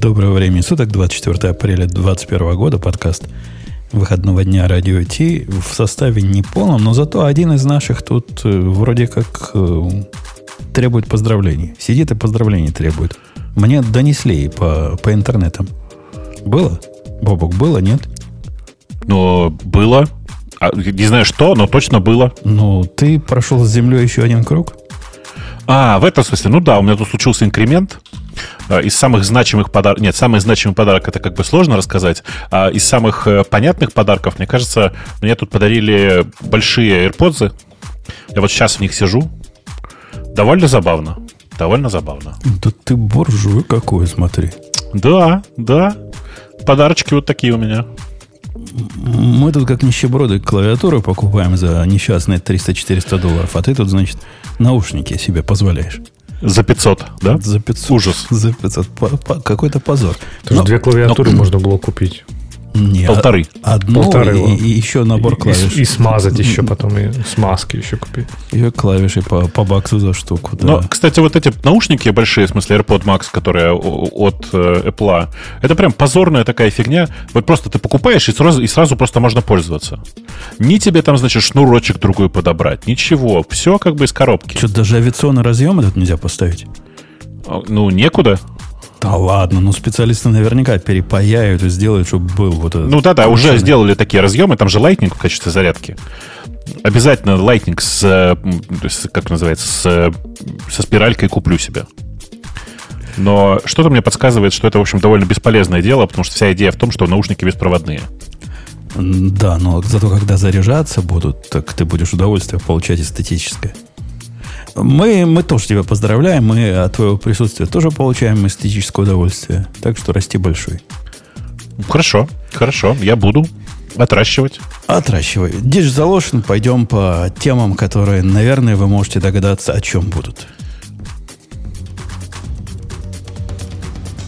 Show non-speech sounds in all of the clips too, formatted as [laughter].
Доброго времени суток, 24 апреля 2021 года, подкаст выходного дня Радио Ти в составе не полном, но зато один из наших тут э, вроде как э, требует поздравлений. Сидит и поздравлений требует. Мне донесли по, по интернетам. Было? Бобок, было, нет? Ну, было. А, не знаю что, но точно было. Ну, ты прошел с землей еще один круг? А, в этом смысле, ну да, у меня тут случился инкремент. А, из самых значимых подарков... Нет, самый значимый подарок это как бы сложно рассказать. А из самых э, понятных подарков, мне кажется, мне тут подарили большие AirPods. Я вот сейчас в них сижу. Довольно забавно. Довольно забавно. Да ты буржуй какой, смотри. Да, да. Подарочки вот такие у меня. Мы тут как нищеброды клавиатуру покупаем за несчастные 300-400 долларов, а ты тут, значит, наушники себе позволяешь. За 500, да? За 500. Ужас. За 500. По, по, какой-то позор. Тоже две клавиатуры но, можно было купить. Нет, Полторы. Одну Полторы, и, и еще набор клавиш. И, и смазать еще потом, и смазки еще купить. И клавиши по, по баксу за штуку, да. Но, кстати, вот эти наушники большие, в смысле AirPod Max, которые от э, Apple, это прям позорная такая фигня. Вот просто ты покупаешь, и сразу, и сразу просто можно пользоваться. Ни тебе там, значит, шнурочек другой подобрать, ничего. Все как бы из коробки. Что, даже авиационный разъем этот нельзя поставить? А, ну, некуда. Да ладно, ну специалисты наверняка перепаяют и сделают, чтобы был вот этот... Ну да-да, уже сделали такие разъемы, там же Lightning в качестве зарядки. Обязательно Lightning с, с как называется, с, со спиралькой куплю себе. Но что-то мне подсказывает, что это, в общем, довольно бесполезное дело, потому что вся идея в том, что наушники беспроводные. Да, но зато когда заряжаться будут, так ты будешь удовольствие получать эстетическое. Мы, мы тоже тебя поздравляем. Мы от твоего присутствия тоже получаем эстетическое удовольствие. Так что расти большой. Хорошо, хорошо. Я буду отращивать. Отращивай. Digital пойдем по темам, которые, наверное, вы можете догадаться, о чем будут.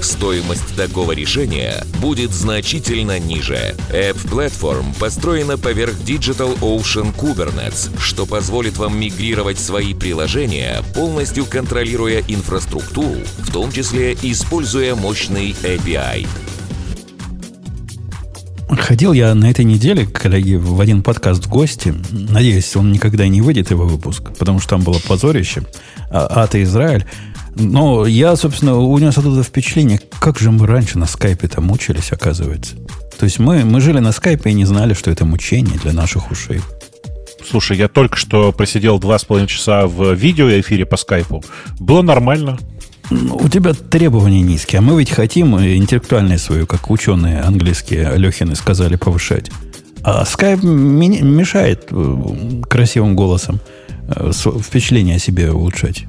стоимость такого решения будет значительно ниже. App Platform построена поверх Digital Ocean Kubernetes, что позволит вам мигрировать свои приложения, полностью контролируя инфраструктуру, в том числе используя мощный API. Ходил я на этой неделе, коллеги, в один подкаст в гости. Надеюсь, он никогда не выйдет, его выпуск, потому что там было позорище. А, Ата Израиль. Но я, собственно, унес оттуда впечатление, как же мы раньше на скайпе-то мучились, оказывается. То есть мы, мы жили на скайпе и не знали, что это мучение для наших ушей. Слушай, я только что просидел два с половиной часа в видеоэфире по скайпу. Было нормально. У тебя требования низкие, а мы ведь хотим интеллектуальные свою, как ученые английские Алехины сказали, повышать. А скайп мешает э, красивым голосом э, впечатление о себе улучшать.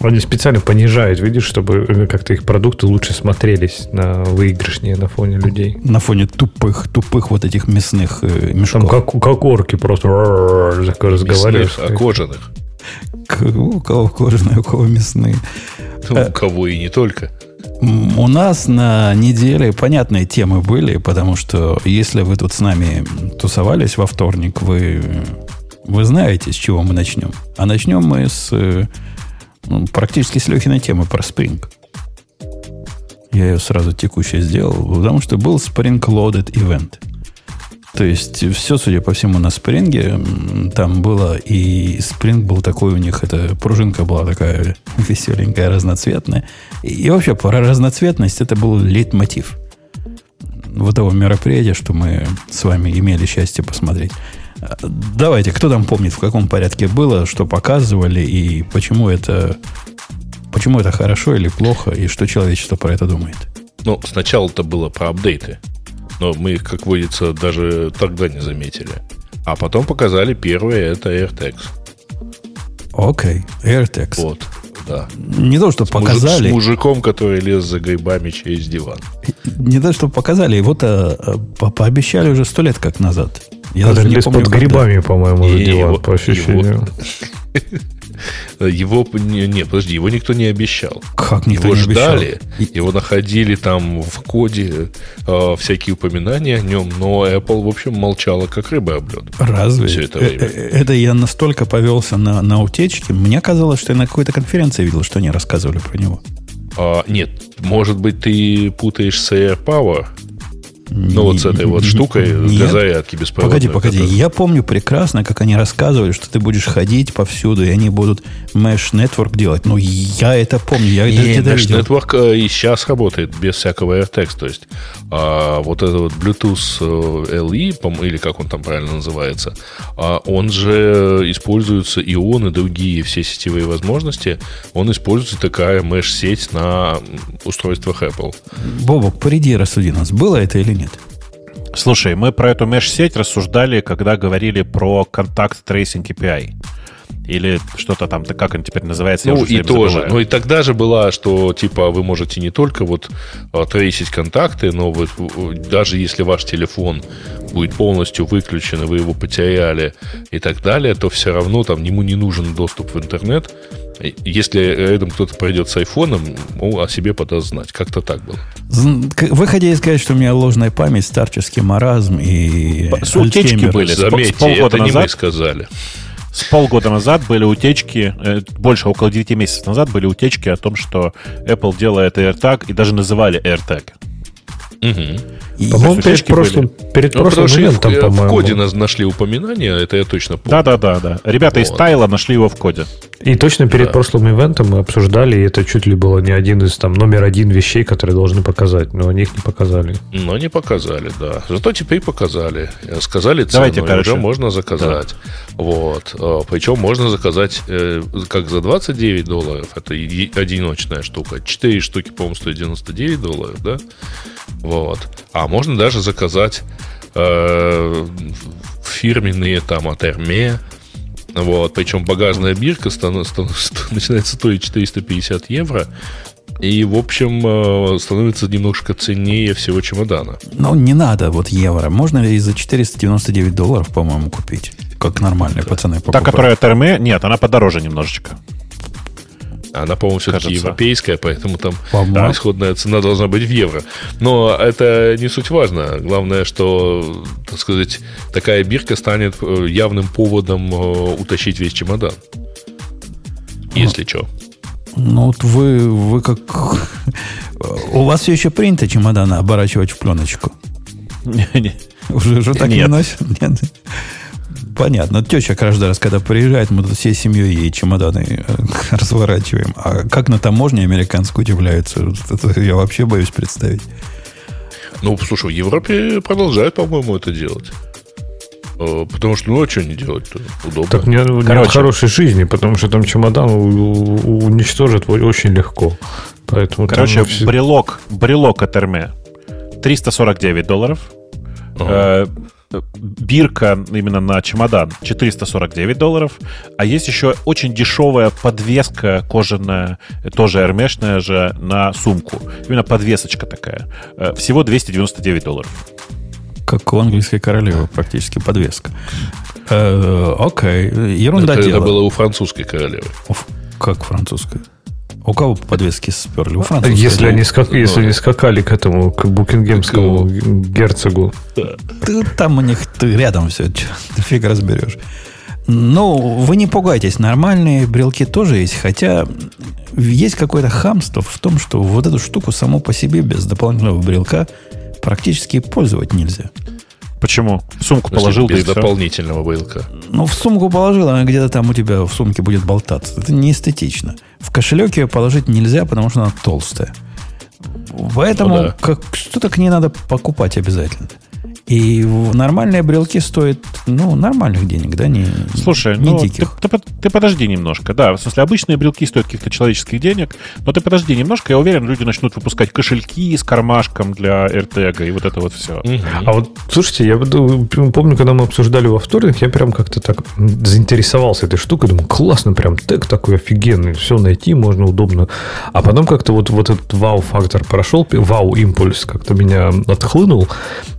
Они специально понижают, видишь, чтобы э, как-то их продукты лучше смотрелись на выигрышнее на фоне людей. На фоне тупых, тупых вот этих мясных э, мешков. Там как, как орки просто разговаривают. а кожаных. У кого кожаные, у кого мясные. У кого и не только. У нас на неделе понятные темы были, потому что если вы тут с нами тусовались во вторник, вы, вы знаете, с чего мы начнем. А начнем мы с практически с Лехиной темы про Spring. Я ее сразу текущей сделал, потому что был Spring Loaded Event. То есть все, судя по всему, на Spring там было, и Spring был такой у них, эта пружинка была такая [laughs] веселенькая, разноцветная. И вообще, про разноцветность это был лейтмотив вот того мероприятия, что мы с вами имели счастье посмотреть. Давайте, кто там помнит, в каком порядке было, что показывали и почему это, почему это хорошо или плохо, и что человечество про это думает? Ну, сначала это было про апдейты, но мы их, как водится, даже тогда не заметили. А потом показали первое, это AirTags. Окей, okay. AirTags. Вот. да. Не то, что С мужик- показали, с мужиком, который лез за грибами через диван. не то, что показали, его-то э, по- пообещали уже сто лет как назад. Я даже не помню, под когда. грибами, по-моему, за диван, его- по ощущению. Его, не, не, подожди, его никто не обещал. Как никто его не обещал. ждали, И- его находили там в коде э, всякие упоминания о нем, но Apple, в общем, молчала, как рыба об лед. Разве? Всё это Э, время. э, Это я настолько повелся на, на утечки. Мне казалось, что я на какой-то конференции видел, что они рассказывали про него. А, нет, может быть, ты путаешь с AirPower, ну вот с этой вот штукой для Нет. зарядки беспроводной. Погоди, погоди. Я помню прекрасно, как они рассказывали, что ты будешь ходить повсюду, и они будут Mesh Network делать. Ну, я это помню. Я это Не, Mesh видел. Network э, и сейчас работает без всякого AirTags. То есть а, вот этот вот Bluetooth э, LE, или как он там правильно называется, а, он же используется и он, и другие все сетевые возможности. Он используется такая Mesh-сеть на устройствах Apple. Бобок, приди рассуди нас. Было это или нет? Слушай, мы про эту меш-сеть рассуждали, когда говорили про контакт Tracing API. Или что-то там, как он теперь называется? я Ну и тоже. забываю. Ну и тогда же была, что типа вы можете не только вот а, трейсить контакты, но вот э, даже если ваш телефон будет полностью выключен, и вы его потеряли и так далее, то все равно там ему не нужен доступ в интернет. Если рядом кто-то пройдет с айфоном, он о себе подаст знать. Как-то так было. Вы хотели сказать, что у меня ложная память, старческий маразм и С утечки Альцгеймер. были. Заметьте, это не мы назад. сказали. С полгода назад были утечки, э, больше, около 9 месяцев назад были утечки о том, что Apple делает AirTag и даже называли AirTag. Мгм. По-моему, перед прошлым, перед Ну, прошлым потому что ивентом, в, в по-моему. коде нас нашли упоминание, это я точно помню. Да-да-да. да. Ребята из Вот. Тайла нашли его в коде. И точно перед Да. прошлым ивентом мы обсуждали, и это чуть ли было не один из там номер один вещей, которые должны показать, но они их не показали. Но не показали, да. Зато теперь показали. Э, Сказали цену, Давайте, и короче. уже можно заказать. Вот. Э, Причем можно заказать э, как за 29 долларов. Это одиночная штука. 4 штуки, по-моему, стоят 99 долларов, да? Вот. А можно даже заказать э, фирменные там от Hermé. Вот. Причем багажная бирка стан- стан- [laughs] ст- начинает стоить 450 евро. И, в общем, э, становится немножко ценнее всего чемодана. Ну, не надо вот евро. Можно и за 499 долларов, по-моему, купить. Как нормальные пацаны Та, покупают. которая от RME, нет, она подороже немножечко. Она, по-моему, все-таки Кажется. европейская, поэтому там По-моему. исходная цена должна быть в евро. Но это не суть важно. Главное, что, так сказать, такая бирка станет э, явным поводом э, утащить весь чемодан. Если что. Ну, вот вы, вы как... У вас все еще принято чемоданы оборачивать в пленочку. Уже, уже так не носят? Нет. Понятно. Теща каждый раз, когда приезжает, мы тут всей семьей ей чемоданы э, [laughs] разворачиваем. А как на таможне американской удивляются, это я вообще боюсь представить. Ну, слушай, в Европе продолжают, по-моему, это делать. Э, Потому что, ну, а что не делать-то? Удобно. Так не, не Короче. от хорошей жизни, потому что там чемодан у- у- уничтожат очень легко. Поэтому там Короче, вообще- брелок, брелок от RME 349 долларов. Ага. Бирка именно на чемодан 449 долларов. А есть еще очень дешевая подвеска кожаная, тоже эрмешная же, на сумку. Именно подвесочка такая. Э, Всего 299 долларов. Как у английской королевы практически подвеска. Э, окей, ерунда это, было у французской королевы. Как французская? У кого подвески сперли? У А французской. Если они, скак- Ну, если они скакали к этому, к букингемскому герцогу. Ты- там у них ты рядом все, ты [laughs] фиг разберешь. Ну, вы не пугайтесь, нормальные брелки тоже есть, хотя есть какое-то хамство в том, что вот эту штуку саму по себе без дополнительного брелка практически пользовать нельзя. Почему? В сумку смысле, положил, да и без всё. дополнительного брелка. Ну, в сумку положил, она где-то там у тебя в сумке будет болтаться. Это не эстетично. В кошелек ее положить нельзя, потому что она толстая. Поэтому Ну да. как, что-то к ней надо покупать обязательно. И нормальные брелки стоят, ну, нормальных денег, да, не, Слушай, не ну ты, диких. ты, под- ты подожди немножко. Да, в смысле, обычные брелки стоят каких-то человеческих денег, но ты подожди немножко, я уверен, люди начнут выпускать кошельки с кармашком для RTG и вот это вот все. А вот, слушайте, я помню, когда мы обсуждали во вторник, я прям как-то так заинтересовался этой штукой. Думаю, классно, прям тег такой офигенный. Все найти можно удобно. А потом как-то вот, вот этот вау-фактор прошел, вау-импульс как-то меня отхлынул.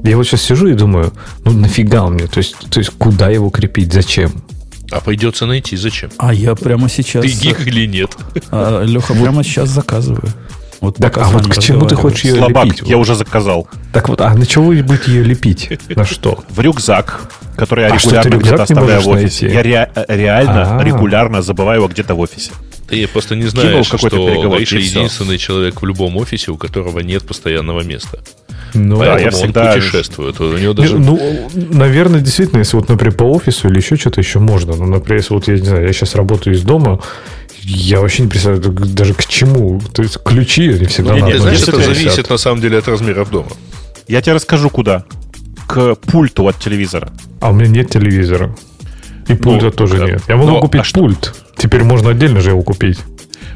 Я вот сейчас сижу и думаю, ну нафига он мне? То есть, то есть куда его крепить? Зачем? А придется найти. Зачем? А я прямо сейчас... Ты гик или нет? Леха, прямо сейчас заказываю. Вот Так, а вот к чему ты хочешь ее Слабак, лепить? я уже заказал. Так вот, а на чего вы будете ее лепить? На что? В рюкзак, который я А регулярно где-то оставляю в офисе. найти? Я ре- реально А. регулярно забываю его где-то в офисе. Ты просто не Кинул знаешь, какой-то что Гриша единственный человек в любом офисе, у которого нет постоянного места. Ну, Да, я он всегда- путешествует. У него Не, даже... Ну, наверное, действительно, если вот, например, по офису или еще что-то еще можно. Ну, например, если вот я не знаю, я сейчас работаю из дома, я вообще не представляю даже к чему. То есть ключи они всегда Не-не, на Ты одном знаешь, если это зависит висят. на самом деле от размеров дома. Я тебе расскажу, куда. К пульту от телевизора. А у меня нет телевизора. И пульта тоже а- нет. Я могу ну, купить а что? пульт. Теперь можно отдельно же его купить.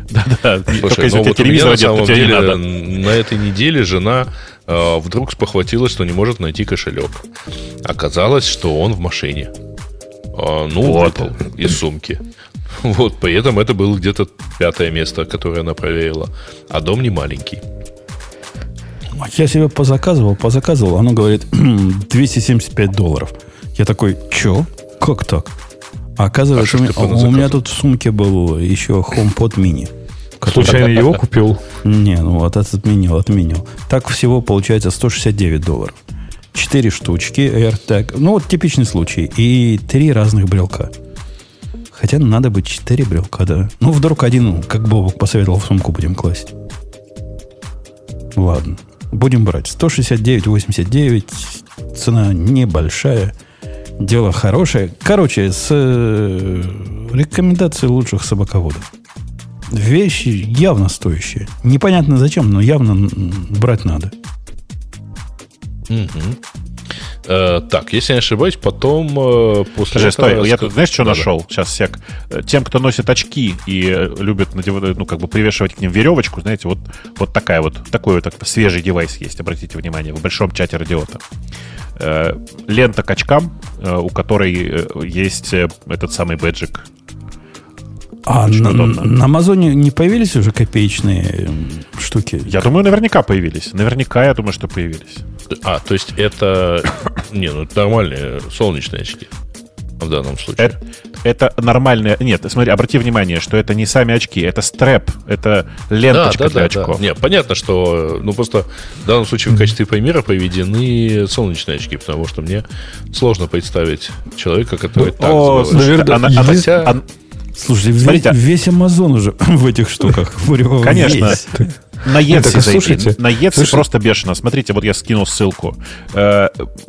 Да-да. Только Слушай, если ну у тебя вот у меня телевизора на самом не деле надо. на этой неделе жена вдруг спохватилась, что не может найти кошелек. Оказалось, что он в машине. А, ну, Вот. выпал из сумки. [laughs] Вот, при этом это было где-то пятое место, которое она проверила. А дом не маленький. Я себе позаказывал, позаказывал. Оно говорит [clears throat] 275 долларов. Я такой, чё? Как так? А оказывается, А у, ж ты меня, у меня тут в сумке был еще HomePod mini. Случайно его [laughs] купил. Не, ну вот отменил, отменил. Так всего получается 169 долларов. Четыре штучки AirTag. Ну, вот типичный случай. И три разных брелка. Хотя надо быть четыре брелка, да. Ну, вдруг один, как Бобок посоветовал, в сумку будем класть. Ладно. Будем брать. 169,89. Цена небольшая. Дело хорошее. Короче, с э, рекомендацией лучших собаководов. Вещи явно стоящие. Непонятно зачем, но явно брать надо. Мгм. Э, так, если я не ошибаюсь, потом э, после Скажи, этого стой, я тут знаешь, что Да-да. нашел? Сейчас, сек. Э, Тем, кто носит очки и э, любит надевать, ну, как бы привешивать к ним веревочку, знаете, вот, вот такая вот, такой вот так, свежий девайс есть, обратите внимание, в большом чате радиота. Э, Лента к очкам, э, у которой э, есть э, этот самый бэджик. А Очень на, удобно. на Амазоне не появились уже копеечные штуки? Я думаю, наверняка появились. Наверняка, я думаю, что появились. А, то есть это... Не, ну это нормальные солнечные очки. В данном случае. Это, это нормальное... Нет, смотри, обрати внимание, что это не сами очки, это стрэп, это ленточка для очков. Не, понятно, что ну просто в данном случае в качестве примера поведены солнечные очки, потому что мне сложно представить человека, который так О, забывает. слушай, Наверное, она- она- хотя- она- Слушай, весь, Смотрите. весь Амазон уже [laughs] в этих штуках. Конечно. На Etsy а слушайте, на Etsy слушайте. просто бешено. Смотрите, вот я скинул ссылку. Э,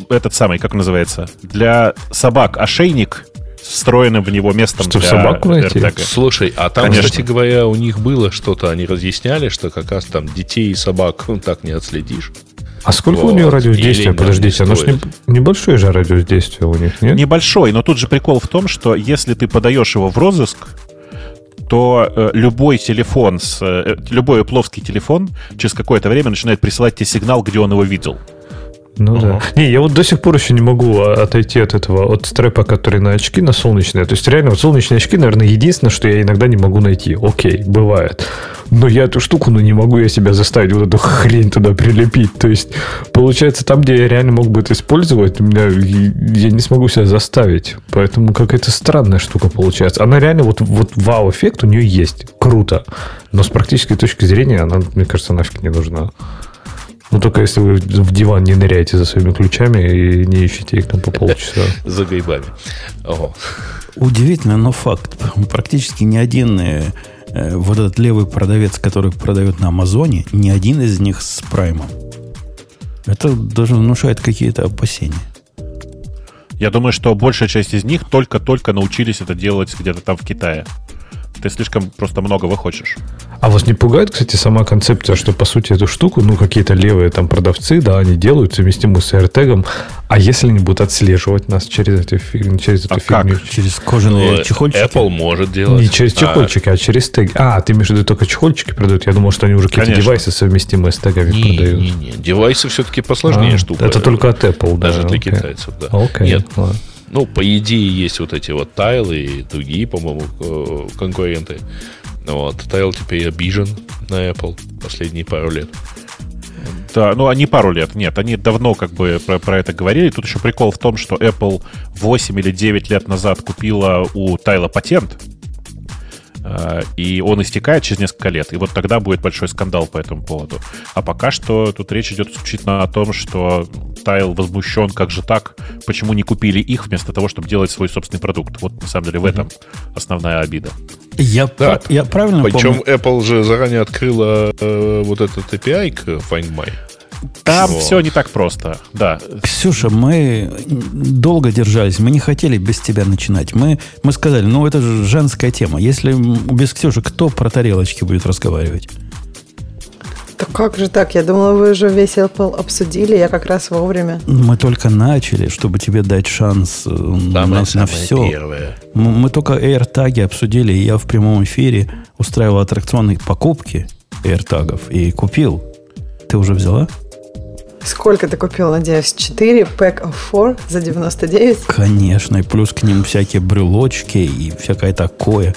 этот самый, как называется? Для собак ошейник встроенным в него местом Что, для собаку найти? Слушай, а там, Конечно. кстати говоря, у них было что-то, они разъясняли, что как раз там детей и собак ну, так не отследишь. А сколько Вот. у нее радиус Или действия? нам Подождите, оно ж не, небольшой же радиус действия у них, нет? Небольшой, но тут же прикол в том, что если ты подаешь его в розыск, то э, любой телефон, с, э, любой плоский телефон через какое-то время начинает присылать тебе сигнал, где он его видел. Ну да. Не, я вот до сих пор еще не могу а, отойти от этого, от стрэпа, который на очки, на солнечные. То есть реально вот солнечные очки, наверное, единственное, что я иногда не могу найти. Окей, бывает. Но я эту штуку, ну не могу я себя заставить вот эту хрень туда прилепить. То есть, получается, там, где я реально мог бы это использовать, у меня, я не смогу себя заставить. Поэтому какая-то странная штука получается. Она реально, вот, вот вау-эффект у нее есть. Круто. Но с практической точки зрения она, мне кажется, нафиг не нужна. Ну, только если вы в диван не ныряете за своими ключами и не ищете их там по полчаса. [laughs] За грибами. Ого. Удивительно, но факт. Практически ни один э, э, вот этот левый продавец, который продает на Амазоне, ни один из них с праймом. Это даже внушает какие-то опасения. Я думаю, что большая часть из них только-только научились это делать где-то там в Китае. Ты слишком просто многого хочешь. А вас не пугает, кстати, сама концепция, что, по сути, эту штуку, ну, какие-то левые там продавцы, да, они делают совместимую с AirTag, а если они будут отслеживать нас через эту, фиг- через эту А фигню? как? Через кожаные Ну, чехольчики. Apple может делать. Не через А, чехольчики, а, через теги. А, ты имеешь в виду только чехольчики продают? Я думал, что они уже какие-то Конечно. девайсы совместимые с тегами не, продают. не, не. Девайсы все-таки посложнее А, штука. Это только от Apple, да. Даже для окей. китайцев, да. Окей, Нет, ладно. ну, по идее, есть вот эти вот тайлы и другие, по-моему, конкуренты. Вот. Тайл теперь обижен на Apple последние пару лет. Да, ну, они пару лет. Нет, они давно как бы про, про это говорили. Тут еще прикол в том, что Apple 8 или 9 лет назад купила у Тайла патент, и он истекает через несколько лет. И вот тогда будет большой скандал по этому поводу. А пока что тут речь идет исключительно о том, что Тайл возмущен, как же так, почему не купили их вместо того, чтобы делать свой собственный продукт. Вот на самом деле в этом основная обида. Я, Да. я правильно Причем помню? Apple же заранее открыла э, вот этот API к Find My. Там Вот. все не так просто, да. Ксюша, мы долго держались, мы не хотели без тебя начинать. Мы, мы сказали, ну это же женская тема. Если без Ксюши, кто про тарелочки будет разговаривать? Да как же так? Я думала, вы уже весь Apple обсудили, я как раз вовремя. Мы только начали, чтобы тебе дать шанс э, на, на все. первое. Мы, мы только AirTag обсудили, и я в прямом эфире устраивал аттракционные покупки AirTagов и купил. Ты уже взяла? Сколько ты купил, надеюсь? 4 pack of 4 за 99? Конечно, и плюс к ним всякие брелочки и всякое такое.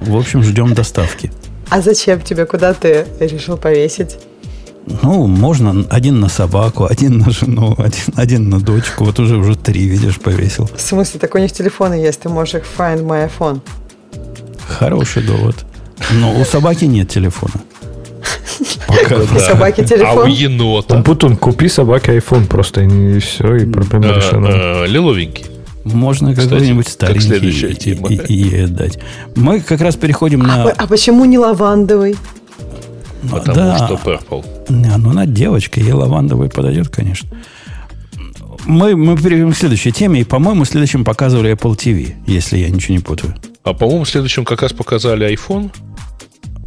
В общем, ждем доставки. А зачем тебе? Куда ты решил повесить? Ну, можно один на собаку, один на жену, один, один на дочку. Вот уже уже три, видишь, повесил. В смысле, так у них телефоны есть, ты можешь их find my iPhone. Хороший довод. Но у собаки нет телефона. Пока. У собаки А у телефон? енота? Путун, купи собаке iPhone просто, и все, и проблема Э, решена. э, Лиловенький. Можно какой-нибудь как старенький следующая и, тема. и- и ей отдать. Мы как раз переходим А, на... а почему не лавандовый? Потому да, что Purple. Не, ну она девочка, ей лавандовый подойдет, конечно. Мы, мы перейдем к следующей теме, и, по-моему, следующим показывали Apple TV, если я ничего не путаю. А по-моему, в следующем как раз показали iPhone.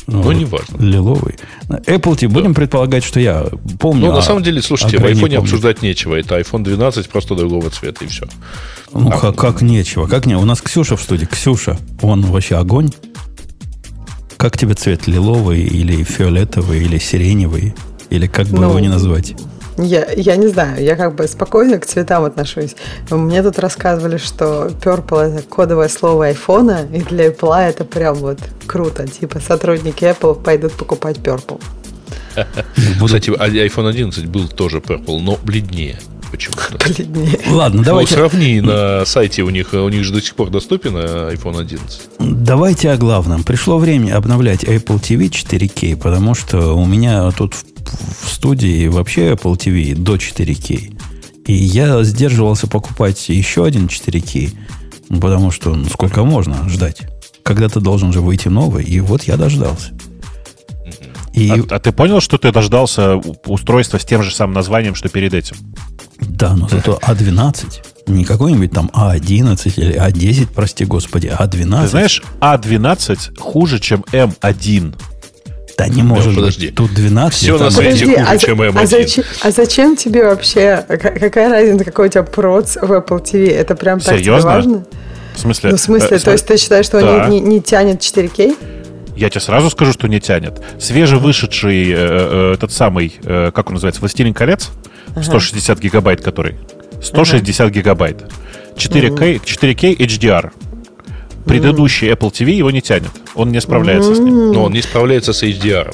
Ну, вот неважно. Лиловый. Apple TV, будем предполагать, что я помню. Ну, на а- самом деле, слушайте, а в не iPhone обсуждать нечего. Это iPhone 12 просто другого цвета, и все. Ну, как, как нечего, как не. У нас Ксюша в студии. Ксюша, он вообще огонь. Как тебе цвет? Лиловый или фиолетовый, или сиреневый? Или как бы Ну, его не назвать? Я, я не знаю, я как бы спокойно к цветам отношусь. Мне тут рассказывали, что Purple это кодовое слово айфона, и для Apple это прям вот круто. Типа сотрудники Apple пойдут покупать Purple. [laughs] Кстати, а iPhone 11 был тоже Purple, но бледнее почему-то. [laughs] Бледнее. Ладно, Ну, давайте, сравни на сайте у них, у них же до сих пор доступен э, iPhone 11. давайте о главном. Пришло время обновлять Apple TV 4K, потому что у меня тут в, студии вообще Apple TV до 4K. И я сдерживался покупать еще один 4K, потому что ну, сколько можно ждать? Когда-то должен же выйти новый, и вот я дождался. И А, а ты понял, что ты дождался устройства с тем же самым названием, что перед этим? Да, но зато [laughs] А12, не какой-нибудь там А11 или А10, прости господи, а А12. Ты знаешь, А12 хуже, чем М1. Да не может подожди. быть. Тут 12. Всё там- на свете хуже, а, чем а M1. зачем, а зачем тебе вообще, ка- какая разница, какой у тебя проц в Apple TV? Это прям так тебе Серьезно? важно? В смысле? Ну, в смысле, э, то есть ты считаешь, что Да. он не, не- не тянет 4K? Я тебе сразу скажу, что не тянет. Свежевышедший э, э, этот самый, э, как он называется, «Властелин колец», 160 гигабайт который. 160 гигабайт. 4K, 4K HDR. Предыдущий Apple TV его не тянет. Он не справляется с ним. Но он не справляется с HDR.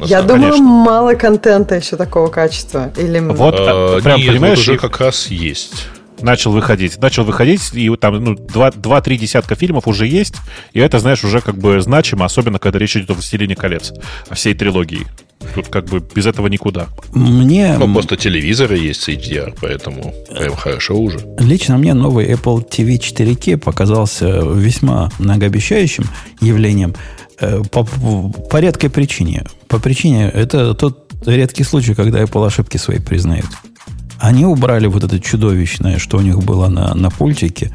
Я думала, конечно. мало контента еще такого качества. Или Вот, А, прям, нет, вот понимаешь, уже и как раз есть. начал выходить. Начал выходить, и вот там ну, 2-3 десятка фильмов уже есть, и это, знаешь, уже как бы значимо, особенно когда речь идет о «Властелине колец», о всей трилогии. Тут как бы без этого никуда. Мне, Ну, просто телевизоры есть с HDR, поэтому прям хорошо уже. лично мне новый Apple TV 4K показался весьма многообещающим явлением э, по, по редкой причине. По причине, это тот редкий случай, когда Apple ошибки свои признает. Они убрали вот это чудовищное, что у них было на, на пультике,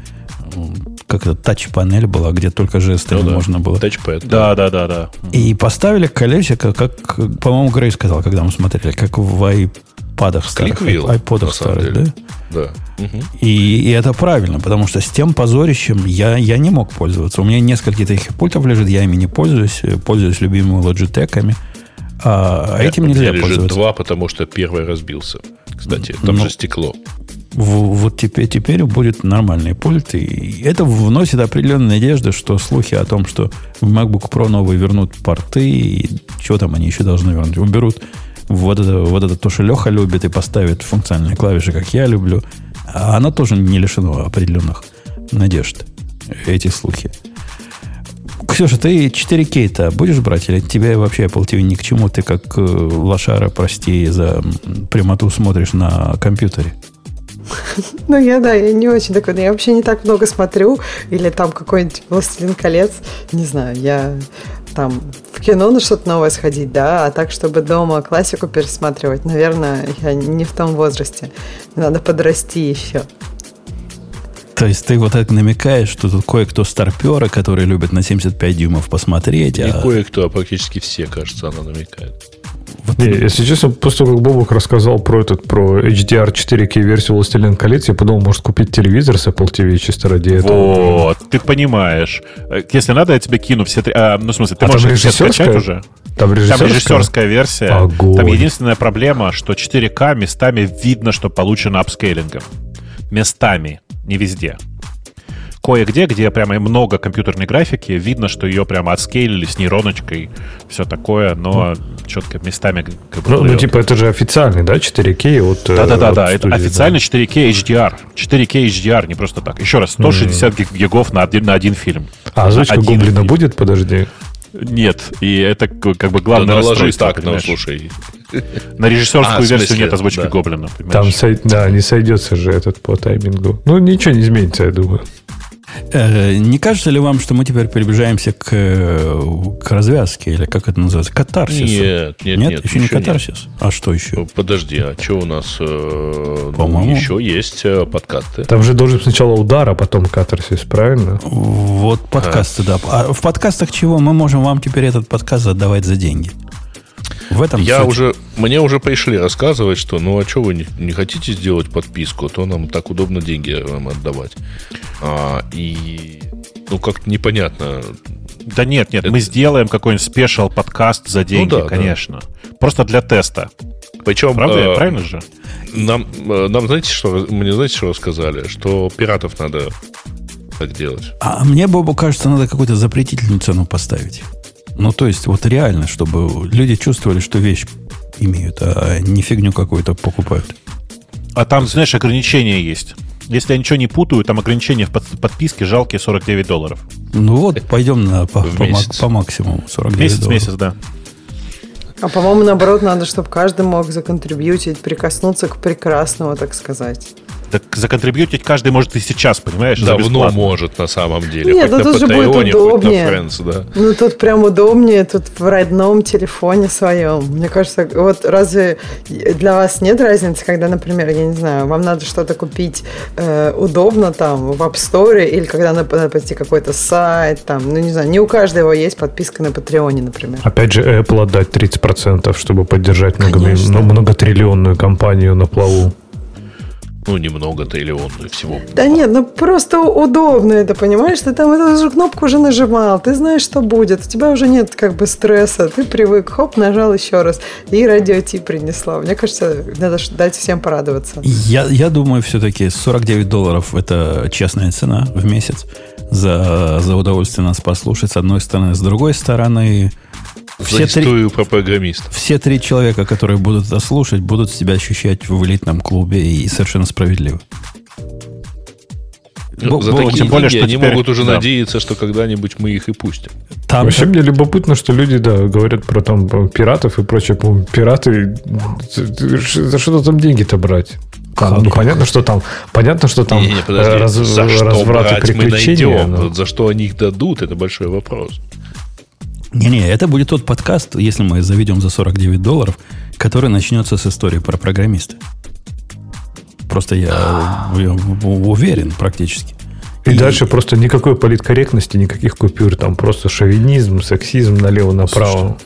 как это, тач-панель была, где только жестами Ну да, можно было. Тачпэд. Да, да, да, да. И поставили колесико, как, по-моему, Грей сказал, когда мы смотрели, как в айпадах старых, Кликвилл, айподах старых, деле. да? Да. И, и это правильно, потому что с тем позорищем я, я не мог пользоваться. У меня несколько таких пультов лежит, я ими не пользуюсь, пользуюсь любимыми лоджитеками. А этим меня нельзя пользоваться. два, потому что первый разбился. Кстати, там Ну, же стекло. Вот теперь, теперь будет нормальный пульт. И это вносит определенную надежду, что слухи о том, что в MacBook Pro новый вернут порты, и что там они еще должны вернуть, уберут вот это, вот это то, что Леха любит, и поставят функциональные клавиши, как я люблю. А она тоже не лишена определенных надежд, эти слухи. Ксюша, ты 4К-то будешь брать, или тебе вообще Apple TV ни к чему? Ты как э, лошара, прости за прямоту, смотришь на компьютере. [laughs] Ну, я, да, я не очень такой. Я вообще не так много смотрю. Или там какой-нибудь «Властелин колец». Не знаю, я там в кино на что-то новое сходить, да, а так, чтобы дома классику пересматривать, наверное, я не в том возрасте. Надо подрасти еще. То есть ты вот так намекаешь, что тут кое-кто старперы, которые любят на 75 дюймов посмотреть, Не а кое-кто, а практически все, кажется, она намекает. вот Не, если честно, после того, как Бобок рассказал про этот, про HDR 4K версию «Властелин колец», я подумал, может купить телевизор с Apple TV чисто ради этого. Вот, ты понимаешь. Э, Если надо, я тебе кину все три... а, ну, в смысле, ты А там можешь все режиссерская? скачать уже. Там Там режиссерская? режиссерская версия. Огонь. Там единственная проблема, что 4К местами видно, что получено апскейлингом. Местами, не везде. Кое-где, где прямо много компьютерной графики, видно, что ее прямо отскейлили с нейроночкой, все такое, но четко местами как бы Ну, ну, типа, это же официальный, да, 4K от... э, Да-да-да, от это официально 4К HDR. 4К HDR, не просто так. Еще раз, 160 гиг- гигов на один, на один фильм. да. А озвучка Гоблина будет? Подожди. Нет, и это как бы Да главное наложи расстройство, так, ну, слушай. На режиссерскую А, версию смысле, нет озвучки да. Гоблина, понимаешь? Там, сой- да, не сойдется же этот по таймингу. Ну, ничего не изменится, я думаю. Э, не кажется ли вам, что мы теперь приближаемся к, э, к развязке, или как это называется, катарсису? Нет, нет, нет. еще не еще нет. катарсис? А что еще? Подожди, а что у нас? э, ну, По-моему. еще есть э, подкасты. Там же должен сначала удар, а потом катарсис, правильно? Вот подкасты, да. А в подкастах чего? Мы можем вам теперь этот подкаст отдавать за деньги. В этом Я суть. уже, мне уже пришли рассказывать, что ну а что вы не, не хотите сделать подписку, то нам так удобно деньги вам отдавать. А, и ну как-то непонятно. Да нет, нет, мы сделаем какой-нибудь спешл подкаст за деньги, Ну да, да. конечно. Просто для теста. Причем Правда? э, Правильно же? нам, э, нам знаете что мне знаете что рассказали, что пиратов надо так делать. А мне, Бобу, кажется, надо какую-то запретительную цену поставить. Ну, то есть, вот реально, чтобы люди чувствовали, что вещь имеют, а не фигню какую-то покупают. А там, знаешь, ограничения есть. Если я ничего не путаю, там ограничения в под- подписке жалкие 49 долларов. Ну вот, пойдем на, по, В по, по максимуму. 49 Месяц, долларов. месяц, да. А по-моему, наоборот, надо, чтобы каждый мог законтрибьютить, прикоснуться к прекрасному, так сказать. Так законтрибьютить каждый может и сейчас, понимаешь? Давно может на самом деле. Нет, хоть ну на тут же будет Патреоне, хоть на удобнее. Friends, да. Ну, тут прям удобнее, тут в родном телефоне своем. Мне кажется, вот разве для вас нет разницы, когда, например, я не знаю, вам надо что-то купить э, удобно там в App Store, или когда надо, пойти какой-то сайт, там, ну, не знаю, не у каждого есть подписка на Патреоне, например. Опять же, Apple отдать 30%, чтобы поддержать много, ну, многотриллионную компанию на плаву. Ну, немного триллионную всего. Да нет, ну просто удобно это, понимаешь? Ты там эту же кнопку уже нажимал, ты знаешь, что будет. У тебя уже нет как бы стресса. Ты привык, хоп, нажал еще раз. И радио Ти принесла. Мне кажется, надо дать всем порадоваться. Я, я думаю, все-таки 49 долларов это честная цена в месяц за, за удовольствие нас послушать, с одной стороны. С другой стороны, все три, программистов. все три человека, которые будут это слушать, будут себя ощущать в элитном клубе и совершенно справедливо. Ну, Бо- за Бо- такие тем более, деньги что они теперь- могут уже да. надеяться, что когда-нибудь мы их и пустим. Там Вообще мне любопытно, что люди, да, говорят про там пиратов и прочее. По-моему, пираты, за что там деньги-то брать? Там, Как? ну, понятно, что там, понятно, что там Не-не-не, подожди. э, раз- за что разврат и брать мы приключения. найдем? но- Вот За что они их дадут, это большой вопрос. Не-не, это будет тот подкаст, если мы заведем за 49 долларов, который начнется с истории про программиста. Просто я, я уверен практически. И, дальше просто никакой политкорректности, никаких купюр, там просто шовинизм, сексизм налево-направо.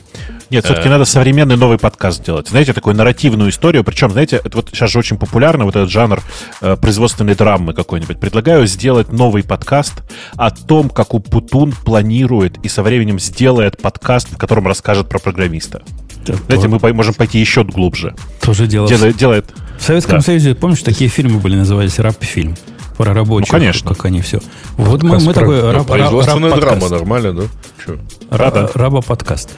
Нет, все-таки надо современный новый подкаст делать. Знаете, такую нарративную историю. Причем, знаете, это вот сейчас же очень популярно, вот этот жанр э, производственной драмы какой-нибудь. Предлагаю сделать новый подкаст о том, как Путун планирует и со временем сделает подкаст, в котором расскажет про программиста. Да, Знаете, то- мы можем пойти еще глубже. тоже дело. в- Делает, делает В Советском Да. Союзе, помнишь, такие фильмы были, назывались раб-фильм. Про рабочих, Ну, конечно. как они все. Вот мы, Подкаст мы про- такой Ну, раб, производственная раб- драма, подкаст. нормально, да? Чё? Ра- Раба-подкаст.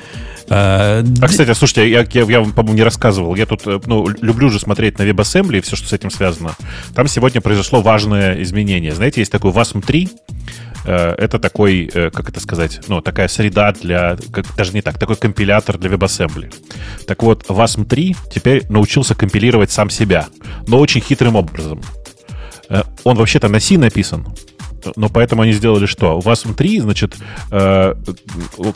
А, А, кстати, слушайте, я, я, я вам, по-моему, не рассказывал. Я тут, э, ну, люблю же смотреть на WebAssembly и все, что с этим связано. Там сегодня произошло важное изменение. Знаете, есть такой WASM-3. Э, Это такой, э, как это сказать, ну, такая среда для, как, даже не так, такой компилятор для WebAssembly. Так вот, WASM-3 теперь научился компилировать сам себя, но очень хитрым образом. Он вообще-то на C написан, но поэтому они сделали что? У вас M3, значит, э,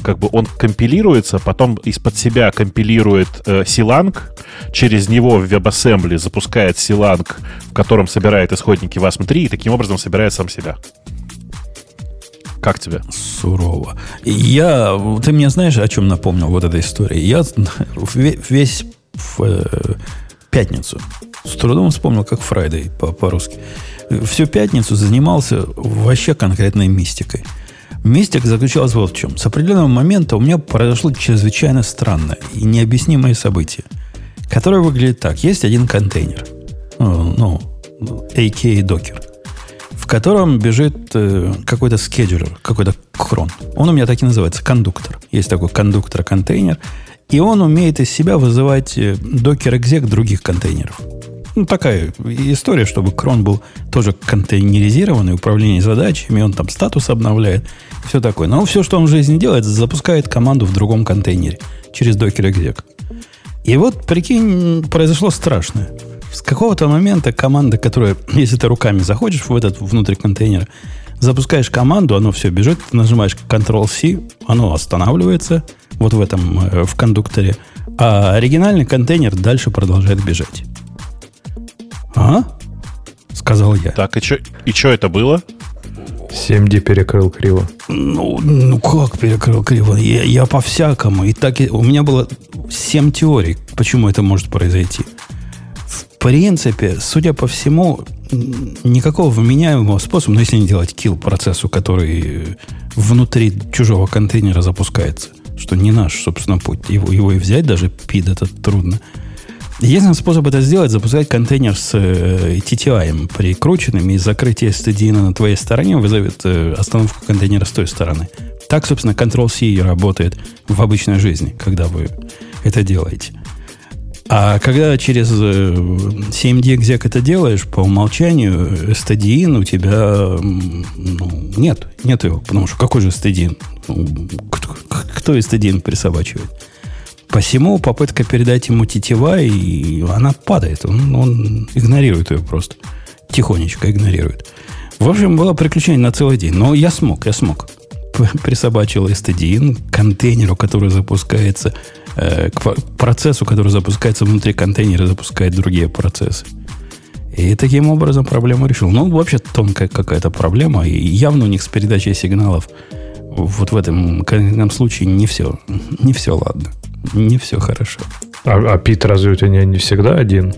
как бы он компилируется, потом из-под себя компилирует э, через него в WebAssembly запускает C-Lang, в котором собирает исходники WASM-3, и таким образом собирает сам себя. Как тебе? Сурово. Я, ты мне знаешь, о чем напомнил вот эта история? Я ве- весь в э, пятницу с трудом вспомнил, как Friday по- по-русски. Всю пятницу занимался вообще конкретной мистикой. Мистика заключалась вот в чем. С определенного момента у меня произошло чрезвычайно странное и необъяснимое событие, которое выглядит так. Есть один контейнер, ну, ну, a.k.a. Docker, в котором бежит э, какой-то скеджулер, какой-то крон. Он у меня так и называется, кондуктор. Есть такой кондуктор-контейнер, и он умеет из себя вызывать э, докер-экзек других контейнеров. Ну, такая история, чтобы крон был тоже контейнеризированный, управление задачами, он там статус обновляет, все такое. Но все, что он в жизни делает, запускает команду в другом контейнере через докер-экзек. И вот, прикинь, произошло страшное. С какого-то момента команда, которая, [clears throat] если ты руками заходишь в этот внутрь контейнера, запускаешь команду, оно все бежит, ты нажимаешь Ctrl-C, оно останавливается вот в этом, э, в кондукторе, а оригинальный контейнер дальше продолжает бежать. А? Сказал я. Так, и что и чё это было? 7D перекрыл криво. Ну, ну как перекрыл криво? Я, я по-всякому. И так и- у меня было семь теорий, почему это может произойти. В принципе, судя по всему, никакого вменяемого способа, ну, если не делать килл процессу, который внутри чужого контейнера запускается, что не наш, собственно, путь. Его, его и взять даже пид это трудно. Единственный способ это сделать, запускать контейнер с э, TTI прикрученным, и закрытие STD на твоей стороне вызовет э, остановку контейнера с той стороны. Так, собственно, Ctrl-C работает в обычной жизни, когда вы это делаете. А когда через э, 7D exec это делаешь, по умолчанию STDIN у тебя ну, нет. Нет его. Потому что какой же STDIN? Ну, Кто, кто STDIN присобачивает? Посему попытка передать ему тетива, и она падает. Он, он игнорирует ее просто. Тихонечко игнорирует. В общем, было приключение на целый день. Но я смог, я смог. [laughs] Присобачил STDIN к контейнеру, который запускается, э, к процессу, который запускается внутри контейнера, запускает другие процессы. И таким образом проблему решил. Ну, вообще тонкая какая-то проблема. И явно у них с передачей сигналов вот в этом конкретном случае не все. Не все ладно. Не все хорошо. А, а пит разве у тебя не всегда один?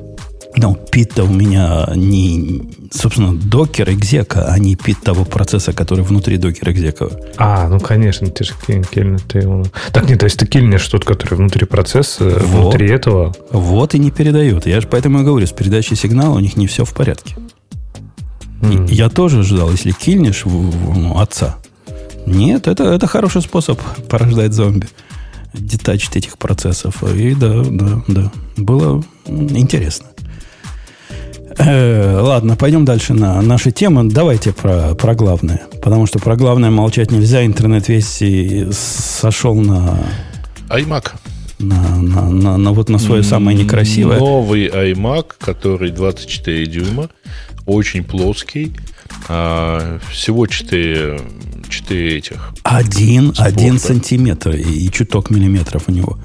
Но пит-то у меня не, собственно, докер экзека, а не пит того процесса, который внутри докер экзека. А, ну конечно, ты же киль- кильнешь ты. Так нет, то есть ты кильнешь тот, который внутри процесса, Вот. внутри этого. Вот и не передает. Я же поэтому и говорю, с передачей сигнала у них не все в порядке. И М. Я тоже ждал, если кильнешь в, в- ну, отца. Нет, это, это хороший способ порождать зомби. Детачить этих процессов. И да, да, да. Было интересно. Э, ладно, пойдем дальше на наши темы. Давайте про, про главное. Потому что про главное молчать нельзя. Интернет весь и сошел на, iMac. на, на, на- на вот на свое самое некрасивое. Новый iMac, который 24 дюйма, очень плоский. а, всего 4, 4 этих. Один, Спорта. один сантиметр и, и чуток миллиметров у него.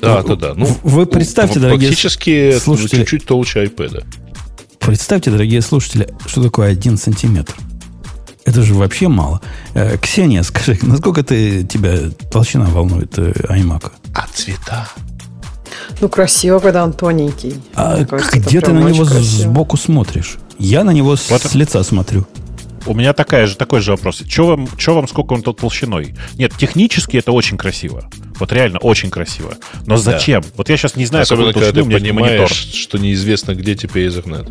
Да, Ну, да, да. Ну, вы представьте, ну, дорогие Фактически слушатели- чуть-чуть толще iPad. Представьте, дорогие слушатели, что такое один сантиметр. Это же вообще мало. Э, Ксения, [laughs] скажи, насколько ты, тебя толщина волнует э, iMac? А цвета? Ну, красиво, когда он тоненький. А кажется, где ты на него красиво. сбоку смотришь? Я на него с, Вот. с лица смотрю. У меня такая же, такой же вопрос. Че вам, чё вам сколько он тут толщиной? Нет, технически это очень красиво. Вот реально очень красиво. Но зачем? Вот я сейчас не знаю, Особенно, когда толщины ты у меня монитор. понимаешь, что неизвестно, где теперь Ethernet.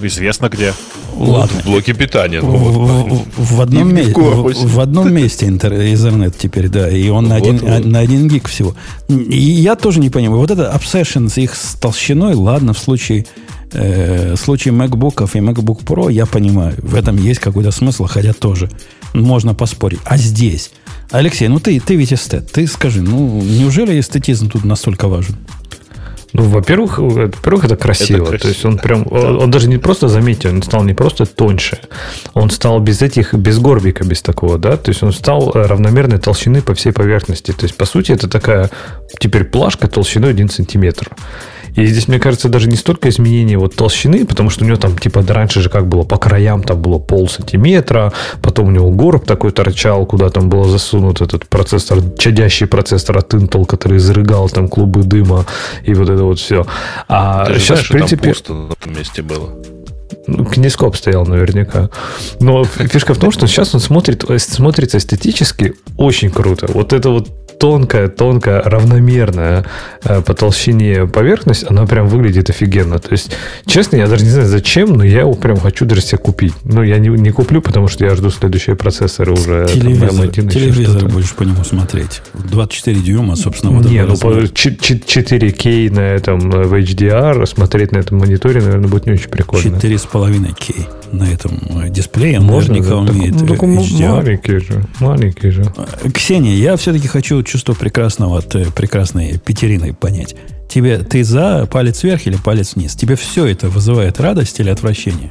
Известно где. Ладно. В блоке питания. В, Ну, вот. в- в одном, И в в- в одном месте интер- Ethernet теперь, да, и он на, Вот, один, вот. на один гиг всего. И я тоже не понимаю. Вот это obsession с их с толщиной, ладно, в случае, э, в случае MacBook'ов и MacBook Pro, я понимаю, в этом есть какой-то смысл, хотя тоже можно поспорить. А здесь? Алексей, ну ты, ты ведь эстет, ты скажи, ну неужели эстетизм тут настолько важен? Ну, во-первых, э, во-первых, это красиво. красиво, То есть он да. прям, он, он даже не просто, заметьте, он стал не просто тоньше, он стал без этих, без горбика, без такого, да, то есть он стал э, равномерной толщины по всей поверхности. То есть, по сути, это такая теперь плашка толщиной 1 сантиметр. И здесь, мне кажется, даже не столько изменение вот толщины, потому что у него там, типа, раньше же как было, по краям там было пол сантиметра, потом у него горб такой торчал, куда там был засунут этот процессор, чадящий процессор от Intel, который изрыгал там клубы дыма и вот это вот все. А Ты сейчас, знаешь, в что там принципе, пусто на этом месте было. Кинескоп стоял наверняка. Но фишка в том, что сейчас он смотрит, э, смотрится эстетически очень круто. Вот это вот тонкая, тонкая, равномерная э, по толщине поверхность, она прям выглядит офигенно. То есть, честно, я даже не знаю зачем, но я его прям хочу даже себе купить. Ну, я не, не куплю, потому что я жду следующие процессоры уже. там, телевизор, M1 еще телевизор что-то. будешь по нему смотреть. 24 дюйма, собственно, вот не, ну по размера. ч- ч- 4К на этом э, в HDR смотреть на этом мониторе, наверное, будет не очень прикольно. 4,5К на этом э, дисплее. Он Можно, наверняка умеет Так- HDR. маленький же, маленький же. Э, Ксения, я все-таки хочу чувство прекрасного от э, прекрасной Петерины понять. Тебе ты за палец вверх или палец вниз? Тебе все это вызывает радость или отвращение?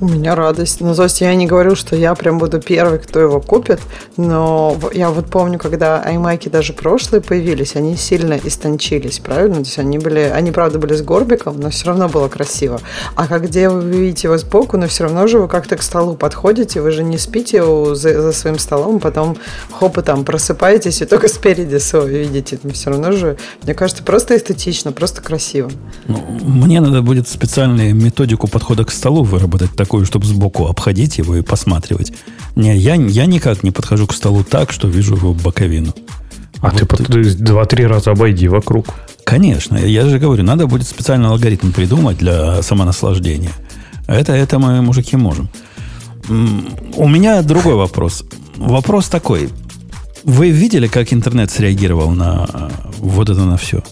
У меня радость. Ну, то есть я не говорю, что я прям буду первый, кто его купит, но я вот помню, когда iMac даже прошлые появились, они сильно истончились, правильно? То есть они были, они правда были с горбиком, но все равно было красиво. А как где вы видите его сбоку, но все равно же вы как-то к столу подходите, вы же не спите за, за своим столом, потом хоп и там просыпаетесь и только спереди свой видите. Все равно же, мне кажется, просто эстетично, просто красиво. Ну, мне надо будет специальную методику подхода к столу выработать, такую, чтобы сбоку обходить его и посматривать. Не, я, я никак не подхожу к столу так, что вижу его боковину. А ты Вот под- два-три раза обойди вокруг. Конечно, я же говорю, надо будет специальный алгоритм придумать для самонаслаждения. Это, это мы, мужики, можем. У меня другой вопрос. Вопрос такой. Вы видели, как интернет среагировал на э, вот это на все?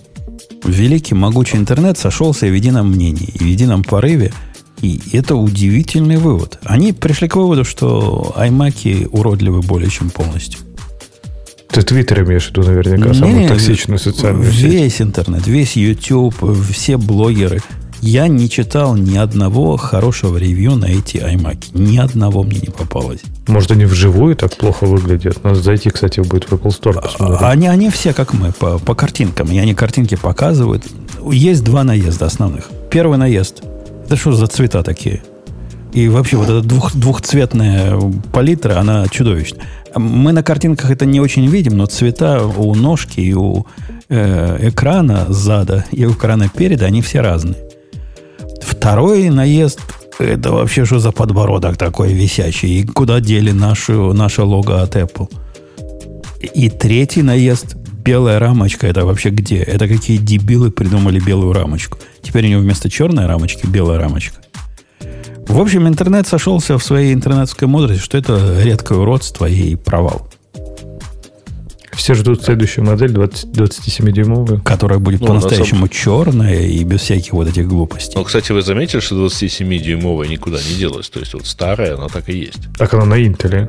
Великий, могучий интернет сошелся в едином мнении, в едином порыве. И это удивительный вывод. Они пришли к выводу, что iMac уродливы более чем полностью. Ты Твиттер имеешь в виду наверняка, самую Не-не, токсичную социальную сеть. Весь интернет, весь YouTube, все блогеры. Я не читал ни одного хорошего ревью на эти iMac. Ни одного мне не попалось. Может, они вживую так плохо выглядят? Надо зайти, кстати, будет в Apple Store посмотреть. Они, они все как мы, по, по картинкам. И они картинки показывают. Есть два наезда основных. Первый наезд. Это что за цвета такие? И вообще вот эта двух, двухцветная палитра, она чудовищная. Мы на картинках это не очень видим, но цвета у ножки и у э, экрана сзада, и у экрана переда, они все разные. Второй наезд это вообще что за подбородок такой висящий? И куда дели нашу, наше лого от Apple? И третий наезд белая рамочка, это вообще где? Это какие дебилы придумали белую рамочку? Теперь у него вместо черной рамочки белая рамочка. В общем, интернет сошелся в своей интернетской мудрости, что это редкое уродство и провал, Все ждут следующую модель 20, 27-дюймовую. которая будет Ну, по-настоящему черная и без всяких вот этих глупостей. Но, кстати, вы заметили, что 27-дюймовая никуда не делась? То есть вот старая, она так и есть. Так она на Интеле.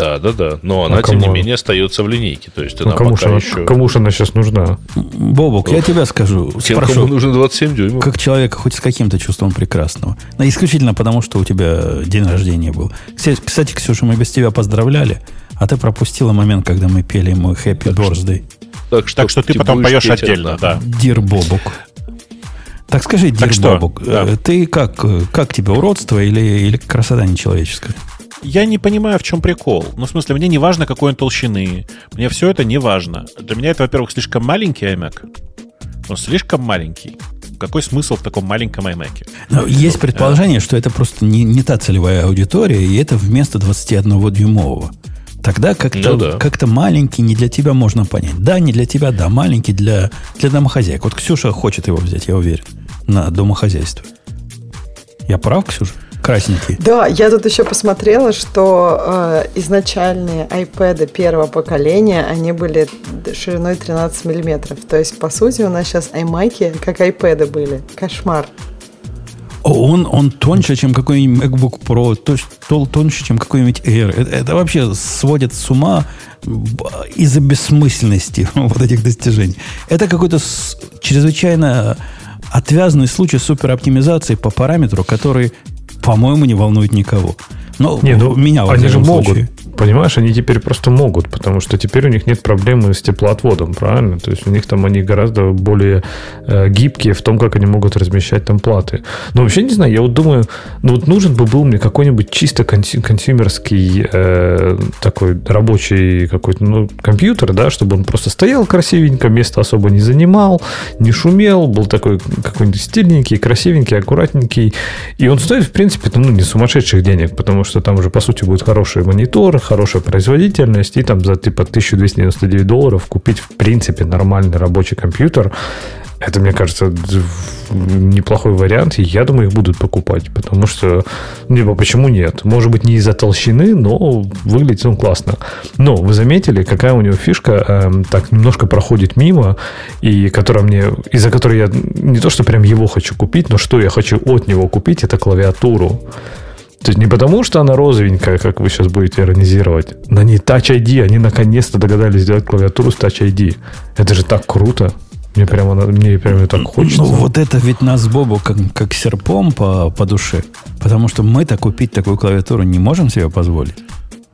Да, да, да. Но она, А тем не кому? менее, остается в линейке. То есть Ну, она кому же пока она, еще... кому ж она сейчас нужна? Бобок, я тебя скажу, Тем, спрошу, кому нужно 27 дюймов. как человека хоть с каким-то чувством прекрасного. Но исключительно потому, что у тебя день рождения был. Кстати, Кстати, Ксюша, мы без тебя поздравляли, а ты пропустила момент, когда мы пели ему Happy Birthday. Так что, Так что ты потом будешь поешь отдельно, да. Dear Бобук. Так скажи, Так Dear что, Бобук, да. э, ты как, э, как тебе, уродство или, или красота нечеловеческая? Я не понимаю, в чем прикол. Ну, в смысле, мне не важно, какой он толщины. Мне все это не важно. Для меня это, во-первых, слишком маленький iMac. Он слишком маленький. Какой смысл в таком маленьком iMac? Но есть предположение, что это просто не, не та целевая аудитория, и это вместо 21-дюймового. Тогда как-то Ну да. как маленький не для тебя можно понять. Да, не для тебя, да, маленький для, для домохозяек. Вот Ксюша хочет его взять, я уверен, на домохозяйство. Я прав, Ксюша? Красненький. Да, я тут еще посмотрела, что э, изначальные iPad первого поколения, они были шириной 13 миллиметров. То есть, по сути, у нас сейчас iMac как iPad были. Кошмар. Он, он тоньше, чем какой-нибудь MacBook Pro, точ- тол- тоньше, чем какой-нибудь Air. Это, это вообще сводит с ума б- из-за бессмысленности [laughs] вот этих достижений. Это какой-то чрезвычайно отвязанный случай супероптимизации по параметру, который, по-моему, не волнует никого. Но Не, ну, меня они же могут. случае. Понимаешь, они теперь просто могут, потому что теперь у них нет проблемы с теплоотводом, правильно? То есть у них там они гораздо более э, гибкие в том, как они могут размещать там платы. Но вообще не знаю, я вот думаю, ну вот нужен бы был мне какой-нибудь чисто консю- консюмерский э, такой рабочий какой-то ну, компьютер, да, чтобы он просто стоял красивенько, место особо не занимал, не шумел, был такой какой-нибудь стильненький, красивенький, аккуратненький. И он стоит, в принципе, ну, не сумасшедших денег, потому что там уже, по сути, будет хороший монитор, хорошая производительность, и там за типа 1299 долларов купить, в принципе, нормальный рабочий компьютер. Это, мне кажется, неплохой вариант, и я думаю, их будут покупать, потому что, ну, типа, почему нет? Может быть, не из-за толщины, но выглядит он классно. Но вы заметили, какая у него фишка эм, так немножко проходит мимо, и которая мне, из-за которой я не то, что прям его хочу купить, но что я хочу от него купить, это клавиатуру. То есть не потому, что она розовенькая, как вы сейчас будете иронизировать. На ней Touch ID. Они наконец-то догадались сделать клавиатуру с Touch ID. Это же так круто. Мне прямо, на- мне прямо так хочется. Ну, вот это ведь нас Бобу как, как серпом по, по душе. Потому что мы-то купить такую клавиатуру не можем себе позволить.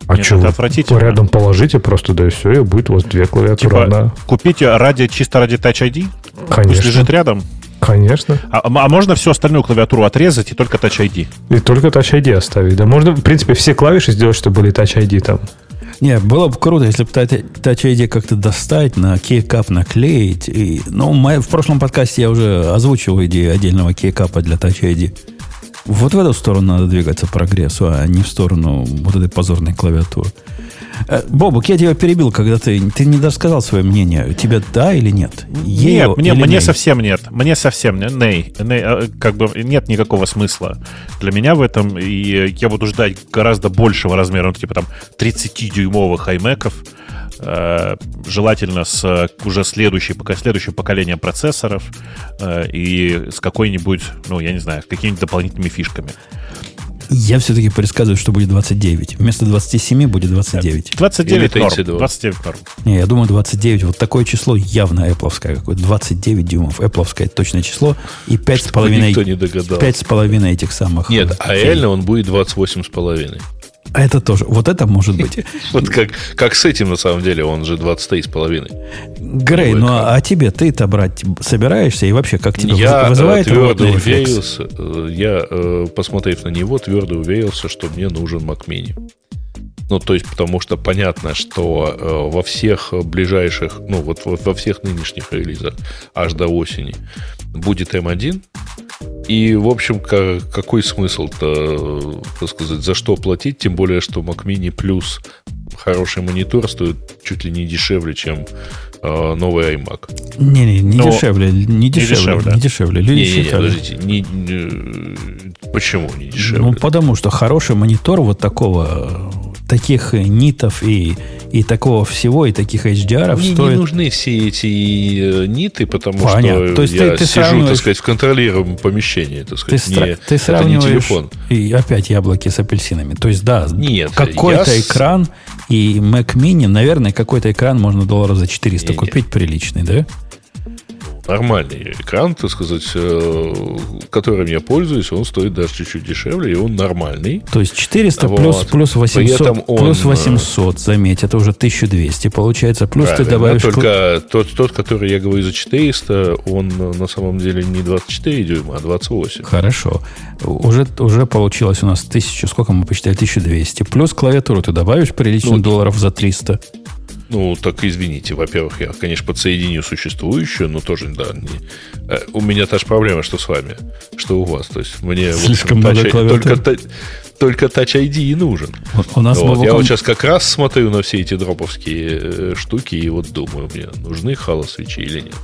а Нет, что это отвратительно. рядом положите просто, да и все, и будет у вас две клавиатуры. Типа, Одна. купить ее ради, чисто ради Touch ID? Пусть Конечно. лежит рядом. Конечно. А, а можно всю остальную клавиатуру отрезать и только Touch ID? И только Touch ID оставить. Да можно, в принципе, все клавиши сделать, чтобы были Touch ID там. Не, было бы круто, если бы Touch ID как-то достать, на кейкап наклеить. И, ну, мы- в прошлом подкасте я уже озвучил идею отдельного кейкапа для Touch ID. Вот в эту сторону надо двигаться прогрессу, а не в сторону вот этой позорной клавиатуры. Э, Бобук, я тебя перебил, когда ты, ты не досказал свое мнение. Тебе да или нет? Ею нет, мне, или мне ней? совсем нет. Мне совсем нет. Ней, ней, э, как бы нет никакого смысла для меня в этом. И я буду ждать гораздо большего размера, ну, типа там 30-дюймовых iMac'ов. э, желательно с э, уже следующей, пока следующим поколением процессоров э, и с какой-нибудь, ну, я не знаю, какими-нибудь дополнительными фишками. Я все-таки предсказываю, что будет 29. Вместо 27 будет 29. 29 Или норм. 32. 29 норм. Не, я думаю, 29. Вот такое число явно Apple какое 29 дюймов. Apple точное число. И 5,5 никто не догадался. пять с половиной этих самых... Нет, а реально он будет 28,5. А это тоже. Вот это может быть. [laughs] Вот как, как с этим, на самом деле, он же 23,5. Грей, ну а, а тебе ты-то брать собираешься? И вообще, как тебе Я вызывает э, твердо рвотный рефлекс? уверился, я, э, посмотрев на него, твердо уверился, что мне нужен Mac Mini. Ну, то есть, потому что понятно, что э, во всех ближайших, ну, вот во, во всех нынешних релизах аж до осени будет M1. И, в общем, ка- какой смысл-то, э, так сказать, за что платить? Тем более, что Mac Mini плюс хороший монитор стоит чуть ли не дешевле, чем э, новый iMac. Не-не, не Но дешевле. Не дешевле. дешевле. Не дешевле. Люди Не-не-не, считали. подождите, не- не- почему не дешевле? Ну, потому что хороший монитор вот такого, э, таких нитов и, и такого всего, и таких HDR Мне стоит... не нужны все эти э, ниты, потому Понятно. что То есть я ты- ты сижу, сравниваешь- так сказать, в контролируемом помещении, так Ты, сказать. сра- не, ты не сравниваешь телефон. и опять яблоки с апельсинами. То есть, да, Нет, какой-то я экран и Mac Mini, наверное, какой-то экран можно долларов за 400 Не-не. купить приличный, да? Нормальный экран, так сказать, э, которым я пользуюсь, он стоит даже чуть-чуть дешевле, и он нормальный. То есть 400 Вот. плюс, плюс, 800, он, плюс э, 800, заметь, это уже 1200 получается. Плюс ты Правильно, добавишь... кл- Только тот, тот, который я говорю за 400, он э, на самом деле не 24 дюйма, а 28. Хорошо. Уже, уже получилось у нас 1000, сколько мы посчитали? 1200. Плюс клавиатуру ты добавишь приличных Ну, долларов за 300. Ну, так извините. Во-первых, я, конечно, подсоединю существующую, но тоже, да, не- э, у меня та же проблема, что с вами, что у вас. То есть мне вот Слишком много Touch- только, только Touch ID и нужен. У- У нас Вот, Я вот сейчас как раз смотрю на все эти дроповские э, штуки и вот думаю, мне нужны хало-свечи или нет.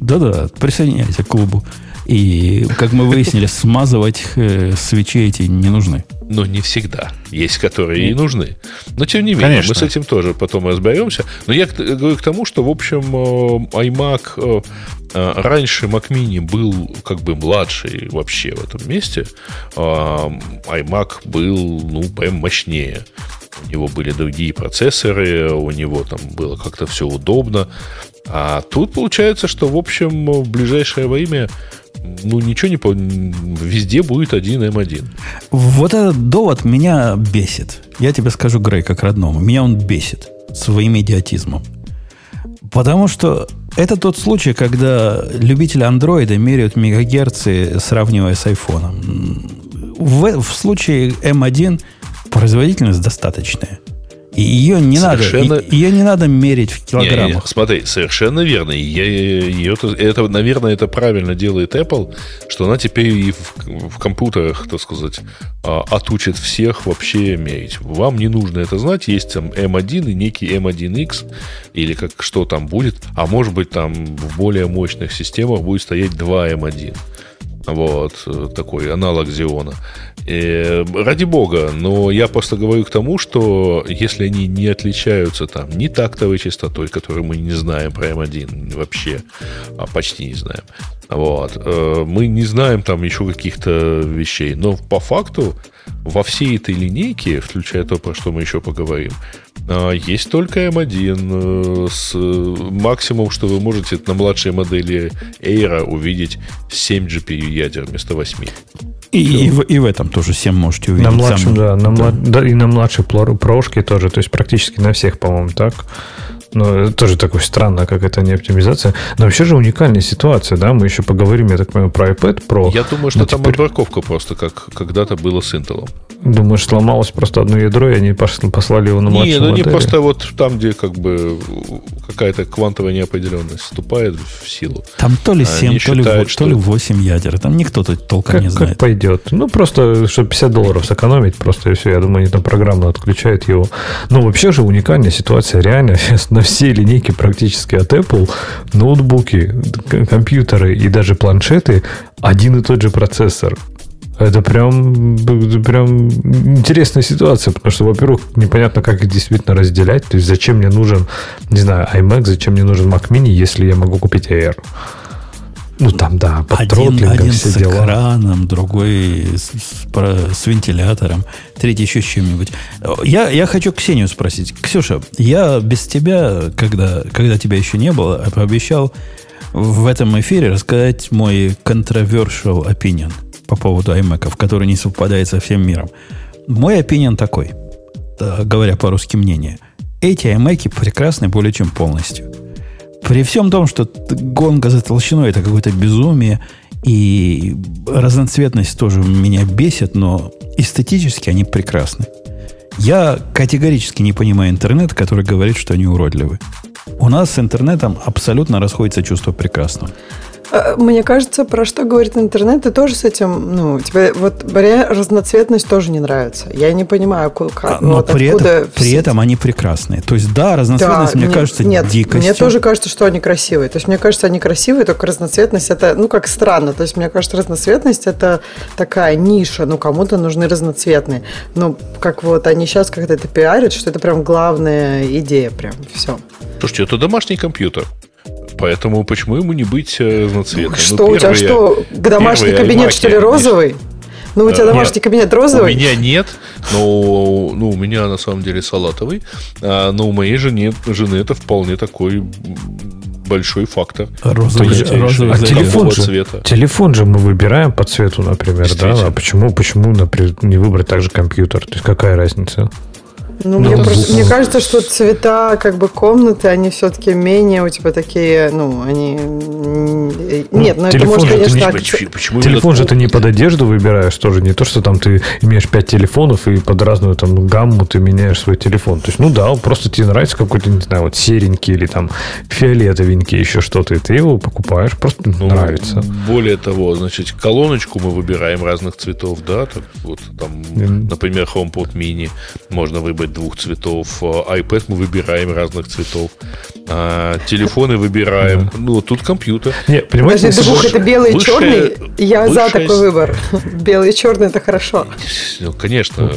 Да-да, присоединяйся к клубу. И, как мы выяснили, смазывать э, свечи эти не нужны. Но не всегда. Есть, которые и нужны. Но, тем не менее, Конечно. мы с этим тоже потом разберемся. Но я говорю к тому, что, в общем, э, iMac... э, Раньше Mac Mini был как бы младший вообще в этом месте. А iMac был, ну, прям мощнее. У него были другие процессоры, у него там было как-то все удобно. А тут получается, что, в общем, в ближайшее время ну, ничего не... по- Везде будет один M1. Вот этот довод меня бесит. Я тебе скажу, Грей, как родному. Меня он бесит своим идиотизмом. Потому что это тот случай, когда любители андроида меряют мегагерцы, сравнивая с айфоном. В, в случае M1 производительность достаточная. И ее не, Совершенно- надо, ее не надо мерить в Не, килограммах. не, смотри, совершенно верно. Я- ее- это, это, наверное, это правильно делает Apple, что она теперь и в, в компьютерах, так сказать, а, отучит всех вообще мерить. Вам не нужно это знать. Есть там M1 и некий M1X, или как что там будет. А может быть, там в более мощных системах будет стоять 2 M1. Вот, э, такой аналог Xeon. Э, ради бога, но я просто говорю к тому, что если они не отличаются там ни тактовой частотой, которую мы не знаем про M1 вообще, а почти не знаем, вот, э, мы не знаем там еще каких-то вещей, но по факту во всей этой линейке, включая то, про что мы еще поговорим, а, есть только M1 э, с э, максимум, что вы можете на младшей модели Air увидеть 7 GPU ядер вместо 8. И, и в, и в этом тоже 7 можете увидеть. На младшем, Сам- да, на млад- да, и на младшей прошке тоже, то есть практически на всех, по-моему, так. Но это тоже такое странно, как это не оптимизация. Но вообще же уникальная ситуация, да, мы еще поговорим, я так понимаю, про iPad Pro. Я думаю, что Но там теперь- отбраковка просто, как когда-то было с Intel. Думаешь, сломалось просто одно ядро, и они пошли- послали его на Не, младшую ну не модель? просто вот там, где как бы какая-то квантовая неопределенность вступает в силу. Там то ли Они 7, то ли, считают, во- то ли что- 8 ядер. Там никто тут толком Как, не как знает. пойдет. Ну, просто, чтобы 50 долларов сэкономить, просто и все. Я думаю, они там программно отключают его. Но вообще же уникальная ситуация. Реально, [laughs] всей линейке практически от Apple ноутбуки, компьютеры и даже планшеты один и тот же процессор. Это прям, прям интересная ситуация, потому что, во-первых, непонятно, как их действительно разделять. То есть, зачем мне нужен, не знаю, iMac, зачем мне нужен Mac Mini, если я могу купить Air. Ну, там, да, под Один, один все с дела. экраном, другой с, с с вентилятором, третий еще с чем-нибудь. Я, я хочу Ксению спросить. Ксюша, я без тебя, когда, когда тебя еще не было, пообещал в этом эфире рассказать мой controversial opinion по поводу iMac, который не совпадает со всем миром. Мой opinion такой, да, говоря по-русски мнение. Эти iMac прекрасны более чем полностью. При всем том, что гонка за толщиной это какое-то безумие, и разноцветность тоже меня бесит, но эстетически они прекрасны. Я категорически не понимаю интернет, который говорит, что они уродливы. У нас с интернетом абсолютно расходится чувство прекрасного. Э, Мне кажется, про что говорит интернет, ты тоже с этим, ну, тебе вот мне разноцветность тоже не нравится. Я не понимаю, как, А, но вот при, откуда этом, при этом они прекрасные. То есть, да, разноцветность, мне не- кажется, нет, дикостью. Мне тоже кажется, что они красивые. То есть, мне кажется, они красивые, только разноцветность это, ну, как странно. То есть, мне кажется, разноцветность это такая ниша. Ну, кому-то нужны разноцветные. Ну, как вот они сейчас как-то это пиарят, что это прям главная идея, прям все. Слушайте, это домашний компьютер. Поэтому почему ему не быть э, разноцветным? Ну, что у тебя первые- что, домашний первые кабинет, что ли, розовый? Ну, у тебя Э, домашний нет. кабинет У розовый? меня нет, но ну, у меня на самом деле салатовый. А, но у моей жены, жены это вполне такой большой фактор. Розовый, Понятия розовый А телефон же, цвета? телефон же мы выбираем по цвету, например, да? А почему, почему, например, не выбрать также компьютер? То есть какая разница? Ну, Ну, мне, это просто- мне кажется, что цвета как бы комнаты, они все-таки менее у тебя такие, ну, они... Нет, ну это телефон может, конечно, не- так- Почему, почему Телефон же ты не под одежду выбираешь тоже, не то, что там ты имеешь пять телефонов и под разную там гамму ты меняешь свой телефон. То есть, ну да, просто тебе нравится какой-то, не знаю, вот серенький или там фиолетовенький, еще что-то, и ты его покупаешь, просто Ну, нравится. Более того, значит, колоночку мы выбираем разных цветов, да, так вот там, Мгм. например, HomePod mini можно выбрать двух цветов, а, iPad мы выбираем разных цветов, а, телефоны выбираем, ну, тут компьютер. Не, понимаете, Подожди, если двух это белый и высшая- черный. Я за такой выбор. [laughs] Белый и черный это хорошо. Ну, конечно,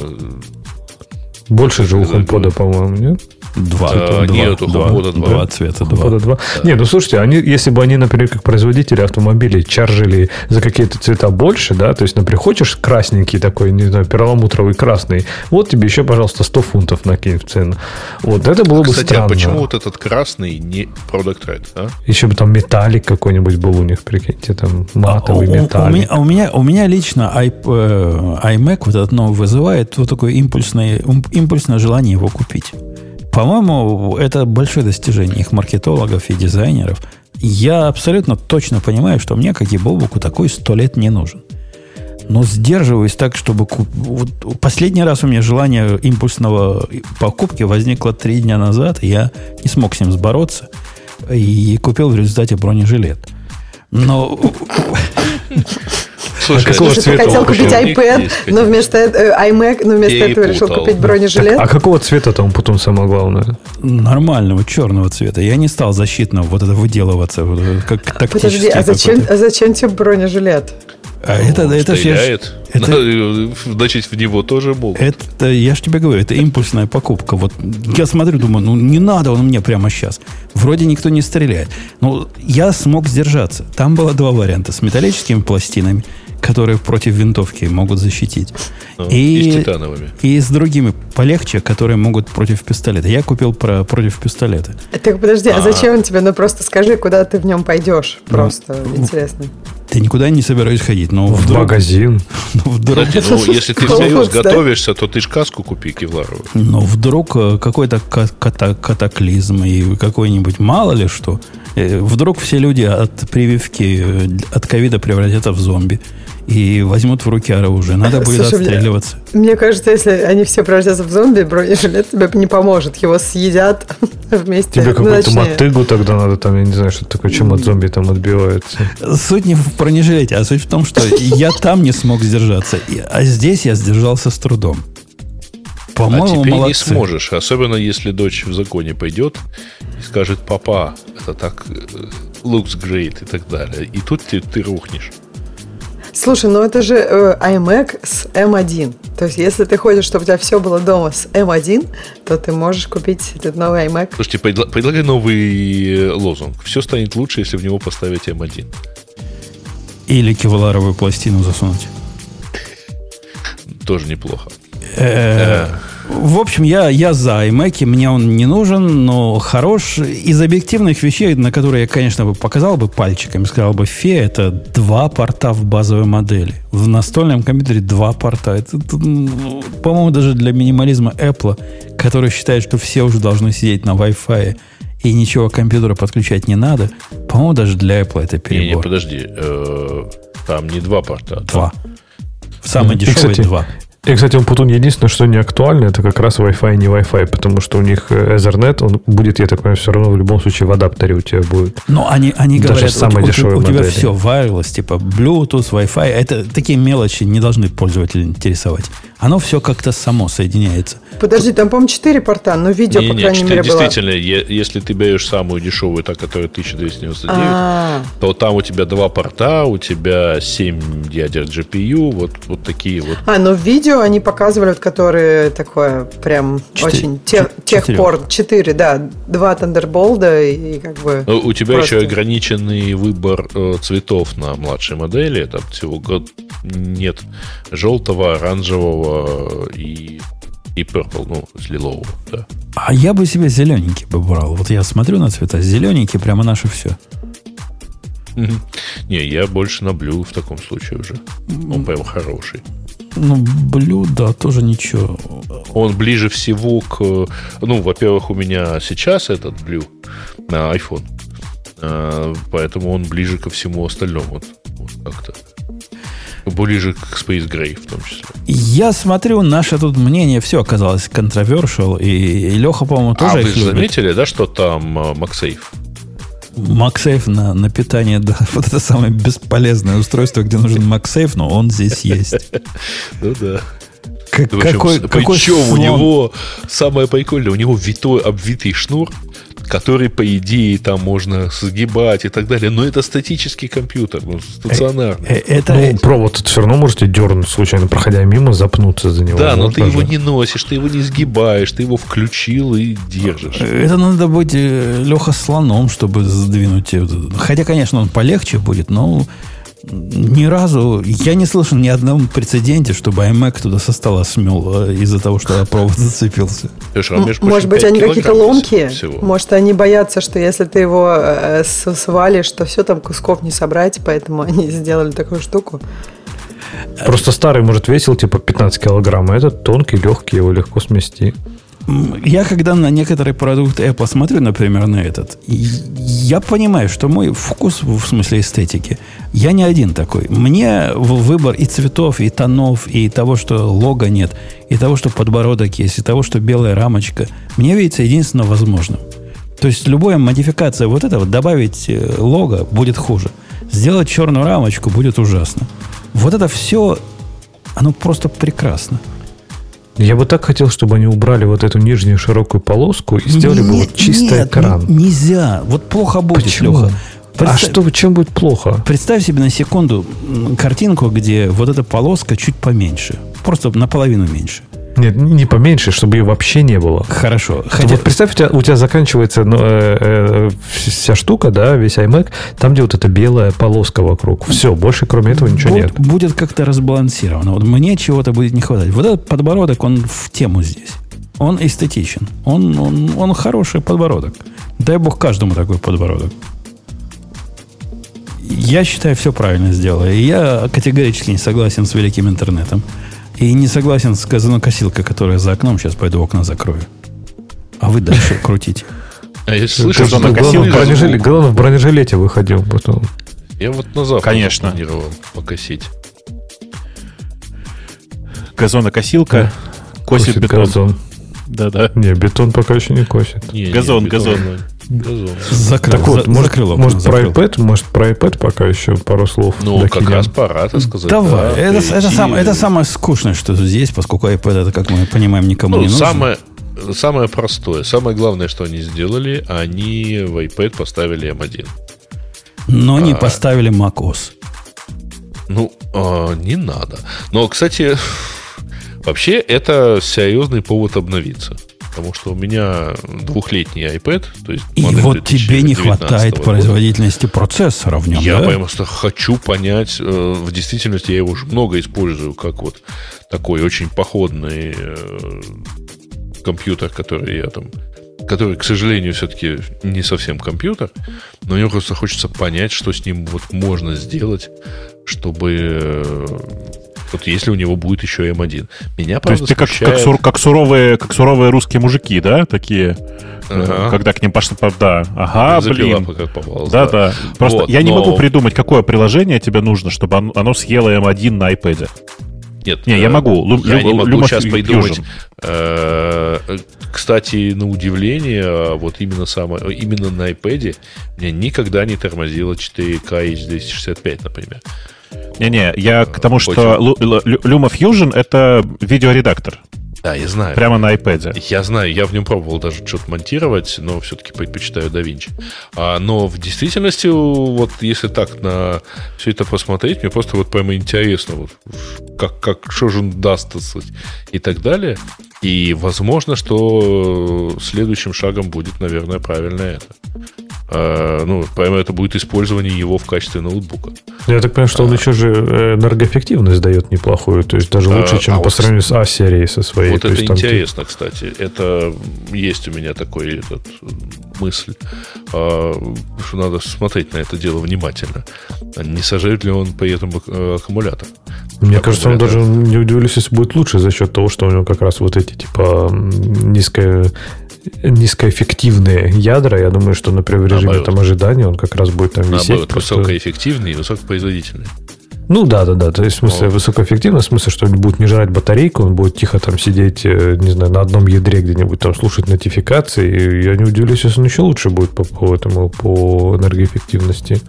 больше же у HomePod, по-моему, нет? Два, А, два, нет, у два, HomePod два. два цвета, два. HomePod 2. Не, ну слушайте, они, если бы они, например, как производители автомобилей чаржили за какие-то цвета больше, да, то есть, например, хочешь красненький такой, не знаю, перламутровый красный, вот тебе еще, пожалуйста, 100 фунтов накинь в цену. Вот это было бы Кстати, странно. а почему вот этот красный не Product Red, а? Еще бы там металлик какой-нибудь был у них, прикиньте, там А, матовый у- у, у металлик. меня, а у, меня, у меня лично э, iMac вот этот новый вызывает вот такое импульсное, импульсное желание его купить. По-моему, это большое достижение их маркетологов и дизайнеров. Я абсолютно точно понимаю, что мне, как и Бобуку, такой сто лет не нужен. Но сдерживаюсь так, чтобы... куп- Вот последний раз у меня желание импульсного покупки возникло три дня назад, и я не смог с ним сбороться и купил в результате бронежилет. Но [laughs] Слушай, какого Слушай, ты цвета хотел он купить хотел? iPad, но вместо этого, э, iMac, но вместо Я этого решил купить бронежилет. А какого цвета там потом самое главное? нормального черного цвета. Я не стал защитного вот это выделываться, это как Подожди, тактический а зачем, а зачем тебе бронежилет? А это, это ж- стреляет. это- Ну, Значит, в него тоже могут. Это, я же тебе говорю, это импульсная покупка. Вот я смотрю, думаю, ну не надо он мне прямо сейчас. Вроде никто не стреляет. Ну, я смог сдержаться. Там было два варианта. С металлическими пластинами, которые против винтовки могут защитить. Ну, и с титановыми. И с другими полегче, которые могут против пистолета. Я купил про, против пистолета. Так подожди, а зачем он тебе? Ну просто скажи, куда ты в нем пойдешь. Просто интересно. Ты никуда не собираюсь ходить, но В вдруг, магазин. [laughs] ну, вдруг, Кстати, ну, если ты всерьез готовишься, то ты ж каску купи кевларовую. но вдруг э, какой-то ка- ката- катаклизм и какой-нибудь мало ли что. Э, Вдруг все люди от прививки э, от ковида превратятся в зомби и возьмут в руки оружие. Надо будет Слушай, отстреливаться. Мне кажется, если они все превратятся в зомби, бронежилет [laughs] тебе не поможет. Его съедят [laughs] вместе. Тебе ну, какую-то точнее. мотыгу тогда надо, там, я не знаю, что такое, чем от зомби там отбивается. Суть не в бронежилете, а суть в том, что [laughs] я там не смог сдержаться, а здесь я сдержался с трудом. А По-моему, теперь не молодцы. сможешь. Особенно если дочь в законе пойдет и скажет, папа, это так э, looks great и так далее. И тут ты, ты рухнешь. Слушай, ну это же э, iMac с M1. То есть, если ты хочешь, чтобы у тебя все было дома с M1, то ты можешь купить этот новый iMac. Слушайте, предла- предлагай новый э, лозунг. Все станет лучше, если в него поставить М1. Или кевларовую пластину засунуть. Тоже неплохо. Э, В общем, я, я за iMac, мне он не нужен, но хорош. Из объективных вещей, на которые я, конечно, бы показал бы пальчиками, сказал бы, фе, это два порта в базовой модели. В настольном компьютере два порта. Это, это, ну, по-моему, даже для минимализма Apple, который считает, что все уже должны сидеть на Wi-Fi и ничего к компьютеру подключать не надо, по-моему, даже для Apple это Не, не, перебор. подожди. э, Там не два порта. Два. Самый дешевый кстати, два. И, кстати, он Путун единственное, что не актуально, это как раз Wi-Fi и не Wi-Fi, потому что у них э, Ethernet, он будет, я так понимаю, все равно в любом случае в адаптере у тебя будет. Но они, они Даже говорят, в самой вот у- у, тебя модели. все wireless, типа Bluetooth, Wi-Fi. Это такие мелочи не должны пользователя интересовать. Оно все как-то само соединяется. Подожди, там, по-моему, 4 порта, но видео, Не, по не, крайней четыре- мере, было. действительно, е- если ты берешь самую дешевую, та, которая 1299, А, то там у тебя два порта, у тебя 7 ядер GPU, вот, вот такие вот. А, но в видео они показывали, вот, которые такое прям Четыре- очень тех, техпорт. Четыре, да. Два Thunderbolt и, и как бы... Но у тебя Просто. еще ограниченный выбор э, цветов на младшей модели. Там всего год нет желтого, оранжевого и И purple, ну, с лилового, да. А я бы себе зелененький бы брал. Вот я смотрю на цвета, зелененький прямо наше все. Не, я больше на блю в таком случае уже. Он прям хороший. Ну, блю, да, тоже ничего. Он ближе всего к... Ну, во-первых, у меня сейчас этот Blue на iPhone. А, Поэтому он ближе ко всему остальному. Вот, вот как-то. Ближе к Space Gray в том числе. Я смотрю, наше тут мнение все оказалось controversial, и, и Леха, по-моему, а тоже вы их же заметили, да, что там а, MagSafe? MagSafe на, на питание, да, [laughs] вот это самое бесполезное устройство, где нужен MagSafe, но он здесь есть. [laughs] Ну да. Как- какой, какой причем у слон. него самое прикольное, у него витой, обвитый шнур, который, по идее, там можно сгибать и так далее. Но это статический компьютер, ну, стационарный. Э, Это, Ну, провод все равно можете дернуть, случайно проходя мимо, запнуться за него. Да, но ты его же. не носишь, ты его не сгибаешь, ты его включил и держишь. это надо быть, э, Леха, слоном, чтобы сдвинуть. э, Хотя, конечно, он полегче будет, но ни разу я не слышал ни одном прецеденте, чтобы iMac туда со стола смел э, из-за того, что провод [laughs] зацепился. Слушай, а прочим, Может быть, 5 они какие-то ломкие? всего. Может, они боятся, что если ты его э, свалишь, то все там кусков не собрать, поэтому они [laughs] сделали такую штуку. Просто старый, может, весил типа 15 килограмм, а этот тонкий, легкий, его легко смести. Я когда на некоторые продукты Apple смотрю, например, на этот, я понимаю, что мой вкус в смысле эстетики, я не один такой. Мне выбор и цветов, и тонов, и того, что лога нет, и того, что подбородок есть, и того, что белая рамочка, мне видится единственно возможным. То есть любая модификация вот этого, добавить э, лого будет хуже. Сделать черную рамочку будет ужасно. Вот это все, оно просто прекрасно. Я бы так хотел, чтобы они убрали вот эту нижнюю широкую полоску и сделали бы Нет, вот чистый нет, экран. н- нельзя. Вот плохо будет, Почему? Леха. А Представь- что, чем будет плохо? Представь себе на секунду картинку, где вот эта полоска чуть поменьше. Просто наполовину меньше. Нет, не поменьше, чтобы ее вообще не было. Хорошо. Хотя... Вот представь, у тебя, у тебя заканчивается ну, э, э, вся штука, да, весь iMac, там, где вот эта белая полоска вокруг. Все, больше кроме этого ничего Бу- нет. Будет как-то разбалансировано. Вот мне чего-то будет не хватать. Вот этот подбородок, он в тему здесь. Он эстетичен. Он, он, он хороший подбородок. Дай бог каждому такой подбородок. Я считаю, все правильно сделала. И я категорически не согласен с великим интернетом. И не согласен с газонокосилкой, которая за окном. Сейчас пойду окна закрою. А вы дальше [laughs] крутите. А я слышал, что главное, накосил в звук. бронежилете, главное, в бронежилете выходил потом. Я вот на завтра Конечно. планировал покосить. Газонокосилка косит бетон. газон. Да-да. Не, бетон пока еще не косит. Не, не, Газон, бетон, газон. Закрыл, Так вот, может, закрыл может про закрыл. iPad, может про iPad пока еще пару слов. Ну, как докинем? раз пора, так сказать. Давай, да, это, это, сам- это самое скучное, что здесь, поскольку iPad, это, как мы понимаем, никому Ну, не нужен. самое, самое простое, самое главное, что они сделали, они в iPad поставили M1. Но не а- поставили macOS. Ну, а, не надо. Но, кстати, [laughs] вообще это серьезный повод обновиться. Потому что у меня двухлетний iPad, то есть И вот тебе не 2019 хватает года. производительности процессора в нем, Я да? просто хочу понять, э, в действительности я его уже много использую, как вот такой очень походный э, компьютер, который я там который, к сожалению, все-таки не совсем компьютер, но мне просто хочется понять, что с ним вот можно сделать, чтобы э, вот если у него будет еще M1. Меня, То есть ты как, как, сур- как суровые, как суровые русские мужики, да, такие, э, Ага. когда к ним пошли, да, ага, Запила, блин, как попалось, да, да. Просто Вот, я не но- могу придумать, какое приложение тебе нужно, чтобы оно, оно съело M1 на iPad. Нет, Не, я э, могу. Лу- я лю- не могу Luma сейчас придумать. Э, Кстати, на удивление, вот именно самое, именно на iPad меня никогда не тормозило 4К H265, например. Не-не, я к тому, что Luma Fusion — это видеоредактор. Да, я знаю. Прямо на iPad. Я знаю, я в нем пробовал даже что-то монтировать, но все-таки предпочитаю DaVinci. А, но в действительности, вот если так на все это посмотреть, мне просто вот прямо интересно, вот, как, как, что же он даст, так сказать, и так далее. И возможно, что следующим шагом будет, наверное, правильно это. Э, ну, поэтому это будет использование его в качестве ноутбука. Я так понимаю, что он А. еще же э, энергоэффективность дает неплохую, то есть даже А, лучше, чем а по вот сравнению с А-серией со своей. Вот То это есть там ты- интересно, кстати. Это есть у меня такой этот, мысль, а, что надо смотреть на это дело внимательно. Не сажает ли он при этом э, аккумулятор? Мне кажется, он даже не удивлюсь, если будет лучше за счет того, что у него как раз вот эти типа м, низкое низкоэффективные ядра, я думаю, что, например, в режиме Наоборот. там ожидания он как раз будет там висеть. Наоборот, просто- высокоэффективный и высокопроизводительный. Ну да, да, да. То есть, в смысле, О. высокоэффективно, в смысле, что он будет не жрать батарейку, он будет тихо там сидеть, э, не знаю, на одном ядре где-нибудь там слушать нотификации. И я не удивлюсь, если он еще лучше будет по, по этому, по энергоэффективности.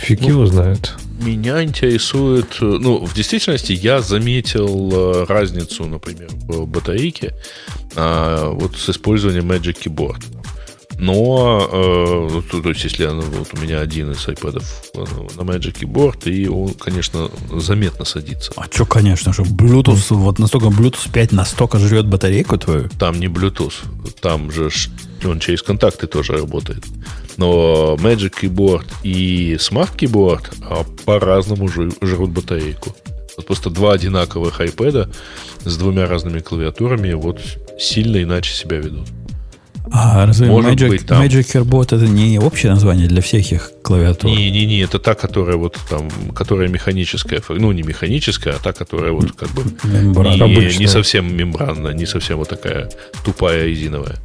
Фиг Ну, его знает. Меня интересует, э, ну, в действительности я заметил э, разницу, например, в батарейке а, вот с использованием Magic Keyboard. Но, э, ну, то, есть, если вот у меня один из iPad э, на Magic Keyboard, и он, конечно, заметно садится. А что, конечно же, Bluetooth, вот настолько Bluetooth 5 настолько жрет батарейку твою. Там не Bluetooth, там же он через контакты тоже работает. Но Magic Keyboard и Smart Keyboard а, по-разному жрут батарейку. Вот просто два одинаковых iPad с двумя разными клавиатурами вот сильно иначе себя ведут. А разве Может Magic, быть, там. Magic Keyboard это не общее название для всех их клавиатур? Не-не-не, это та, которая вот там, которая механическая, ну не механическая, а та, которая вот как бы Мембрана. не, Обычная. не совсем мембранная, не совсем вот такая тупая резиновая.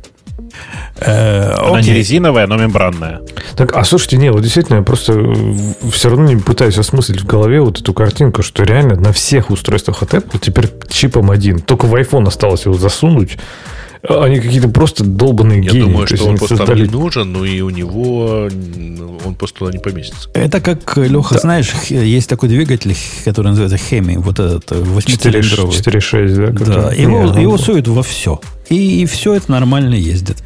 Э, Она не резиновая, но мембранная. Так, а слушайте, не, вот действительно, я просто все равно не пытаюсь осмыслить в голове вот эту картинку, что реально на всех устройствах от Apple теперь чипом один. Только в iPhone осталось его засунуть. Они какие-то просто долбанные Я гении. думаю, То есть что он просто там создали- не нужен, но и у него он просто туда не поместится. Это как, Леха, знаешь, х- есть такой двигатель, который называется Хеми, вот этот э, 4.6, восьмицилиндровый. 4.6, да? Да, его, ну, его суют во все. И, все это нормально ездит.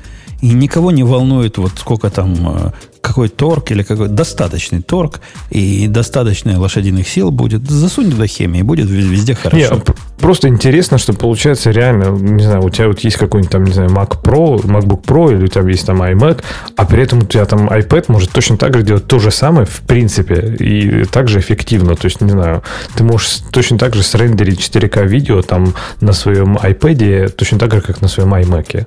И никого не волнует, вот сколько там, э, какой торг или какой достаточный торг и достаточно лошадиных сил будет. Засунь туда хемии, и будет вез- везде Не, хорошо. п- просто интересно, что получается реально, не знаю, у тебя вот есть какой-нибудь там, не знаю, Mac Pro, MacBook Pro, или у тебя есть там iMac, а при этом у тебя там iPad может точно так же делать то же самое, в принципе, и также эффективно. То есть, не знаю, ты можешь точно так же срендерить 4К видео там на своем iPad точно так же, как на своем iMac.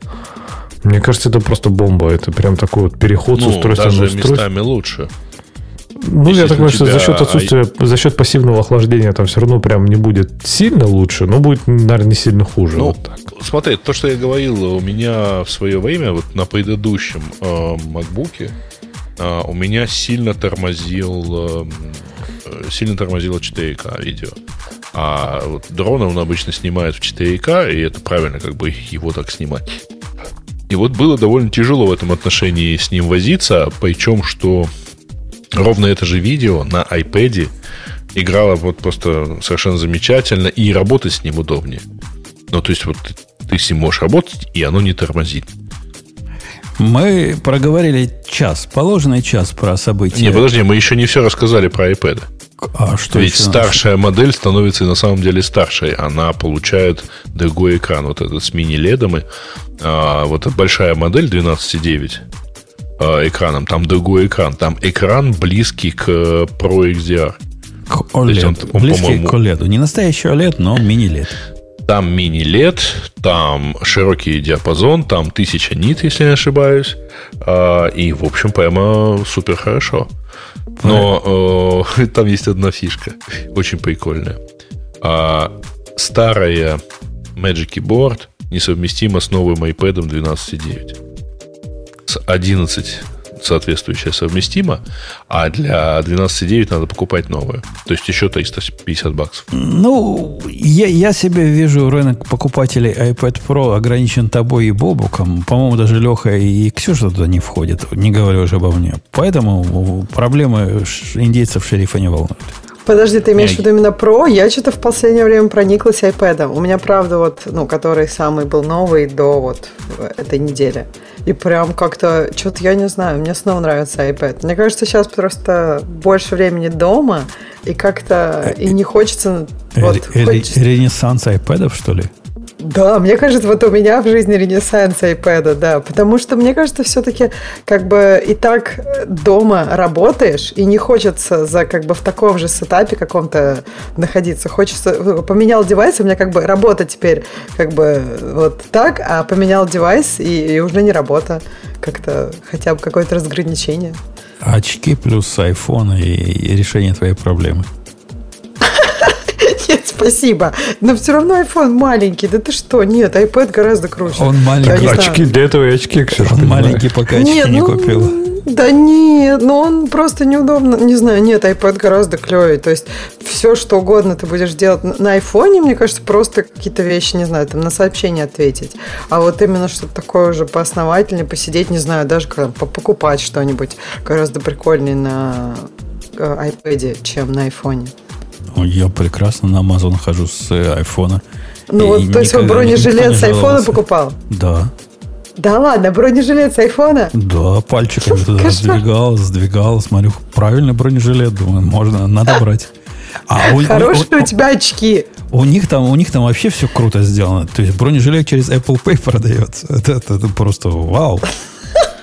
Мне кажется, это просто бомба. Это прям такой вот переход с Ну, устройства даже на устройство. местами лучше. Ну, Если я так понимаю, что за счет отсутствия, за счет пассивного охлаждения там все равно прям не будет сильно лучше, но будет, наверное, не сильно хуже. Ну, вот так. смотри, то, что я говорил, у меня в свое время, вот на предыдущем э, MacBook, э, у меня сильно тормозил, э, э, сильно тормозило 4К видео. А вот дрона он обычно снимает в 4К, и это правильно как бы его так снимать. И вот было довольно тяжело в этом отношении с ним возиться, причем что ровно это же видео на iPad играло вот просто совершенно замечательно, и работать с ним удобнее. Ну, то есть, вот ты, ты с ним можешь работать, и оно не тормозит. Мы проговорили час, положенный час про события. Не, подожди, мы еще не все рассказали про iPad. А что Ведь еще? старшая модель становится на самом деле старшей. Она получает другой экран, вот этот с мини-ледом. И, а, вот эта большая модель 12.9 а, экраном, там другой экран. Там экран близкий к э, Pro XDR. К есть он- OLED. он, Близкий к OLED. Не настоящий OLED, но мини-LED. Там мини-лед, там широкий диапазон, там 1000 нит, если не ошибаюсь. А, и, в общем, прямо супер хорошо. Но э, [laughs] там есть одна фишка, очень прикольная. А, старая Magic Keyboard несовместима с новым iPad 12.9. С 11 соответствующая совместима, а для 12.9 надо покупать новую. То есть еще 350 баксов. Ну, я, я себе вижу рынок покупателей iPad Pro ограничен тобой и Бобуком. По-моему, даже Леха и Ксюша туда не входят, не говорю уже обо мне. Поэтому проблемы индейцев шерифа не волнуют. Подожди, ты имеешь Не, в виду именно Pro? Я что-то в последнее время прониклась iPad. У меня, правда, вот, ну, который самый был новый до вот этой недели. И прям как-то, что-то я не знаю, мне снова нравится iPad. Мне кажется, сейчас просто больше времени дома, и как-то и не хочется... Вот, ре- хочется- Ренессанс iPad, что ли? Да, мне кажется, вот у меня в жизни ренессанс iPad, да, потому что мне кажется, все-таки как бы и так дома работаешь, и не хочется за как бы в таком же сетапе каком-то находиться. Хочется, поменял девайс, у меня как бы работа теперь как бы вот так, а поменял девайс, и, и уже не работа. Как-то хотя бы какое-то разграничение. Очки плюс iPhone и решение твоей проблемы. [laughs] Нет, спасибо. Но все равно iPhone маленький. Да ты что? Нет, iPad гораздо круче. Он маленький. Очки для этого и очки, Ксюша. Он маленький, пока очки Нет, не ну, купил. Да нет, но он просто неудобно. Не знаю, нет, iPad гораздо клевый. То есть все, что угодно ты будешь делать на айфоне, мне кажется, просто какие-то вещи, не знаю, там на сообщение ответить. А вот именно что-то такое уже поосновательнее, посидеть, не знаю, даже когда покупать что-нибудь гораздо прикольнее на э, iPad, чем на айфоне. Я прекрасно на Amazon хожу с э, айфона. Ну вот, то есть он бронежилет не с айфона покупал? Да. Да ладно, бронежилет с айфона? Да, пальчиками [laughs] туда сдвигал, сдвигал, смотрю, правильный бронежилет, думаю, можно, надо брать. А у, у- Хорошие у- у тебя очки. у них там, у них там вообще все круто сделано. То есть бронежилет через Apple Pay [laughs] продается. Это, это- это просто вау. [laughs]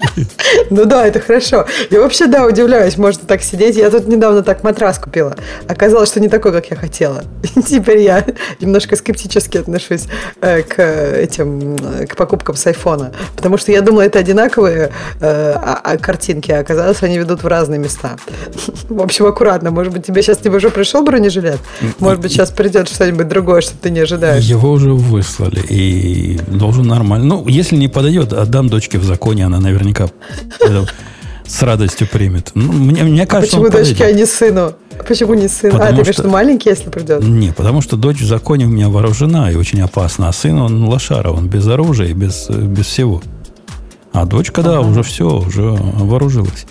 Ну да, это хорошо. Я вообще, да, удивляюсь, можно так сидеть. Я тут недавно так матрас купила. Оказалось, что не такой, как я хотела. И [laughs] теперь я немножко скептически отношусь э, к этим, э, к покупкам с айфона. Потому что я думала, это одинаковые э, а- а картинки, а оказалось, они ведут в разные места. [laughs] В общем, аккуратно. Может быть, тебе сейчас тебе уже пришел бронежилет? Может быть, сейчас придет что-нибудь другое, что ты не ожидаешь. Его уже выслали. И должен нормально. Ну, если не подойдет, отдам дочке в законе, она наверняка это с радостью примет. Ну, мне, мне кажется, Почему он дочке, а не сыну? Почему не сын? А, Потому ты говоришь, что- маленький, если придет? Не, потому что дочь в законе у меня вооружена и очень опасна. А сын, он лошара, он без оружия без, без всего. А дочка, да, уже все, уже вооружилась.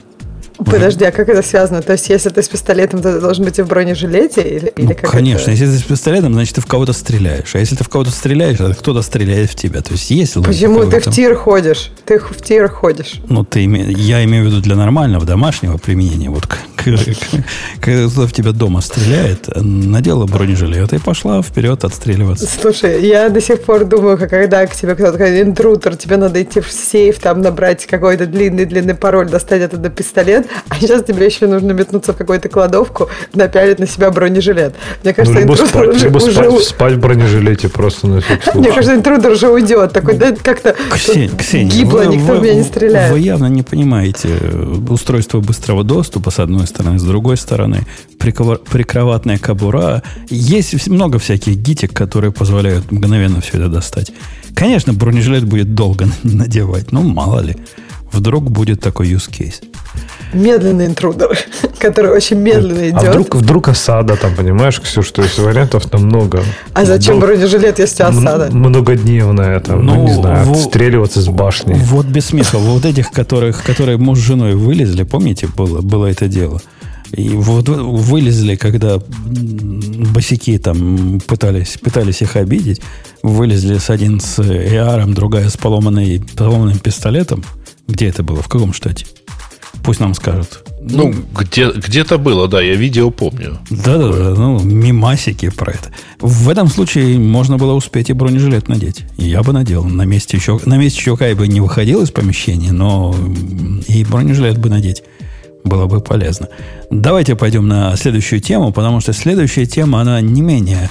Подожди, а как это связано? То есть, если ты с пистолетом, то ты должен быть и в бронежилете? Или, или Ну, как конечно, это? если ты с пистолетом, значит, ты в кого-то стреляешь. А если ты в кого-то стреляешь, то кто-то стреляет в тебя. То есть есть логика Почему ты в тир ходишь? Ты в тир ходишь. Ну, ты име- я имею в виду для нормального домашнего применения. Вот когда кто-то в тебя дома стреляет, надела бронежилет и пошла вперед отстреливаться. Слушай, я до сих пор думаю, когда к тебе кто-то интрудер, тебе надо идти в сейф, там набрать какой-то длинный-длинный пароль, достать оттуда пистолет, а сейчас тебе еще нужно метнуться в какую-то кладовку, напялить на себя бронежилет. Мне Ну, кажется, либо интрудер спать, уже, либо уже спать, у- спать в бронежилете просто на Мне кажется, интрудер уже уйдет. Такой, да, как-то Ксень- Ксения, гибло, вы- никто вы- в меня не стреляет. Вы явно не понимаете э, устройство быстрого доступа, с одной стороны, с другой стороны, прикроватная кобура. Есть много всяких гитик, которые позволяют мгновенно все это достать. Конечно, бронежилет будет долго [laughs] надевать, но мало ли. Вдруг будет такой use case. Медленный интрудер, [laughs] который очень медленно идет. А вдруг, вдруг осада там, понимаешь, Ксюш, то есть вариантов там много. А зачем Дол- бронежилет, если м- осада? Многодневная там, ну, Ну, не знаю, во- отстреливаться с башни. Вот без смеха. Вот этих, которых, которые муж с женой вылезли, помните, было, было это дело? И вот вылезли, когда м, босики там пытались, пытались их обидеть, вылезли с один с AR, другая с поломанной, поломанным пистолетом. Где это было? В каком штате? Пусть нам скажут. Ну, где, где-то было, да, я видео помню. Да-да-да, ну, мимасики про это. В этом случае можно было успеть и бронежилет надеть. Я бы надел. На месте, еще, на месте щука я бы не выходил из помещения, но и бронежилет бы надеть. Было бы полезно. Давайте пойдем на следующую тему, потому что следующая тема, она не менее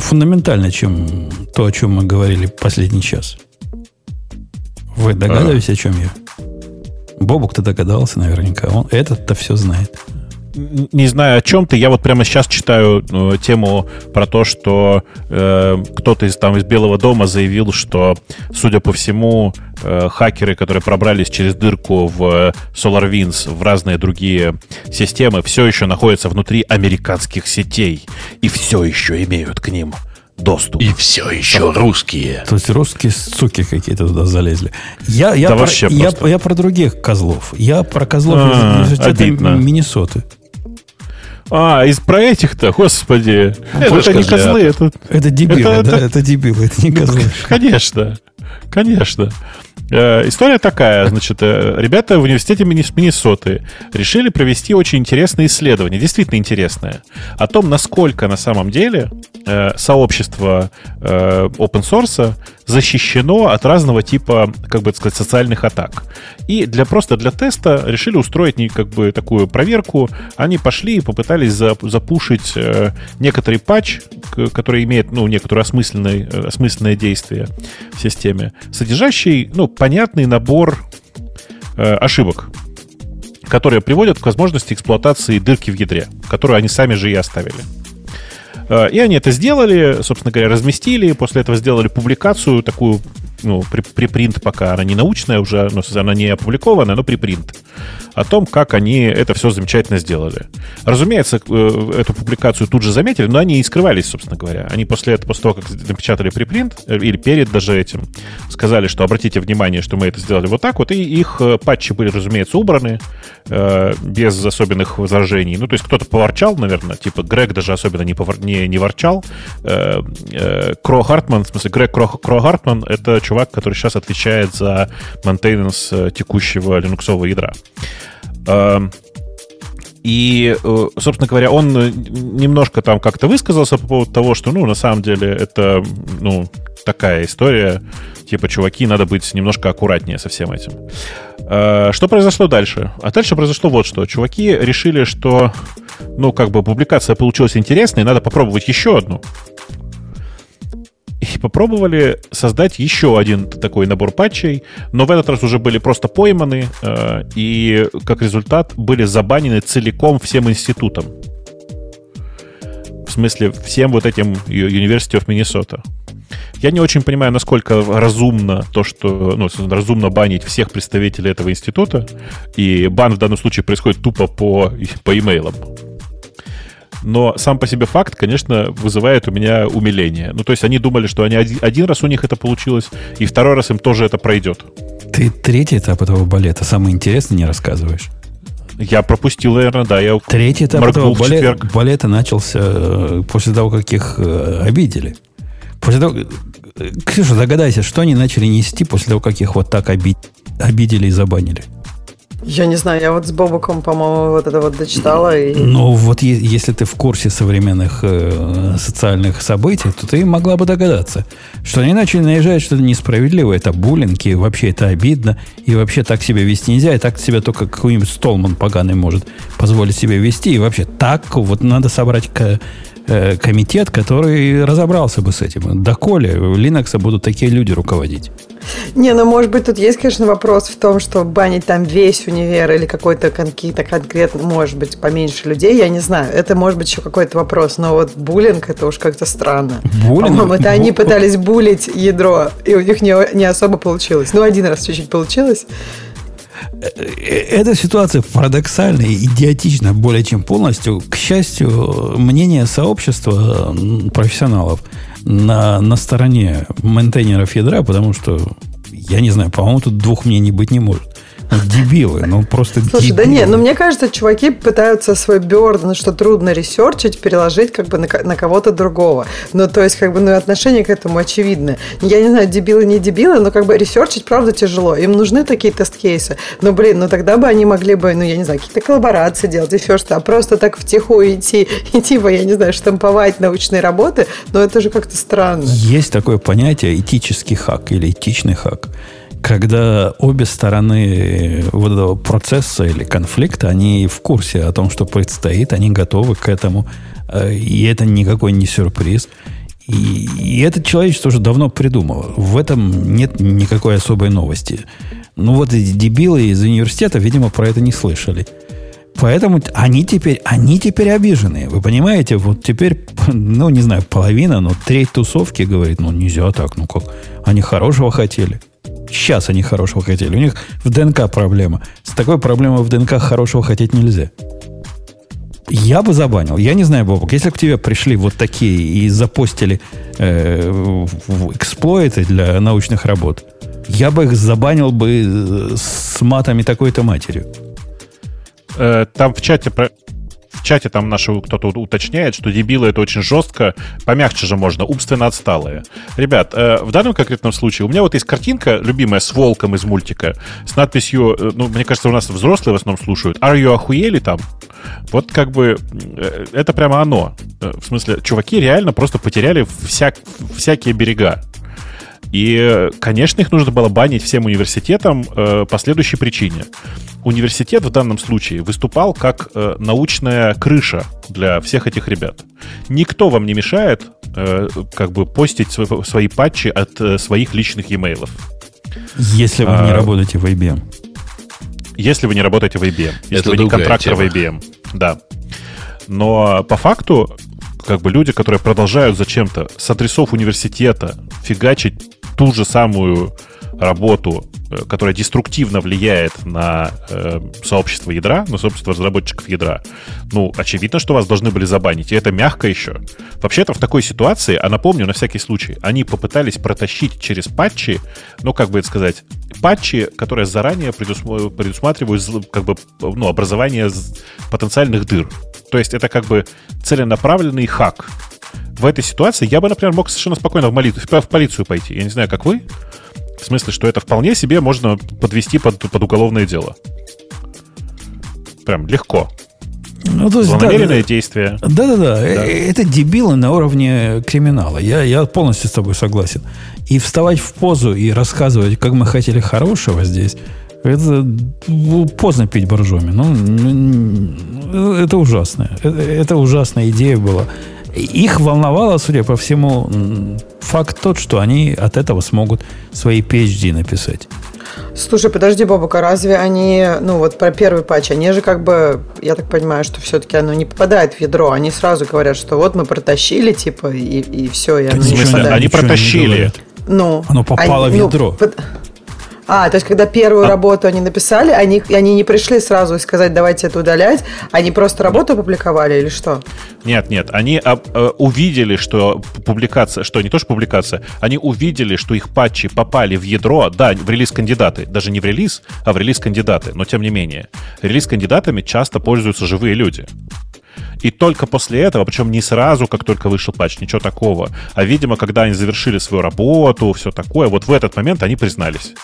фундаментальна, чем то, о чем мы говорили последний час. Вы догадываетесь, о чем я? Бобук-то догадался наверняка. Он этот-то все знает. Не знаю, о чем ты. Я вот прямо сейчас читаю э, тему про то, что э, кто-то из, там, из Белого дома заявил, что, судя по всему, э, хакеры, которые пробрались через дырку в э, SolarWinds, в разные другие системы, все еще находятся внутри американских сетей и все еще имеют к ним доступ. И все еще русские. То есть русские суки какие-то туда залезли. Я, я, Да про, вообще я, просто. я про других козлов. Я про козлов из А, университета обидно. Миннесоты. А, из про этих-то, господи. Это Это, не козлы, это... Это дебилы, Это- да? это- Это дебилы, это не козлы. Конечно, конечно. Э, История такая, значит, э, ребята в университете Миннес- Миннесоты решили провести очень интересное исследование, действительно интересное, о том, насколько на самом деле э, сообщество open source защищено от разного типа, как бы это сказать, социальных атак. И для, просто для теста решили устроить как бы такую проверку. Они пошли и попытались за, запушить некоторый патч, который имеет ну, некоторое осмысленное, осмысленное действие в системе, содержащий ну, понятный набор э, ошибок которые приводят к возможности эксплуатации дырки в ядре, которую они сами же и оставили. Э, и они это сделали, собственно говоря, разместили, после этого сделали публикацию такую ну, припринт пока, она не научная уже, но она не опубликованная, но припринт о том, как они это все замечательно сделали. Разумеется, э, эту публикацию тут же заметили, но они и скрывались, собственно говоря. Они после этого, после того, как напечатали припринт, э, или перед даже этим, сказали, что обратите внимание, что мы это сделали вот так вот, и их э, патчи были, разумеется, убраны без особенных возражений. Ну, то есть кто-то поворчал, наверное, типа Грег даже особенно не, повор... не, не ворчал. Кроа-Хартман, в смысле, Грег Кро, Кроа-Хартман — это чувак, который сейчас отвечает за maintenance текущего линуксового ядра. Эм, и, э, собственно говоря, он немножко там как-то высказался по поводу того, что, ну, на самом деле, это, ну, такая история, типа, чуваки, надо быть немножко аккуратнее со всем этим. Э, что произошло дальше? А дальше произошло вот что. Чуваки решили, что, ну, как бы публикация получилась интересной, надо попробовать еще одну попробовали создать еще один такой набор патчей, но в этот раз уже были просто пойманы э, и как результат были забанены целиком всем институтом. В смысле, всем вот этим University of Minnesota. Я не очень понимаю, насколько разумно то, что ну, разумно банить всех представителей этого института, и бан в данном случае происходит тупо по, по имейлам но сам по себе факт, конечно, вызывает у меня умиление. Ну, то есть они думали, что они один, один раз у них это получилось, и второй раз им тоже это пройдет. Ты третий этап этого балета, самый интересный, не рассказываешь? Я пропустил, наверное, да. Я Третий этап этого балета, балета начался э, после того, как их э, обидели. После того, э, Ксюша, догадайся, что они начали нести после того, как их вот так обидели и забанили? Я не знаю, я вот с Бобуком, по-моему, вот это вот дочитала. И... Ну, вот е- если ты в курсе современных э, социальных событий, то ты могла бы догадаться, что они начали наезжать что-то несправедливое. Это буллинг, и вообще это обидно, и вообще так себя вести нельзя, и так себя только какой-нибудь столман поганый может позволить себе вести, и вообще так вот надо собрать Э, комитет, который разобрался бы с этим. Доколе Linux будут такие люди руководить? Не, ну, может быть, тут есть, конечно, вопрос в том, что банить там весь универ или какой-то какие-то конкретно, может быть, поменьше людей, я не знаю. Это может быть еще какой-то вопрос, но вот буллинг, это уж как-то странно. Буллинг? По-моему, это они пытались булить ядро, и у них не, не особо получилось. Ну, один раз чуть-чуть получилось. Э, эта ситуация парадоксальна и идиотична более чем полностью. К счастью, мнение сообщества профессионалов на, на стороне мейнтейнеров ядра, потому что, я не знаю, по-моему, тут двух мнений быть не может. Дебилы, ну просто Слушай, дебилы. да нет, ну мне кажется, чуваки пытаются свой burden, что трудно research ить, переложить как бы на, на кого-то другого. Ну, то есть, как бы, ну, отношение к этому очевидно. Я не знаю, дебилы, не дебилы, но как бы research ить, правда, тяжело. Им нужны такие тест-кейсы. Но, блин, ну тогда бы они могли бы, ну, я не знаю, какие-то коллаборации делать, еще что-то, а просто так втихую идти [laughs] и типа, я не знаю, штамповать научные работы, но это же как-то странно. Есть такое понятие этический хак или этичный хак когда обе стороны вот этого процесса или конфликта, они в курсе о том, что предстоит, они готовы к этому, э, и это никакой не сюрприз. И, и это человечество уже давно придумало. В этом нет никакой особой новости. Ну вот эти дебилы из университета, видимо, про это не слышали. Поэтому они теперь, они теперь обиженные. Вы понимаете, вот теперь, [laughs] ну, не знаю, половина, но треть тусовки говорит, ну, нельзя так, ну как, они хорошего хотели. Сейчас они хорошего хотели. У них в ДНК проблема. С такой проблемой в ДНК хорошего хотеть нельзя. Я бы забанил. Я не знаю, Бобок, если к тебе пришли вот такие и запостили э, эксплойты для научных работ, я бы их забанил бы э, с матами такой-то матерью. Э, там в чате чате там нашего кто-то уточняет, что дебилы это очень жестко, помягче же можно, умственно отсталые. Ребят, э, в данном конкретном случае у меня вот есть картинка, любимая, с волком из мультика, с надписью, э, ну, мне кажется, у нас взрослые в основном слушают, «Are you охуели там?» Вот как бы э, это прямо оно. В смысле, чуваки реально просто потеряли всяк, всякие берега. И, конечно, их нужно было банить всем университетам э, по следующей причине. Университет в данном случае выступал как э, научная крыша для всех этих ребят. Никто вам не мешает э, как бы постить свои, свои патчи от э, своих личных e-mail. Если вы а, не работаете в IBM. Если вы не работаете в IBM. Если Это вы не контрактор тема. в IBM. Да. Но по факту как бы люди, которые продолжают зачем-то с адресов университета фигачить ту же самую работу, э, которая деструктивно влияет на э, сообщество ядра, на сообщество разработчиков ядра, ну, очевидно, что вас должны были забанить. И это мягко еще. Вообще-то в такой ситуации, а напомню, на всякий случай, они попытались протащить через патчи, ну, как бы это сказать, патчи, которые заранее предусматривают как бы, ну, образование потенциальных дыр. То есть это как бы целенаправленный хак. В этой ситуации я бы, например, мог совершенно спокойно в, молитву, в полицию пойти. Я не знаю, как вы. В смысле, что это вполне себе можно подвести под, под уголовное дело. Прям легко. Ну, то есть, Злонамеренное да, действие. Да-да-да. Э, это дебилы на уровне криминала. Я, я полностью с тобой согласен. И вставать в позу и рассказывать, как мы хотели хорошего здесь, это ну, поздно пить боржоми. Ну, это ужасно. Это, это ужасная идея была. Их волновало, судя по всему, факт тот, что они от этого смогут свои PhD написать. Слушай, подожди, Бобука, разве они, ну вот про первый патч, они же как бы, я так понимаю, что все-таки оно не попадает в ядро, они сразу говорят, что вот мы протащили, типа, и, и все, и оно не попадает. Они протащили. Ну, оно попало они, в ядро. Ну, под... А, то есть, когда первую а... работу они написали, они, они не пришли сразу и сказать, давайте это удалять, они просто работу опубликовали или что? Нет, нет, они об, э, увидели, что публикация, что не то, что публикация, они увидели, что их патчи попали в ядро, да, в релиз-кандидаты, даже не в релиз, а в релиз-кандидаты, но тем не менее. Релиз-кандидатами часто пользуются живые люди. И только после этого, причем не сразу, как только вышел патч, ничего такого, а, видимо, когда они завершили свою работу, все такое, вот в этот момент они признались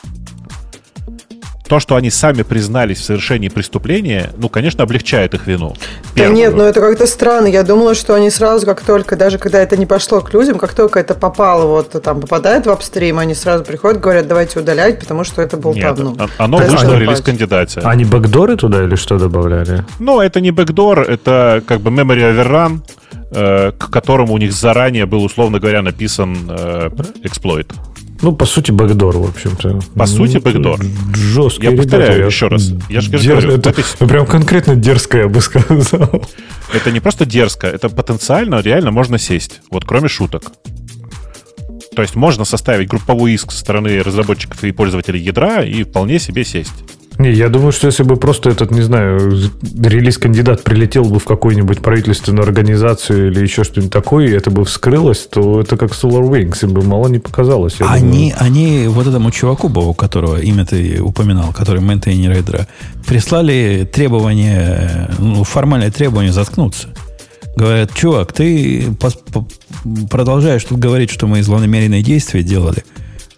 то, что они сами признались в совершении преступления, ну, конечно, облегчает их вину. Да нет, но это как-то странно. Я думала, что они сразу, как только, даже когда это не пошло к людям, как только это попало, вот там попадает в апстрим, они сразу приходят, говорят, давайте удалять, потому что это был нет, там, ну, а, оно вышло в релиз-кандидате. Они бэкдоры туда или что добавляли? Ну, это не бэкдор, это как бы memory overrun, э, к которому у них заранее был, условно говоря, написан э, эксплойт. Ну, по сути, бэкдор, в общем-то. По ну, сути, бэкдор. Жесткий. Я повторяю еще раз. Я же Дер... говорю, это, этой... прям конкретно дерзко, я бы сказал. Это не просто дерзко, это потенциально реально можно сесть. Вот кроме шуток. То есть можно составить групповой иск со стороны разработчиков и пользователей ядра и вполне себе сесть. Не, я думаю, что если бы просто этот, не знаю, релиз-кандидат прилетел бы в какую-нибудь правительственную организацию или еще что-нибудь такое, и это бы вскрылось, то это как Solar Wings, им бы мало не показалось. Они, они вот этому чуваку, Богу, которого имя ты упоминал, который мейнтейнер ядра, прислали требование, ну, формальное требование заткнуться. Говорят, чувак, ты продолжаешь тут говорить, что мы злонамеренные действия делали –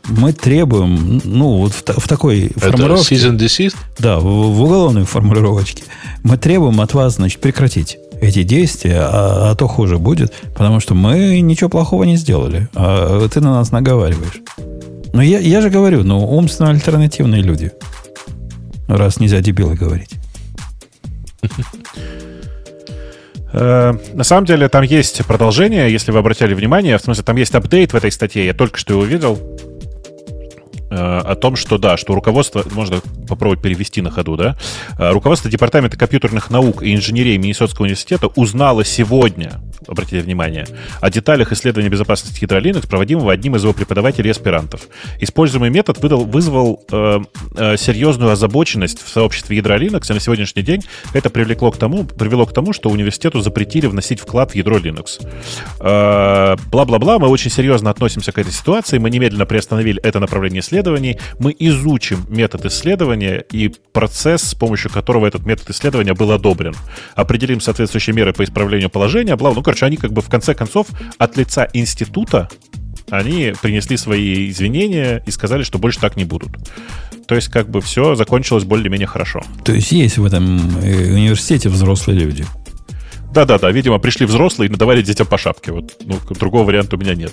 мы требуем, ну, вот в, в такой формулировке... Это season desist? Да, в, в уголовной формулировочке. Мы требуем от вас, значит, прекратить эти действия, а, а то хуже будет, потому что мы ничего плохого не сделали, а ты на нас наговариваешь. Но я, я же говорю, ну, умственно альтернативные люди. Раз нельзя дебилы говорить. Э, на самом деле там есть продолжение, если вы обратили внимание. В смысле, там есть апдейт в этой статье. Я только что его видел. Э, о том, что да, что руководство, можно попробовать перевести на ходу, да, э, руководство Департамента компьютерных наук и инженерии Миннесотского университета узнало сегодня, обратите внимание, о деталях исследования безопасности ядра проводимого одним из его преподавателей аспирантов. Используемый метод выдал, вызвал э, э, серьезную озабоченность в сообществе ядра и на сегодняшний день это привлекло к тому, привело к тому, что университету запретили вносить вклад в ядро Linux. Э, бла-бла-бла, мы очень серьезно относимся к этой ситуации, мы немедленно приостановили это направление исследования, исследований, мы изучим метод исследования и процесс, с помощью которого этот метод исследования был одобрен. Определим соответствующие меры по исправлению положения, бла, ну, короче, они как бы в конце концов от лица института они принесли свои извинения и сказали, что больше так не будут. то есть как бы все закончилось более-менее хорошо. То есть есть в этом э, университете взрослые люди. Да-да-да, видимо, пришли взрослые и надавали детям по шапке. Вот, ну, другого варианта у меня нет.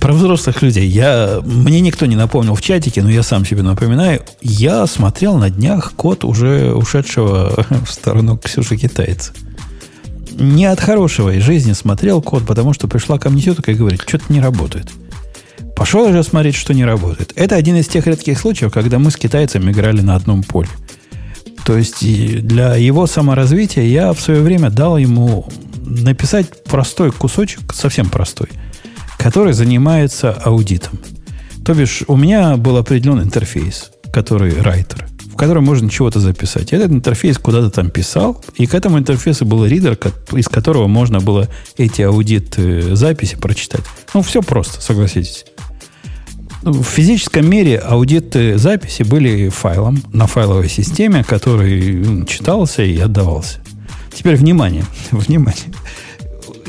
Про взрослых людей. Я, мне никто не напомнил в чатике, но я сам себе напоминаю. Я смотрел на днях код уже ушедшего [laughs] в сторону Ксюши китайца. Не от хорошего из жизни смотрел код, потому что пришла ко мне тетка и говорит, что-то не работает. Пошел уже смотреть, что не работает. Это один из тех редких случаев, когда мы с китайцем играли на одном поле. То есть для его саморазвития я в свое время дал ему написать простой кусочек, совсем простой – который занимается аудитом. То бишь, у меня был определенный интерфейс, который райтер, в котором можно чего-то записать. Этот интерфейс куда-то там писал, и к этому интерфейсу был ридер, из которого можно было эти аудит-записи прочитать. Ну, все просто, согласитесь. В физическом мире аудиты записи были файлом на файловой системе, который читался и отдавался. Теперь внимание, [laughs] внимание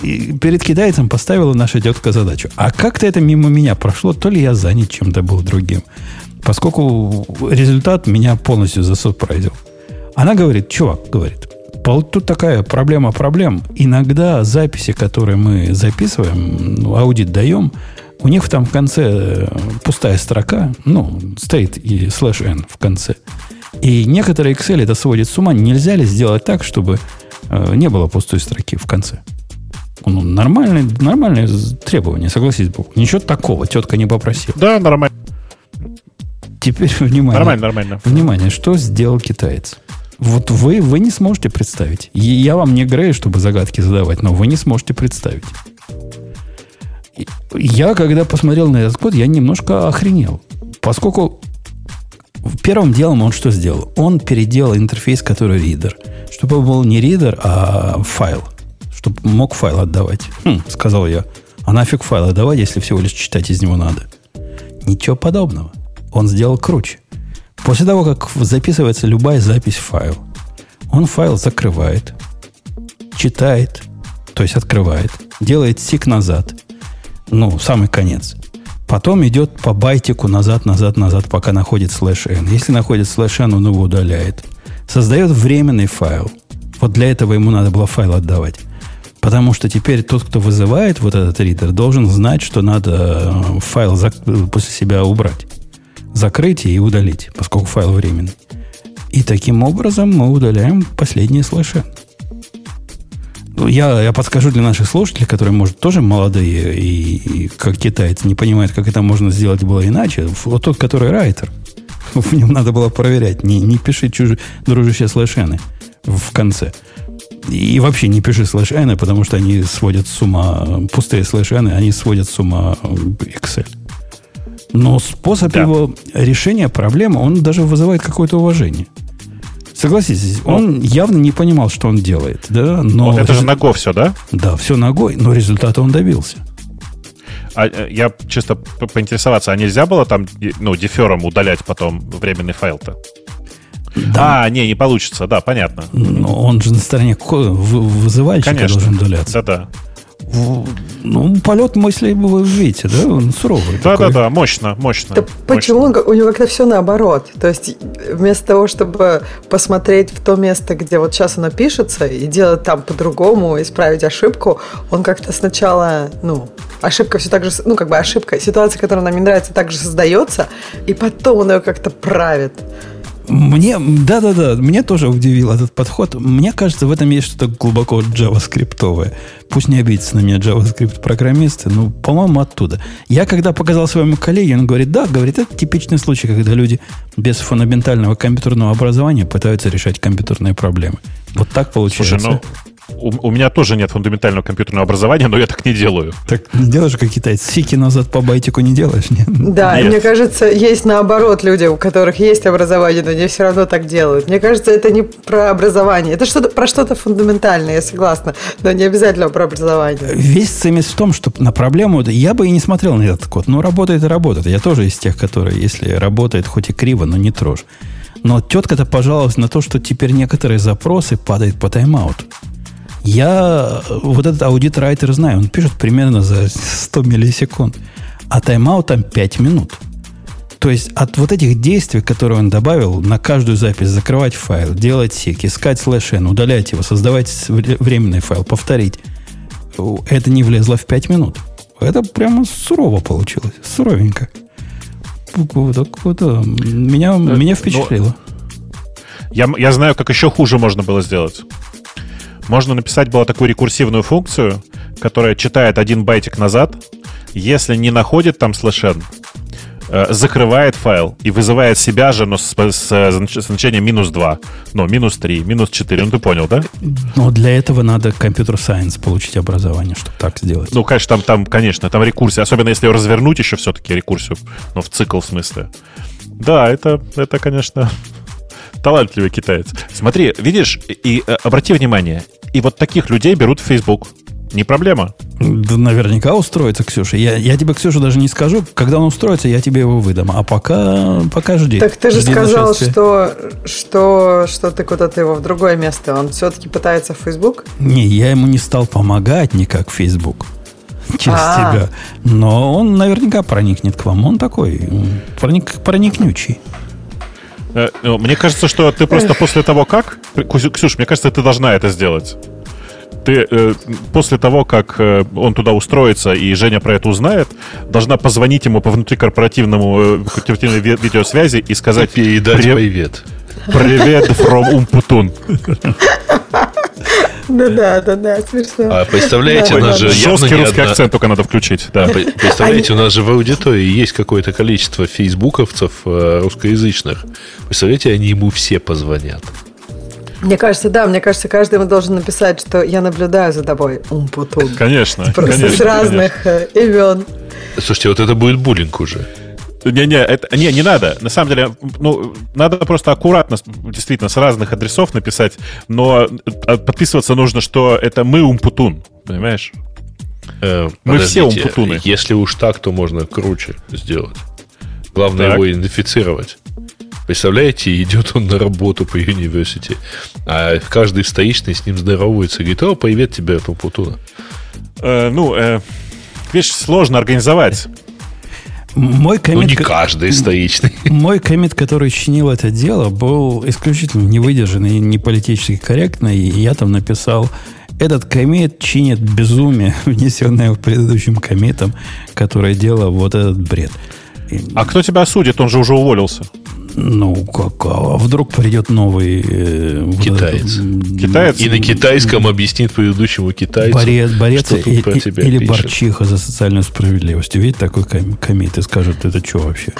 и перед китайцем поставила наша тетка задачу. А как-то это мимо меня прошло, то ли я занят чем-то был другим. Поскольку результат меня полностью засурпрайзил. Она говорит, чувак, говорит, тут такая проблема проблем. Иногда записи, которые мы записываем, ну, аудит даем, у них там в конце э, пустая строка, ну, стоит и слэш n в конце. И некоторые Excel это сводит с ума. Нельзя ли сделать так, чтобы э, не было пустой строки в конце? Ну, нормальные, нормальные требования, согласись, Бог. Ничего такого тетка не попросила. Да, нормально. Теперь внимание. Нормально, нормально. Внимание, что сделал китаец? Вот вы, вы не сможете представить. Я вам не грею, чтобы загадки задавать, но вы не сможете представить. Я, когда посмотрел на этот код, я немножко охренел. Поскольку первым делом он что сделал? Он переделал интерфейс, который ридер. Чтобы был не ридер, а файл – чтобы мог файл отдавать. Хм, сказал я. А нафиг файл отдавать, если всего лишь читать из него надо? Ничего подобного. Он сделал круче. После того, как записывается любая запись в файл, он файл закрывает, читает, то есть открывает, делает seek назад, ну, самый конец. Потом идет по байтику назад, назад, назад, пока находит слэш n. Если находит слэш n, он его удаляет. Создает временный файл. Вот для этого ему надо было файл отдавать. Потому что теперь тот, кто вызывает вот этот ридер, должен знать, что надо э, файл после себя убрать. Закрыть и удалить, поскольку файл временный. И таким образом мы удаляем последние слэши. Я, я подскажу для наших слушателей, которые, может, тоже молодые и, и как китайцы, не понимают, как это можно сделать было иначе. Вот тот, который райтер, [laughs] в нем надо было проверять. Не, не пиши чужие дружащие слэш n-ы в конце. И вообще не пиши слэш n, потому что они сводят с ума, пустые слэш n, они сводят с ума Excel. Но способ да. его решения проблемы, он даже вызывает какое-то уважение. Согласитесь, он явно не понимал, что он делает. Да? Но вот это же ногой все, да? Да, все ногой, но результата он добился. А, э, я чисто поинтересоваться, а нельзя было там ну, дефером удалять потом временный файл-то? Да. А, не, не получится, да, понятно. Но он же на стороне вызывальщика Конечно. должен удаляться. Да-да. Ну, полет мыслей вы видите, да? Он суровый. Да-да-да, мощно, мощно. Да мощно. почему у него как-то все наоборот? То есть вместо того, чтобы посмотреть в то место, где вот сейчас оно пишется, и делать там по-другому, исправить ошибку, он как-то сначала, ну, ошибка все так же, ну, как бы ошибка, ситуация, которая нам не нравится, также создается, и потом он ее как-то правит. Мне, да-да-да, мне тоже удивил этот подход. Мне кажется, в этом есть что-то глубоко джаваскриптовое. Пусть не обидится на меня JavaScript-программисты, но, по-моему, оттуда. Я когда показал своему коллеге, он говорит, да, говорит, это типичный случай, когда люди без фундаментального компьютерного образования пытаются решать компьютерные проблемы. Вот так получается. Слушай, ну, у, у меня тоже нет фундаментального компьютерного образования, но я так не делаю. Так не делаешь, как китайцы? Сики назад по байтику не делаешь? Нет? Да, нет. мне кажется, есть наоборот люди, у которых есть образование, но они все равно так делают. Мне кажется, это не про образование. Это что-то про что-то фундаментальное, я согласна, но не обязательно про образование. Весь цемис в том, что на проблему я бы и не смотрел на этот код. Ну, работает и работает. Я тоже из тех, которые, если работает хоть и криво, но не трожь. Но тетка-то пожаловалась на то, что теперь некоторые запросы падают по тайм-ауту. Я вот этот audit writer знаю, он пишет примерно за 100 миллисекунд. А тайм-аут там 5 минут. То есть от вот этих действий, которые он добавил, на каждую запись закрывать файл, делать seek, искать слэш n, удалять его, создавать временный файл, повторить, это не влезло в 5 минут. Это прямо сурово получилось, суровенько. Так вот, меня, э, меня впечатлило. Я, я знаю, как еще хуже можно было сделать. Можно написать было такую рекурсивную функцию, которая читает один байтик назад, если не находит там слэшен, э, закрывает файл и вызывает себя же, но с, с, значением минус 2, ну, минус 3, минус 4. Ну, ты понял, да? Но для этого надо компьютер-сайенс получить образование, чтобы так сделать. Ну, конечно, там, там, конечно, там рекурсия. Особенно если развернуть еще все-таки рекурсию, ну, в цикл в смысле. Да, это, это конечно, [laughs] талантливый китаец. Смотри, видишь, и э, обрати внимание, и вот таких людей берут в Facebook. Не проблема. Да наверняка устроится, Ксюша. Я, я тебе, Ксюша, даже не скажу. Когда он устроится, я тебе его выдам. А пока, пока жди. Так ты же жди сказал, что, что, что ты куда-то его в другое место. Он все-таки пытается в Facebook? Не, я ему не стал помогать никак в Facebook [laughs] через А-а-а. тебя. Но он наверняка проникнет к вам. Он такой проник, проникнючий. Э, ну, мне кажется, что ты просто после того, как... Ксюш, мне кажется, ты должна это сделать. Ты э, после того, как э, он туда устроится и Женя про это узнает, должна позвонить ему по внутрикорпоративному э, корпоративной ви- видеосвязи и сказать... И дать привет. Привет from Умпутун. Да, да, да, да, смешно. А представляете, у нас же Жесткий русский акцент только надо включить. Да. Представляете, у нас же в аудитории есть какое-то количество фейсбуковцев э, русскоязычных. Представляете, они ему все позвонят. Мне кажется, да, мне кажется, каждый ему должен написать, что я наблюдаю за тобой, умпутун. Конечно. Просто конечно, с разных конечно. Э, имен. Слушайте, вот это будет буллинг уже. Не-не, это, не, не надо. На самом деле, ну, надо просто аккуратно, действительно, с разных адресов написать, но э, подписываться нужно, что это мы умпутун, понимаешь? Э, мы все умпутуны. Если уж так, то можно круче сделать. Главное так. его идентифицировать. Представляете, идет он на работу по университете, а каждый встречный с ним здоровается и говорит, о, привет тебе, Умпутуна. Э, ну, э, видишь, сложно организовать. Мой коммит, ну, не каждый стоичный. [laughs] Мой коммит, который чинил это дело, был исключительно невыдержанный, не политически корректный. И я там написал, этот комит чинит безумие, [laughs] внесенное в предыдущим комитом, которое делало вот этот бред. А кто тебя осудит? Он же уже уволился. Ну, как, а вдруг придет новый... Э, Китаец. Вот Китаец. И на китайском объяснит предыдущему китайцу, борец, борец что и, про тебя Или пишет. борчиха за социальную справедливость. Увидит такой комит и скажет, это что вообще?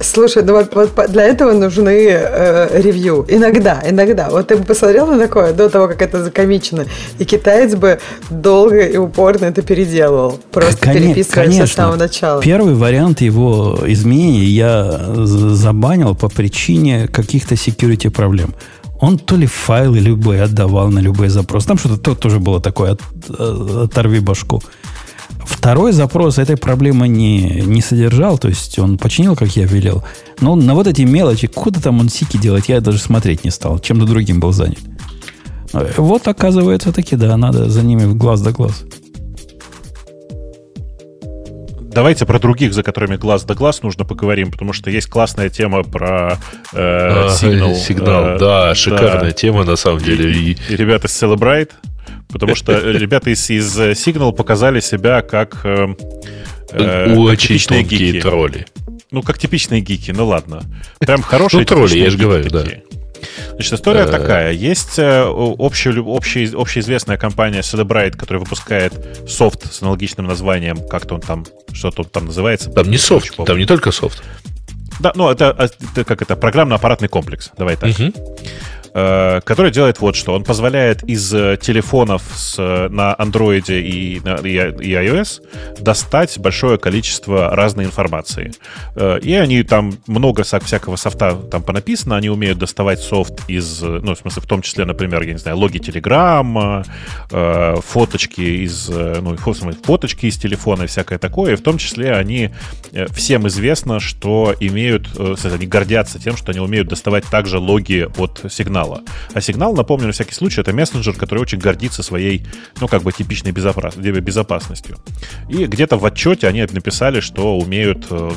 Слушай, ну вот, для этого нужны э, ревью. Иногда, иногда. Вот ты бы посмотрел на такое до того, как это закомичено, и китаец бы долго и упорно это переделывал. Просто Кон- переписывая конечно. с самого начала. Первый вариант его изменений я забанил по причине каких-то security проблем. Он то ли файлы любые отдавал на любые запросы. Там что-то тоже было такое, от, э, оторви башку. Второй запрос этой проблемы не, не содержал, то есть он починил, как я велел. Но на вот эти мелочи, куда там он сики делать, я даже смотреть не стал. Чем-то другим был занят. Вот, оказывается, таки, да, надо за ними в глаз да глаз. Давайте про других, за которыми глаз да глаз нужно поговорим, потому что есть классная тема про э, а, сигнал. Сигнал, э, да, шикарная да. тема на самом деле. И, и ребята с Celebrite Потому что ребята из, из Signal показали себя как э, э, очень как тонкие гики. тролли. Ну, как типичные гики, ну ладно. Прям хорошие ну, тролли, я же говорю, да. Значит, история uh такая. Есть э, общая, общая, общеизвестная компания Celebrite, которая выпускает софт с аналогичным названием, как-то он там, что-то там называется. Там не софт, там не только софт. Да, ну это, это как это, программно-аппаратный комплекс. Давай так. Uh-huh. Э, который делает вот что. Он позволяет из э, телефонов с, э, на Android и, и, и iOS достать большое количество разной информации. И они там много всякого софта там понаписано, они умеют доставать софт из, ну, в смысле, в том числе, например, я не знаю, логи Telegram, фоточки из, ну, фоточки из телефона и всякое такое. И в том числе они, всем известно, что имеют, они гордятся тем, что они умеют доставать также логи от сигнала сигнала. А сигнал, напомню, на всякий случай, это мессенджер, который очень гордится своей, ну, как бы типичной безопасностью. И где-то в отчете они написали, что умеют э,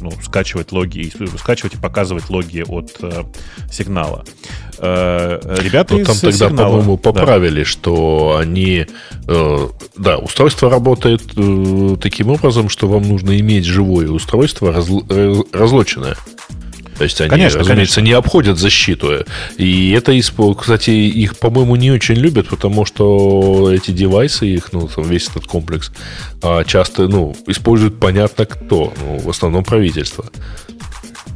ну, скачивать логи, скачивать и показывать логи от э, сигнала. Э, ребята из там тогда, сигнала, по-моему, да. поправили, что они... э, да, устройство работает э, таким образом, что вам нужно иметь живое устройство, разл- разлоченное. То есть они, Конечно, разумеется, не обходят защиту. И это, кстати, их, по-моему, не очень любят, потому что эти девайсы, их, ну, там весь этот комплекс, а, часто, ну, используют понятно кто. Ну, в основном правительство.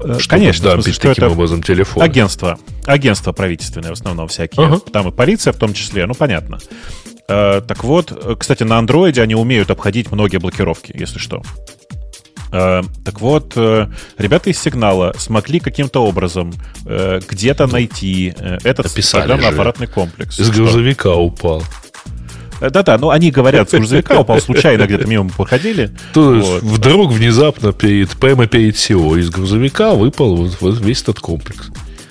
Э, Чтобы Конечно, смысле, дампить что таким это образом телефон. агентство. Агентства правительственные в основном всякие. Ага. Там и полиция в том числе, ну, понятно. Э, так вот, э, кстати, на андроиде они умеют обходить многие блокировки, если что. Э, так вот, э, ребята из сигнала смогли каким-то образом э, где-то найти этот программно-аппаратный комплекс. Из Что? грузовика упал. Э, Да-да, ну они говорят, с [laughs] грузовика упал случайно, где-то мимо проходили. То есть Вот. вдруг внезапно перед, прямо перед SEO из грузовика выпал вот, вот весь этот комплекс.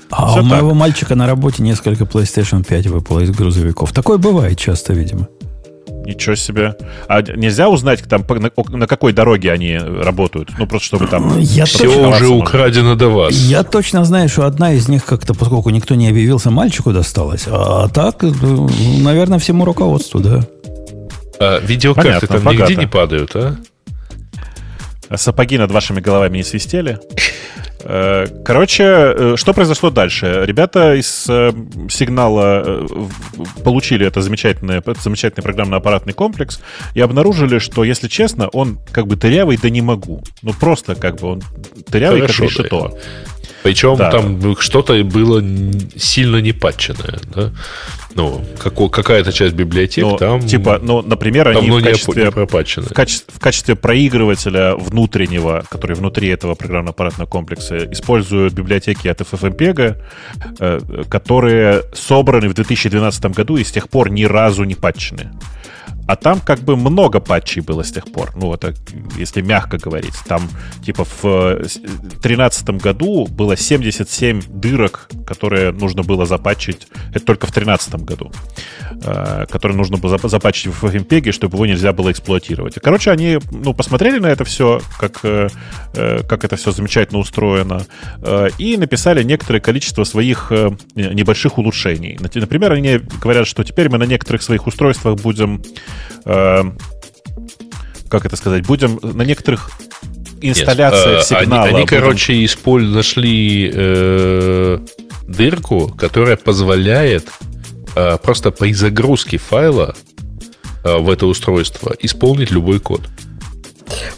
А Всё у так. моего мальчика на работе несколько PlayStation 5 выпало из грузовиков. Такое бывает часто, видимо. Ничего себе. А нельзя узнать, там, на, на какой дороге они работают? Ну, просто чтобы там... Я Все точно, уже можно. украдено до вас. я точно знаю, что одна из них как-то, поскольку никто не объявился, мальчику досталась. А так, ну, наверное, всему руководству, да. А видеокарты Понятно, там богато. нигде не падают, а? Сапоги над вашими головами не свистели. Э, Короче, э, что произошло дальше? Ребята из э, сигнала получили это замечательное, этот замечательный программно-аппаратный комплекс и обнаружили, что, если честно, он как бы дырявый, да не могу. Ну, просто как бы он дырявый, Хорошо, как решето. да. Причем Да. там что-то было сильно не патченное, да? Ну, какая-то часть библиотек Ну, там типа, ну, например, они в качестве не в качестве, в качестве проигрывателя внутреннего, который внутри этого программно-аппаратного комплекса, используют библиотеки от FFmpeg, э, которые собраны в 2012 году и с тех пор ни разу не патчены. А там как бы много патчей было с тех пор. Ну, это если мягко говорить. Там типа в 2013 году было 77 дырок, которые нужно было запатчить. Это только в 2013 году. э, Которые нужно было зап- запатчить в FFmpeg, чтобы его нельзя было эксплуатировать. Короче, они ну, посмотрели на это все, как, э, э, как это все замечательно устроено, э, и написали некоторое количество своих э, небольших улучшений. Например, они говорят, что теперь мы на некоторых своих устройствах будем э, как это сказать, будем на некоторых инсталляциях э, сигнала. Они, они, будем- короче, исполь- нашли э, дырку, которая позволяет э, просто при загрузке файла э, в это устройство исполнить любой код.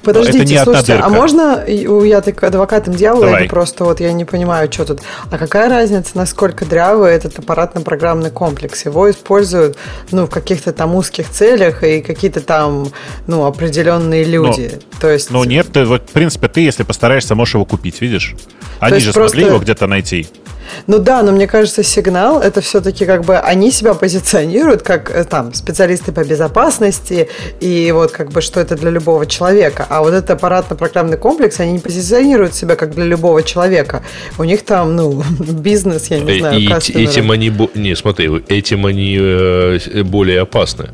Подождите, это не одна слушайте, а дырка. можно и- у я так адвокатом дьявола Давай. или просто вот я не понимаю, что тут. А какая разница, насколько дрявый этот аппаратно-программный комплекс? Его используют ну, в каких-то там узких целях и какие-то там ну, определенные люди. То есть, Ну нет, ты, вот, в принципе, ты, если постараешься, можешь его купить, видишь? Они же просто- смогли его где-то найти. Ну да, но мне кажется, сигнал это все-таки как бы они себя позиционируют как э, там специалисты по безопасности и вот как бы что это для любого человека. А вот этот аппаратно-программный комплекс, они не позиционируют себя как для любого человека. У них там, ну, [laughs] бизнес, я не знаю, Э, И эти- кастомеры. этим они... Не, смотри, этим они э, более опасны.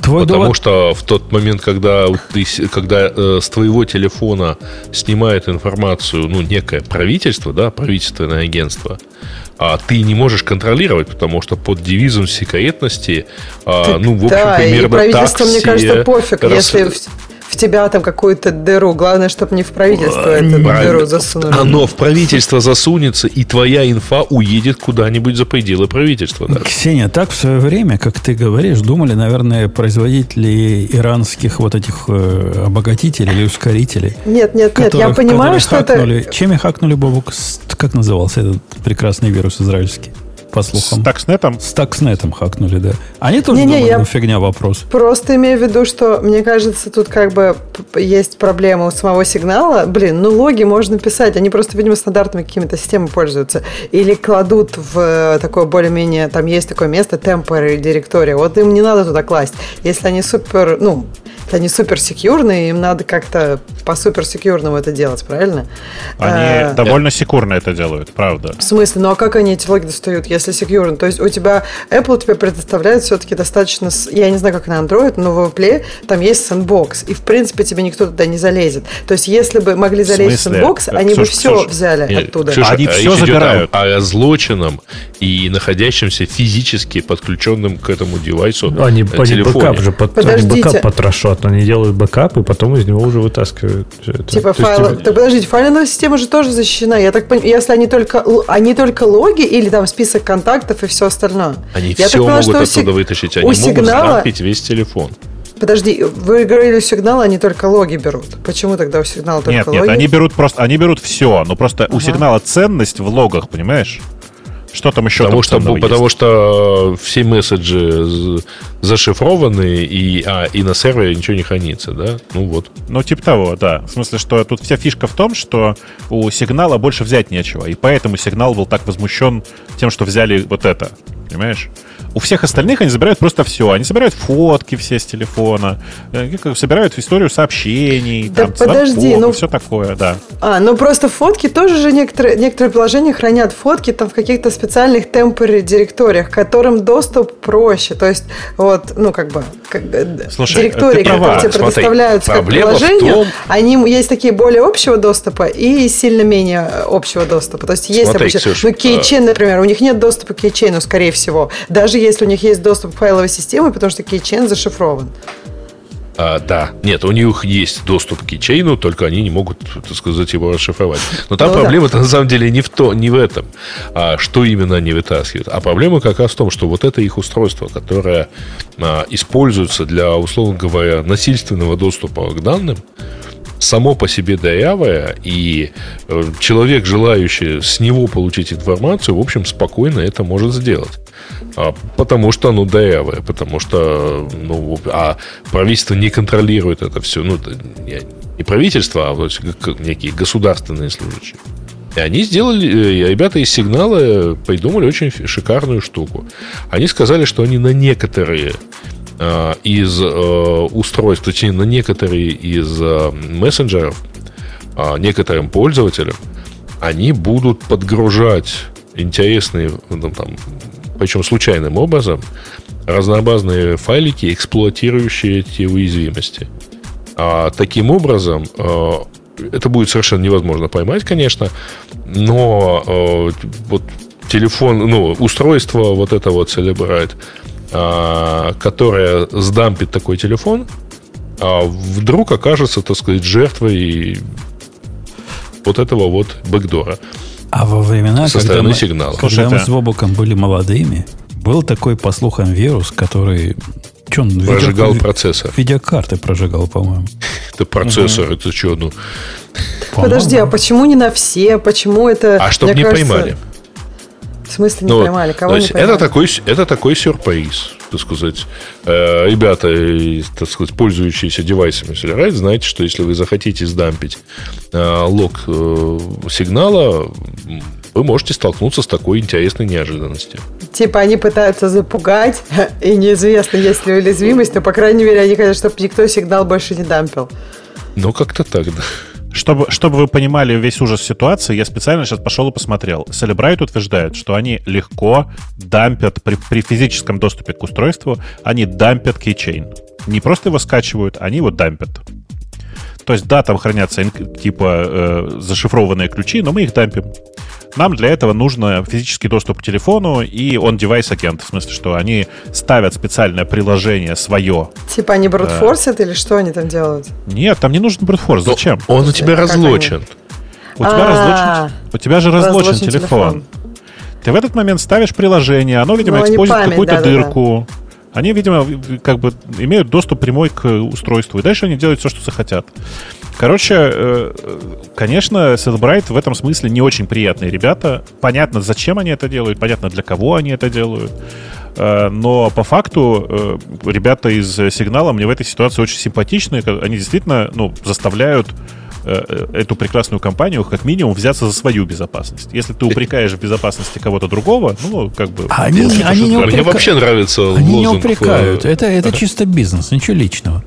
Твой Потому довод... что в тот момент, когда, ты, с- когда э, с твоего телефона снимает информацию, ну, некое правительство, да, правительственное агентство, а ты не можешь контролировать, потому что под девизом секретности, а, Так ну, в общем, да, и примерно правительство, так мне все кажется, пофиг, рас- если в, тебя там какую-то дыру. Главное, чтобы не в правительство эту дыру засунули. Оно в правительство засунется, и твоя инфа уедет куда-нибудь за пределы правительства. даже. Ксения, так в свое время, как ты говоришь, думали, наверное, производители иранских вот этих э, обогатителей или ускорителей. Нет, нет, нет, я которых- понимаю, что это... хакнули. Чем я хакнули, Бобук? Как назывался этот прекрасный вирус израильский? По С слухам. такснетом. С такснетом хакнули, да. Они тоже Не-не, думали, я- ну фигня вопрос. Просто имею в виду, что, мне кажется, тут как бы есть проблема у самого сигнала. Блин, ну логи можно писать, они просто, видимо, стандартными какими-то системами пользуются. Или кладут в э, такое более-менее, там есть такое место, temporary директория. Вот им не надо туда класть. Если они супер, ну, они суперсекьюрные, им надо как-то по суперсекьюрному это делать, правильно? Они а, довольно секурно это делают, правда. В смысле? Ну а как они эти логи достают, если секьюрно? То есть у тебя Apple тебе предоставляет все-таки достаточно, я не знаю, как на Android, но в Apple там есть Sandbox, и в принципе тебе никто туда не залезет. То есть если бы могли залезть в Sandbox, они Ксюш, бы все Ксюш, взяли нет, оттуда. Ксюша, они все забирают. О, о злочином и находящимся физически подключенным к этому девайсу они, э, они бэкап же под, они бэкап потрошат, они делают бэкап и потом из него уже вытаскивают. Это. Типа файлы. Есть, так подождите, файловая система же тоже защищена. Я так понимаю, если они только они только логи или там список контактов и все остальное. Они Я все поняла, могут оттуда вытащить. Они у могут сигнала... весь телефон. Подожди, вы говорили, у сигнала они только логи берут. Почему тогда у сигнала только нет, логи? Нет, они берут просто, они берут все, но просто ага. у сигнала ценность в логах, понимаешь? Что там еще? Потому, там что, потому что все месседжи зашифрованы, и, а, и на сервере ничего не хранится, да? Ну вот. Ну, типа того, да. В смысле, что тут вся фишка в том, что у сигнала больше взять нечего. И поэтому сигнал был так возмущен тем, что взяли вот это. Понимаешь? У всех остальных они забирают просто все. Они собирают фотки все с телефона, э, собирают историю сообщений, да там, подожди, ну все такое, да. А, ну просто фотки тоже же некоторые, некоторые приложения хранят фотки там в каких-то специальных temporary директориях, которым доступ проще. То есть вот, ну как бы как, Слушай, директории, которые тебе предоставляются как приложение, том... они есть такие более общего доступа и сильно менее общего доступа. То есть есть, Смотри, допустим, ну, Keychain, например, у них нет доступа к Keychain, скорее всего. Даже если у них есть доступ к файловой системе, потому что кейчейн зашифрован. А, да, нет, у них есть доступ к кейчейну, только они не могут, так сказать, его расшифровать. Но там ну, проблема-то да. на самом деле не в, то, не в этом, а что именно они вытаскивают. А проблема как раз в том, что вот это их устройство, которое а, используется для, условно говоря, насильственного доступа к данным, само по себе дырявое, и э, человек, желающий с него получить информацию, в общем, спокойно это может сделать. А, потому что оно дырявое, потому что ну, а правительство не контролирует это все. Ну, не правительство, а вот некие государственные служащие. И они сделали, э, ребята из сигнала придумали очень шикарную штуку. Они сказали, что они на некоторые из э, устройств, точнее, на некоторые из э, мессенджеров, некоторым пользователям, они будут подгружать интересные, ну, там, причем случайным образом, разнообразные файлики, эксплуатирующие эти уязвимости. А таким образом, это будет совершенно невозможно поймать, конечно, но вот телефон, ну, устройство вот это вот Celebrite а, которая сдампит такой телефон, а вдруг окажется, так сказать, жертвой вот этого вот бэкдора. А во времена, со когда, мы, сигнала. когда мы с Вобоком были молодыми, был такой, по слухам, вирус, который... Что он, прожигал видео, процессор. Видеокарты прожигал, по-моему. Это процессор, угу. это что, ну... Подожди, а почему не на все? Почему это... А чтобы не кажется... поймали. Смысле не ну, поймали? Кого не поймали? Это такой, это такой сюрприз, так сказать. Э, ребята, так сказать, пользующиеся девайсами Celebrite, знаете, что если вы захотите сдампить э, лог э, сигнала, вы можете столкнуться с такой интересной неожиданностью. Типа они пытаются запугать, [laughs] и неизвестно, есть ли уязвимость, но, по крайней мере, они хотят, чтобы никто сигнал больше не дампил. Ну, как-то так, да. Чтобы, чтобы вы понимали весь ужас ситуации, я специально сейчас пошел и посмотрел. Celebrite утверждает, что они легко дампят при, при физическом доступе к устройству, они дампят кейчейн. Не просто его скачивают, они его дампят. То есть, да, там хранятся типа э, зашифрованные ключи, но мы их дампим. Нам для этого нужно физический доступ к телефону и он девайс агент. В смысле, что они ставят специальное приложение свое. Типа они брутфорсят э, или что они там делают? Нет, там не нужен брутфорс. Зачем? Он у тебя разлочен. У тебя разлочен. У тебя же разлочен телефон. Ты в этот момент ставишь приложение, оно, видимо, использует какую-то дырку. Они, видимо, как бы имеют доступ прямой к устройству. И дальше они делают все, что захотят. Короче, э, конечно, Cellbrite в этом смысле не очень приятные ребята. Понятно, зачем они это делают, понятно, для кого они это делают. Э, но по факту э, ребята из Сигнала мне в этой ситуации очень симпатичны. Они действительно ну, заставляют эту прекрасную компанию как минимум взяться за свою безопасность. Если ты упрекаешь в безопасности кого-то другого, ну, как бы... Они, они не упрека... Мне вообще нравится Они лозунг... не упрекают. Это, это [laughs] чисто бизнес, ничего личного.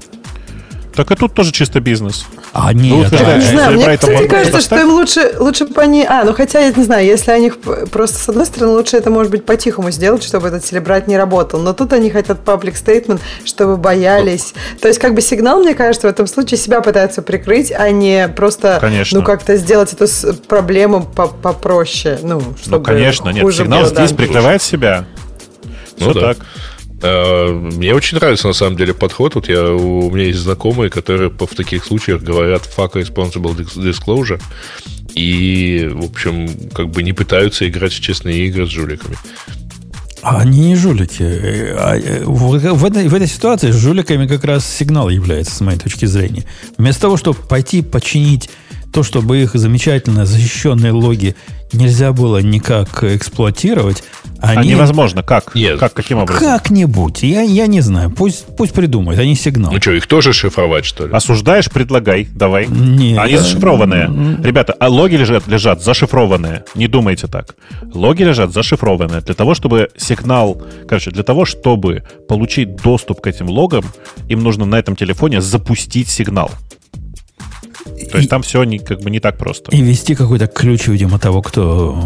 Так и тут тоже чисто бизнес. А Ну, нет, утверждаешь, а- Не знаю, мне, кстати, кажется, что им лучше, лучше бы они... А, ну хотя, я не знаю, если они просто, с одной стороны, лучше это, может быть, по-тихому сделать, чтобы этот селебрат не работал. Но тут они хотят паблик стейтмент, чтобы боялись. То есть, как бы сигнал, мне кажется, в этом случае себя пытаются прикрыть, а не просто, Конечно. ну, как-то сделать эту проблему по- попроще. Ну, чтобы Ну, конечно, нет. Сигнал было, да. здесь прикрывает себя. Ну Все да. так. Э, Мне очень нравится, на самом деле, подход. Вот я, у меня есть знакомые, которые в таких случаях говорят fuck responsible dis- disclosure. И, в общем, как бы не пытаются играть в честные игры с жуликами. А Они не жулики. Э, а, э, В, в этой, в этой ситуации жуликами как раз сигнал является, с моей точки зрения. Вместо того, чтобы пойти починить то, чтобы их замечательно защищенные логи нельзя было никак эксплуатировать, А они... невозможно. Как? Нет. Как? Каким образом? Как-нибудь. Я, я не знаю. Пусть, пусть придумают. Они сигнал. Ну что, их тоже шифровать, что ли? Осуждаешь, предлагай, давай. Не, Они зашифрованные. Ребята, а логи лежат, лежат зашифрованные. Не думайте так. Логи лежат зашифрованные. Для того, чтобы сигнал... Короче, для того, чтобы получить доступ к этим логам, им нужно на этом телефоне запустить сигнал. То есть И- там все не, как бы не так просто. И ввести какой-то ключ, видимо, того, кто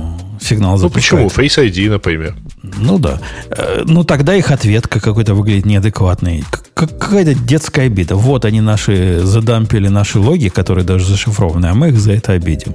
сигнал Ну запускает. почему? Face ID, например. Ну да. Э, Ну тогда их ответка какой-то выглядит неадекватной. Какая-то детская обида. Вот они наши задампили наши логи, которые даже зашифрованы, а мы их за это обидим.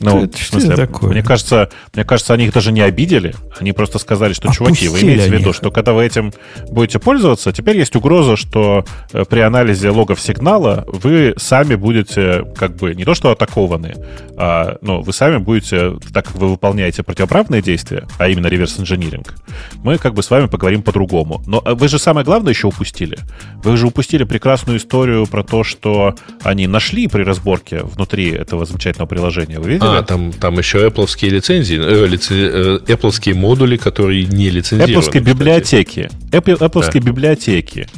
Ну, это- в что смысле, это такое? Мне кажется, мне кажется, они их даже не обидели. Они просто сказали, что, чуваки, вы Опустили имеете в виду, что когда вы этим будете пользоваться, теперь есть угроза, что э, при анализе логов сигнала вы сами будете как бы не то что атакованы, а ну, вы сами будете, так как вы выполняете противоправные действия, а именно реверс-инжиниринг, мы как бы с вами поговорим по-другому. Но э, вы же самое главное еще упустили. Вы же упустили прекрасную историю про то, что они нашли при разборке внутри этого замечательного приложения. Вы видели? А, там, там еще Apple лицензии, э, лице- э, Apple модули, которые не лицензированы. Apple библиотеки. Apple, Apple Да. библиотеки,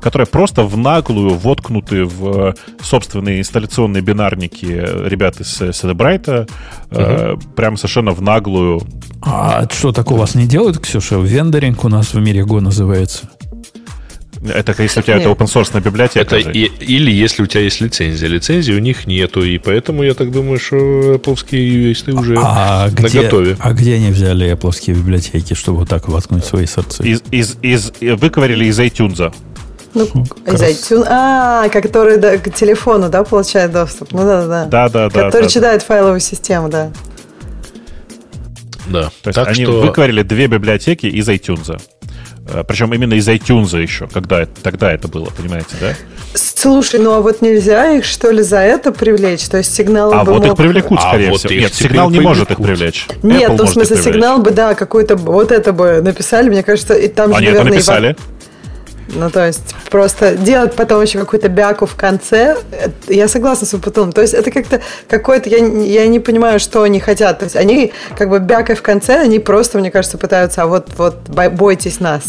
которые просто в наглую воткнуты в собственные инсталляционные бинарники ребят из Celebrite, э, прям совершенно в наглую. А что, так у вас не делают, Ксюша? Вендоринг у нас в мире Go называется. Это если у тебя Нет. это open source библиотека. Это и- или если у тебя есть лицензия. Лицензии у них нету, и поэтому я так думаю, что Apple юристы уже А где, наготове. а где они взяли Apple библиотеки, чтобы вот так воткнуть свои сорцы? Из, из, из, выковырили из iTunes. Ну, из iTunes. А, который да, к телефону, да, получает доступ. Ну да, да. Да, да, да. Который да, читает файловую систему, да. Да. То есть так они что выковырили две библиотеки из iTunes. Э, Причем именно из iTunes еще, когда это- тогда это было, понимаете, да? Слушай, ну а вот нельзя их, что ли, за это привлечь? То есть сигнал А бы вот их мог- привлекут, А скорее вот всего. их Нет, сигнал не может их привлекут. привлечь. Нет, Apple ну в их смысле сигнал бы, да, какой-то, вот это бы написали, мне кажется, и там же, Они это наверное, и во- написали. Ну, то есть, просто делать потом еще какую-то бяку в конце, э, я согласна с Путуном. То есть, это как-то какое-то, я, не- я не понимаю, что они хотят. То есть, они как бы бякой в конце, они просто, мне кажется, пытаются, а вот, вот, бой- бойтесь нас.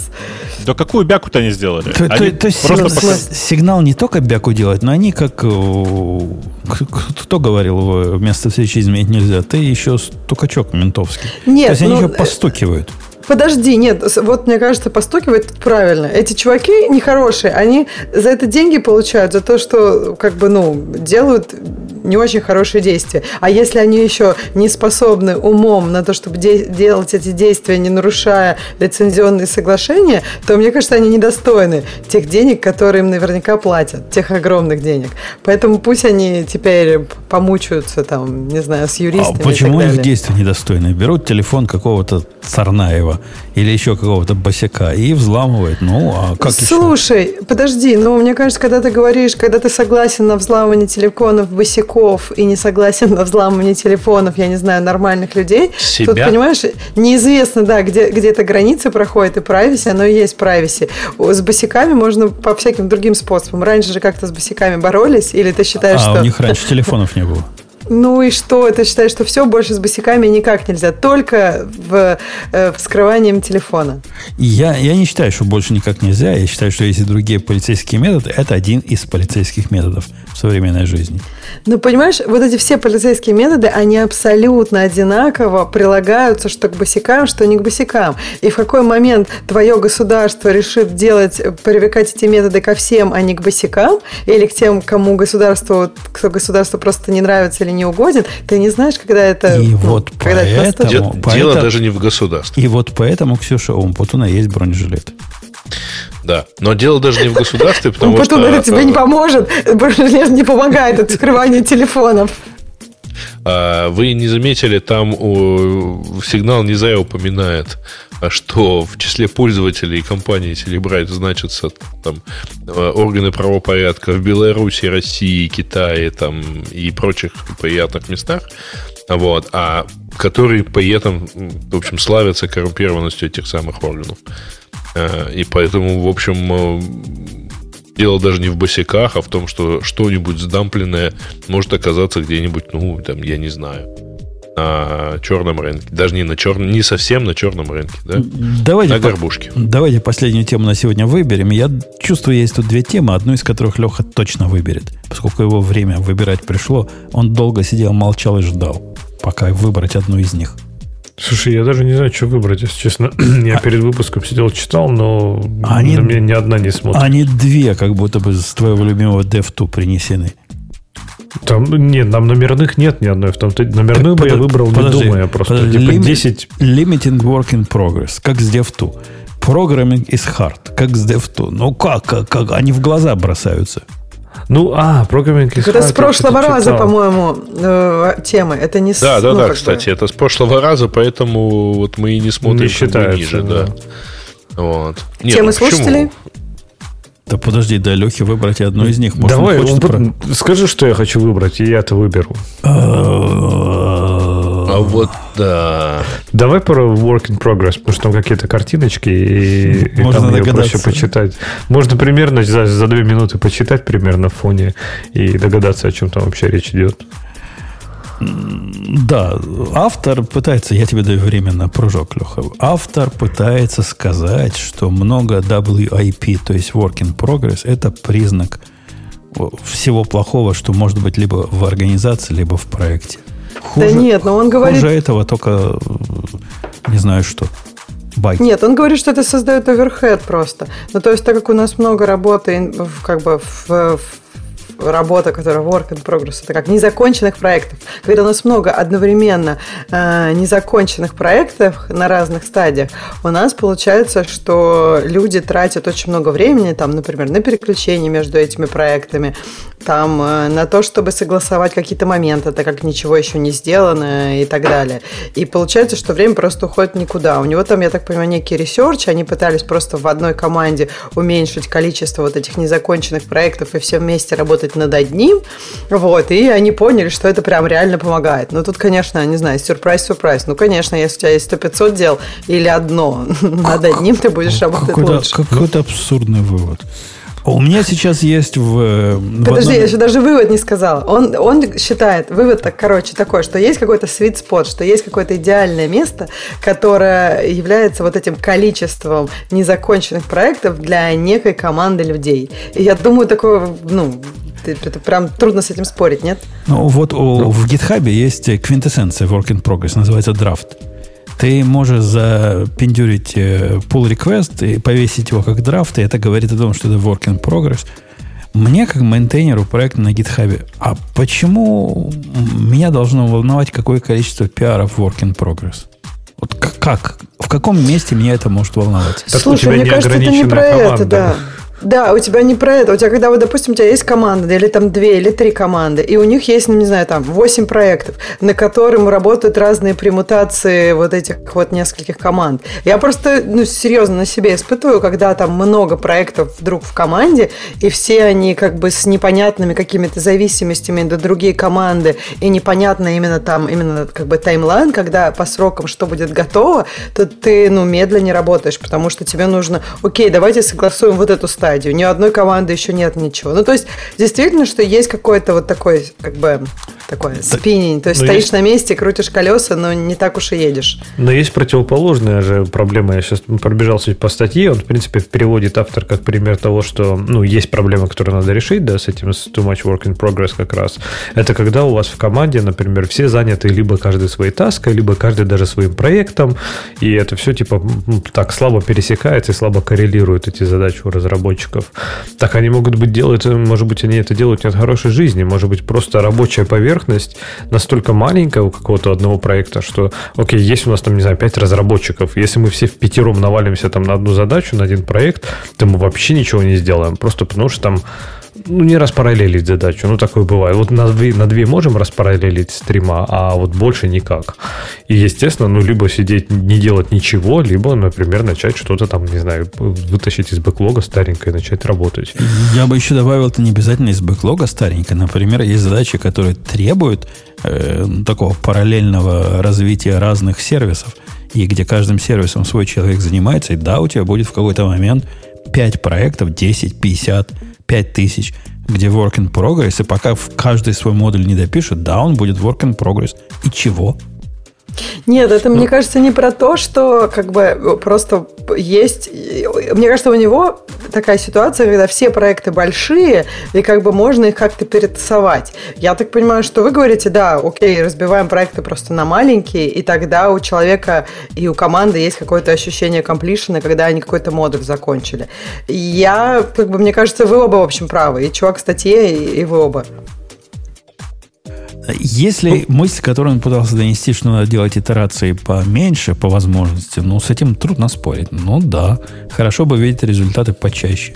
Да какую бяку-то они сделали? То, Они то- то есть просто сиг- пока- сигнал не только бяку делать, но они как... э, Кто говорил, э, вместо встречи изменить нельзя? Ты еще стукачок ментовский. Нет, То есть они ну, еще постукивают. Подожди, нет, вот мне кажется, постукивает правильно. Эти чуваки нехорошие, они за это деньги получают, за то, что как бы, ну, делают не очень хорошие действия. А если они еще не способны умом на то, чтобы де- делать эти действия, не нарушая лицензионные соглашения, то, мне кажется, они недостойны тех денег, которые им наверняка платят, тех огромных денег. Поэтому пусть они теперь помучаются там, не знаю, с А юристами и почему их действия недостойные? Берут телефон какого-то Царнаева или еще какого-то босяка и взламывают. Ну, а как еще? Слушай, подожди, ну, мне кажется, когда ты говоришь, когда ты согласен на взламывание телефонов босиков и не согласен [laughs] на взламывание телефонов, я не знаю, нормальных людей, Себя? тут, понимаешь, неизвестно, да, где, где эта граница проходит, и privacy, оно и есть privacy. С босиками можно по всяким другим способам. Раньше же как-то с босиками боролись, или ты считаешь, А что... у них раньше телефонов не было. Ну и что? Ты считаешь, что все больше с босиками никак нельзя? Только в, э, вскрыванием телефона? Я, я не считаю, что больше никак нельзя. Я считаю, что есть и другие полицейские методы. Это один из полицейских методов в современной жизни. Ну, понимаешь, вот эти все полицейские методы, они абсолютно одинаково прилагаются что к босикам, что не к босикам. И в какой момент твое государство решит делать, привлекать эти методы ко всем, а не к босикам, или к тем, кому государству, кто государству просто не нравится или не угоден, ты не знаешь, когда это... И ну, вот когда поэтому, это Дело, поэтому, даже не в государстве. И вот поэтому, Ксюша, у Умпутуна есть бронежилет. Да, но дело даже не в государстве, потому что... Умпутун, это тебе не поможет. Бронежилет не помогает от скрывания телефонов. А, вы не заметили, там сигнал не зря упоминает, а что в числе пользователей компании Celebrite значатся там, э, органы правопорядка в Беларуси, России, Китае там, и прочих приятных местах, вот, а которые при этом, в общем, славятся коррумпированностью этих самых органов. И поэтому, в общем, дело даже не в босиках, а в том, что что-нибудь сдампленное может оказаться где-нибудь, ну, там, я не знаю, на черном рынке. Даже не на черном, не совсем на черном рынке, да? Давайте на горбушке. По, давайте последнюю тему на сегодня выберем. Я чувствую, есть тут две темы, одну из которых Леха точно выберет. Поскольку его время выбирать пришло, он долго сидел, молчал и ждал, пока выбрать одну из них. Слушай, я даже не знаю, что выбрать, если честно. [clears throat] я а... перед выпуском сидел, читал, но они, на меня ни одна не смотрит. Они две, как будто бы с твоего любимого DevTo принесены. Там, нет, там номерных нет ни одной. -то, номерную так, бы под, я выбрал, подожди, не думая просто. Подожди, типа limit, 10... Limiting work in progress, как с DevTo. Programming is hard, как с DevTo. Ну как, как, как? Они в глаза бросаются. Ну, а, программинг is Это с прошлого раза, по-моему, э, темы. Это не Да, с, да, ну, да, кстати, бы... это с прошлого раза, поэтому вот мы и не смотрим не считается, ниже, да. да. Вот. Нет, темы ну, слушателей? Да подожди, да, Лехи выбрать одну из них. Может, Давай, он, про... скажи, что я хочу выбрать, и я это выберу. Вот да. Давай про work in progress, потому что там какие-то картиночки, и, Можно и там ее проще почитать. Можно примерно за, за две минуты почитать примерно в фоне и догадаться, о чем там вообще речь идет. Да, автор пытается, я тебе даю время на прыжок, Леха. Автор пытается сказать, что много WIP, то есть Work in Progress, это признак всего плохого, что может быть либо в организации, либо в проекте. Хуже, да нет, но он говорит... Хуже этого только не знаю что. Байк. Нет, он говорит, что это создает оверхед просто. Ну, то есть, так как у нас много работы как бы в, в работа, которая work in progress, это как незаконченных проектов. Когда у нас много одновременно э, незаконченных проектов на разных стадиях, у нас получается, что люди тратят очень много времени, там, например, на переключение между этими проектами, там, э, на то, чтобы согласовать какие-то моменты, так как ничего еще не сделано и так далее. И получается, что время просто уходит никуда. У него там, я так понимаю, некий research, они пытались просто в одной команде уменьшить количество вот этих незаконченных проектов и все вместе работать работать над одним, вот, и они поняли, что это прям реально помогает. Ну, тут, конечно, не знаю, сюрприз-сюрприз. Ну, конечно, если у тебя есть 100-500 дел или одно, [laughs] над одним ты будешь работать лучше. Какой-то абсурдный вывод. У меня сейчас есть в... Э, в Подожди, одном... я еще даже вывод не сказала. Он, он считает, вывод, так, короче, такой, что есть какой-то sweet spot, что есть какое-то идеальное место, которое является вот этим количеством незаконченных проектов для некой команды людей. И я думаю, такое, ну, это прям трудно с этим спорить, нет? Ну, вот у, в GitHub есть квинтэссенция work in progress, называется драфт. Ты можешь запендюрить э, pull request и повесить его как драфт, и это говорит о том, что это work in progress. Мне, как мейнтейнеру проекта на GitHub, а почему меня должно волновать, какое количество пиаров work in progress? Вот как? В каком месте меня это может волновать? Так Слушай, мне кажется, это не про команда. это, да. Да, у тебя не про это. У тебя, когда, вот, допустим, у тебя есть команда, или там две, или три команды, и у них есть, ну, не знаю, там, восемь проектов, на котором работают разные премутации вот этих вот нескольких команд. Я просто, ну, серьезно на себе испытываю, когда там много проектов вдруг в команде, и все они как бы с непонятными какими-то зависимостями до другие команды, и непонятно именно там, именно как бы таймлайн, когда по срокам что будет готово, то ты, ну, медленнее работаешь, потому что тебе нужно, окей, давайте согласуем вот эту стадию, стадию, ни одной команды еще нет ничего. Ну, то есть, действительно, что есть какой-то вот такой, как бы, такой спиннинг. То есть, стоишь есть... на месте, крутишь колеса, но не так уж и едешь. Но есть противоположная же проблема. Я сейчас пробежался по статье. Он, в принципе, переводит автор как пример того, что, ну, есть проблема, которую надо решить, да, с этим, с too much work in progress как раз. Это когда у вас в команде, например, все заняты либо каждый своей таской, либо каждый даже своим проектом, и это все, типа, так слабо пересекается и слабо коррелирует эти задачи у разработчиков. Так они могут быть делать, может быть, они это делают не от хорошей жизни, может быть, просто рабочая поверхность настолько маленькая у какого-то одного проекта, что, окей, есть у нас там, не знаю, пять разработчиков, если мы все в пятером навалимся там на одну задачу, на один проект, то мы вообще ничего не сделаем, просто потому что там ну, не распараллелить задачу. Ну, такое бывает. Вот на две, на две можем распараллелить стрима, а вот больше никак. И, естественно, ну, либо сидеть, не делать ничего, либо, например, начать что-то там, не знаю, вытащить из бэклога старенькое и начать работать. Я бы еще добавил, это не обязательно из бэклога старенькое. Например, есть задачи, которые требуют э, такого параллельного развития разных сервисов, и где каждым сервисом свой человек занимается, и да, у тебя будет в какой-то момент 5 проектов, 10, 50, 5000, где work in progress, и пока в каждый свой модуль не допишет, да, он будет work in progress. И чего? Нет, это, ну, мне кажется, не про то, что как бы просто есть... Мне кажется, у него такая ситуация, когда все проекты большие, и как бы можно их как-то перетасовать. Я так понимаю, что вы говорите, да, окей, разбиваем проекты просто на маленькие, и тогда у человека и у команды есть какое-то ощущение комплишена, когда они какой-то модуль закончили. Я, как бы, мне кажется, вы оба, в общем, правы. И чувак в статье, и, и вы оба. Если мысль, которую он пытался донести, что надо делать итерации поменьше, по возможности, ну, с этим трудно спорить. Ну, да, хорошо бы видеть результаты почаще.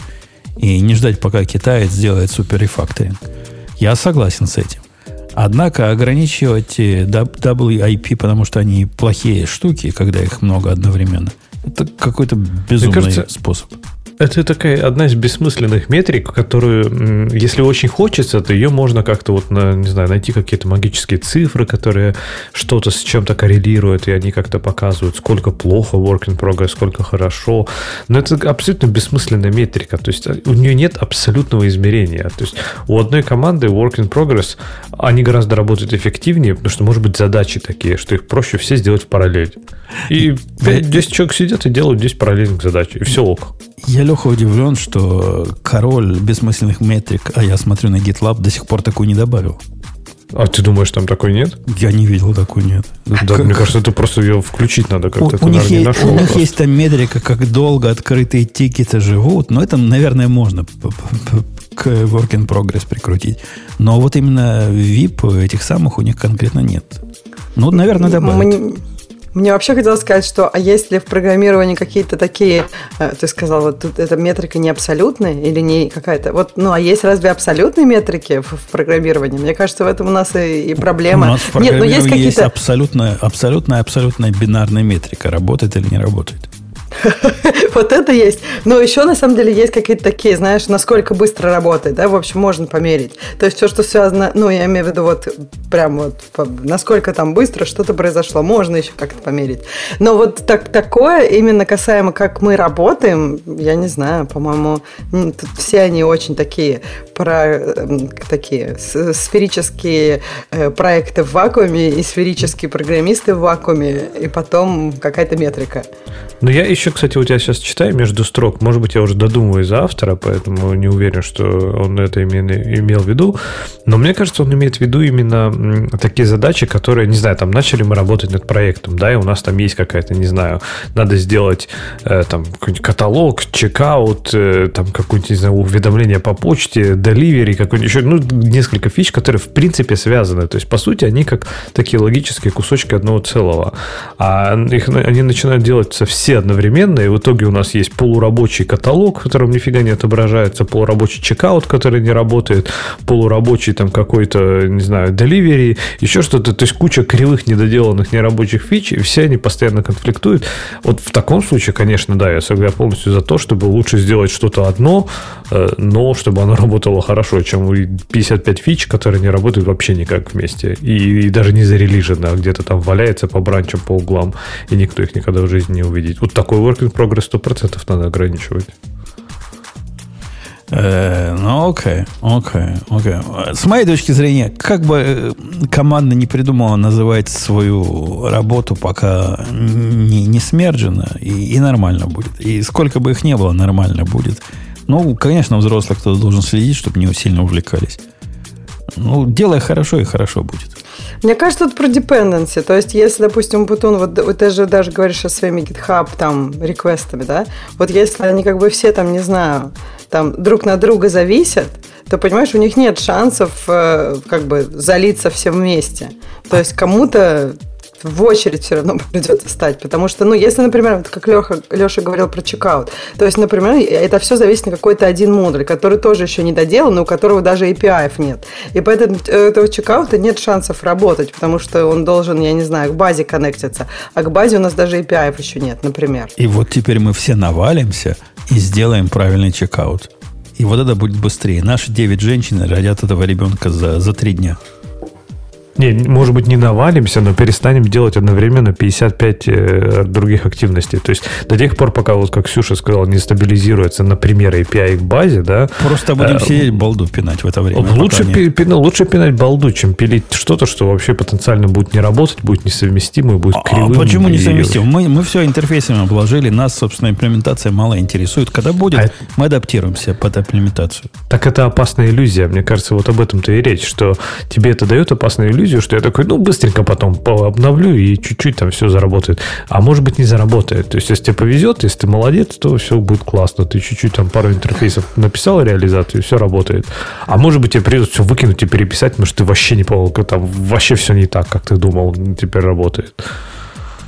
И не ждать, пока китаец сделает супер рефакторинг. Я согласен с этим. Однако ограничивать WIP, потому что они плохие штуки, когда их много одновременно, это какой-то безумный кажется, способ. Это такая одна из бессмысленных метрик, которую, если очень хочется, то ее можно как-то вот, не знаю, найти какие-то магические цифры, которые что-то с чем-то коррелируют, и они как-то показывают, сколько плохо work in progress, сколько хорошо. Но это абсолютно бессмысленная метрика. То есть у нее нет абсолютного измерения. То есть у одной команды work in progress, они гораздо работают эффективнее, потому что, может быть, задачи такие, что их проще все сделать в параллель. И 5-10 человек сидят и делают 10 параллельных задач, и все ок. Я, Леха, удивлен, что король бессмысленных метрик, а я смотрю на GitLab, до сих пор такой не добавил. А ты думаешь, там такой нет? Я не видел такой нет. Да, как... мне кажется, это просто ее включить надо как-то. У, у, них, есть, у них есть там метрика, как долго открытые тикеты живут, но это, наверное, можно к work in progress прикрутить. Но вот именно VIP этих самых у них конкретно нет. Ну, наверное, добавить. Мне вообще хотелось сказать, что а есть ли в программировании какие-то такие, э, ты сказал, вот тут эта метрика не абсолютная или не какая-то, вот, ну а есть разве абсолютные метрики в, в программировании? Мне кажется, в этом у нас и, и проблема. У нас в Нет, но есть какие-то... Есть абсолютная, абсолютная, абсолютная бинарная метрика, работает или не работает. [laughs] вот это есть. Но еще, на самом деле, есть какие-то такие, знаешь, насколько быстро работает, да, в общем, можно померить. То есть все, что связано, ну, я имею в виду вот прям вот, насколько там быстро что-то произошло, можно еще как-то померить. Но вот так, такое, именно касаемо, как мы работаем, я не знаю, по-моему, тут все они очень такие, про, эм, такие сферические э, проекты в вакууме и сферические программисты в вакууме, и потом какая-то метрика. Ну, я еще, кстати, у тебя сейчас читаю между строк. Может быть, я уже додумываю за автора, поэтому не уверен, что он это именно имел в виду. Но мне кажется, он имеет в виду именно такие задачи, которые, не знаю, там начали мы работать над проектом, да, и у нас там есть какая-то, не знаю, надо сделать э, там каталог, чекаут, э, там какое-нибудь, не знаю, уведомление по почте, delivery, какой-нибудь еще, ну, несколько фич, которые в принципе связаны. То есть, по сути, они как такие логические кусочки одного целого. А их, они начинают делать все одновременно, и в итоге у нас есть полурабочий каталог, в котором нифига не отображается, полурабочий чекаут, который не работает, полурабочий там какой-то, не знаю, delivery, еще что-то, то есть куча кривых, недоделанных, нерабочих фич, и все они постоянно конфликтуют. Вот в таком случае, конечно, да, я, я полностью за то, чтобы лучше сделать что-то одно, э, но чтобы оно работало хорошо, чем 55 фич, которые не работают вообще никак вместе, и, и даже не зарелижены, а где-то там валяется по бранчам, по углам, и никто их никогда в жизни не увидит. Вот такой work in progress 100% надо ограничивать. Э, ну, окей, окей, окей. С моей точки зрения, как бы э, команда не придумала называть свою работу, пока не, не смерджена, и, и нормально будет. И сколько бы их не было, нормально будет. Ну, конечно, взрослый кто-то должен следить, чтобы не сильно увлекались. Ну, делай хорошо, и хорошо будет. Мне кажется, тут про dependency. То есть, если, допустим, Бутун, вот, вот ты же даже говоришь о своими GitHub там реквестами, да? Вот если они как бы все там, не знаю, там друг на друга зависят, то, понимаешь, у них нет шансов э, как бы залиться все вместе. То есть кому-то в очередь все равно придется стать. Потому что, ну, если, например, вот как Леха, Леша говорил про чекаут, то есть, например, это все зависит на какой-то один модуль, который тоже еще не доделан, но у которого даже API нет. И поэтому этого чекаута нет шансов работать, потому что он должен, я не знаю, к базе коннектиться. А к базе у нас даже API еще нет, например. И вот теперь мы все навалимся и сделаем правильный чекаут. И вот это будет быстрее. Наши 9 женщин родят этого ребенка за, за 3 дня. Не, может быть, не навалимся, но перестанем делать одновременно 55 э, других активностей. То есть до тех пор, пока, вот как Ксюша сказала, не стабилизируется, например, API к базе, да. Просто будем э, сидеть балду пинать в это время. Лучше, пи, пи, ну, лучше пинать балду, чем пилить что-то, что вообще потенциально будет не работать, будет несовместимо и будет а, кривым. А почему несовместимо? Мы, мы все интерфейсами обложили, нас, собственно, имплементация мало интересует. Когда будет, а мы адаптируемся под имплементацию. Так это опасная иллюзия. Мне кажется, вот об этом-то и речь, что тебе это дает опасную иллюзию, иллюзию, что я такой, ну, быстренько потом обновлю и чуть-чуть там все заработает. А может быть, не заработает. То есть, если тебе повезет, если ты молодец, то все будет классно. Ты чуть-чуть там пару интерфейсов написал реализацию, все работает. А может быть, тебе придется все выкинуть и переписать, потому что ты вообще не понял, там вообще все не так, как ты думал, теперь работает.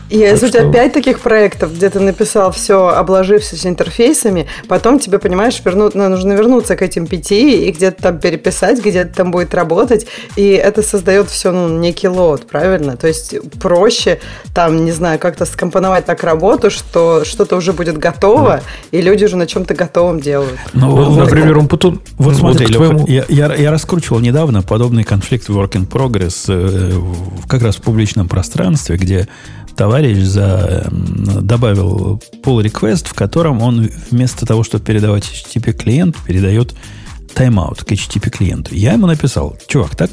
И если что... у тебя пять таких проектов, где ты написал все, обложившись интерфейсами, потом тебе, понимаешь, верну... Ну, нужно вернуться к этим пяти и где-то там переписать, где-то там будет работать. И это создает все, ну, некий лот, правильно? То есть проще там, не знаю, как-то скомпоновать так работу, что что-то уже будет готово, и люди уже на чем-то готовом делают. Ну, вот, например, он потом... Вот смотри, вот твоему... я, я, я раскручивал недавно подобный конфликт work in progress э, как раз в публичном пространстве, где товарищ за, добавил pull request, в котором он вместо того, чтобы передавать HTTP клиент, передает тайм-аут к HTTP клиенту. Я ему написал, чувак, так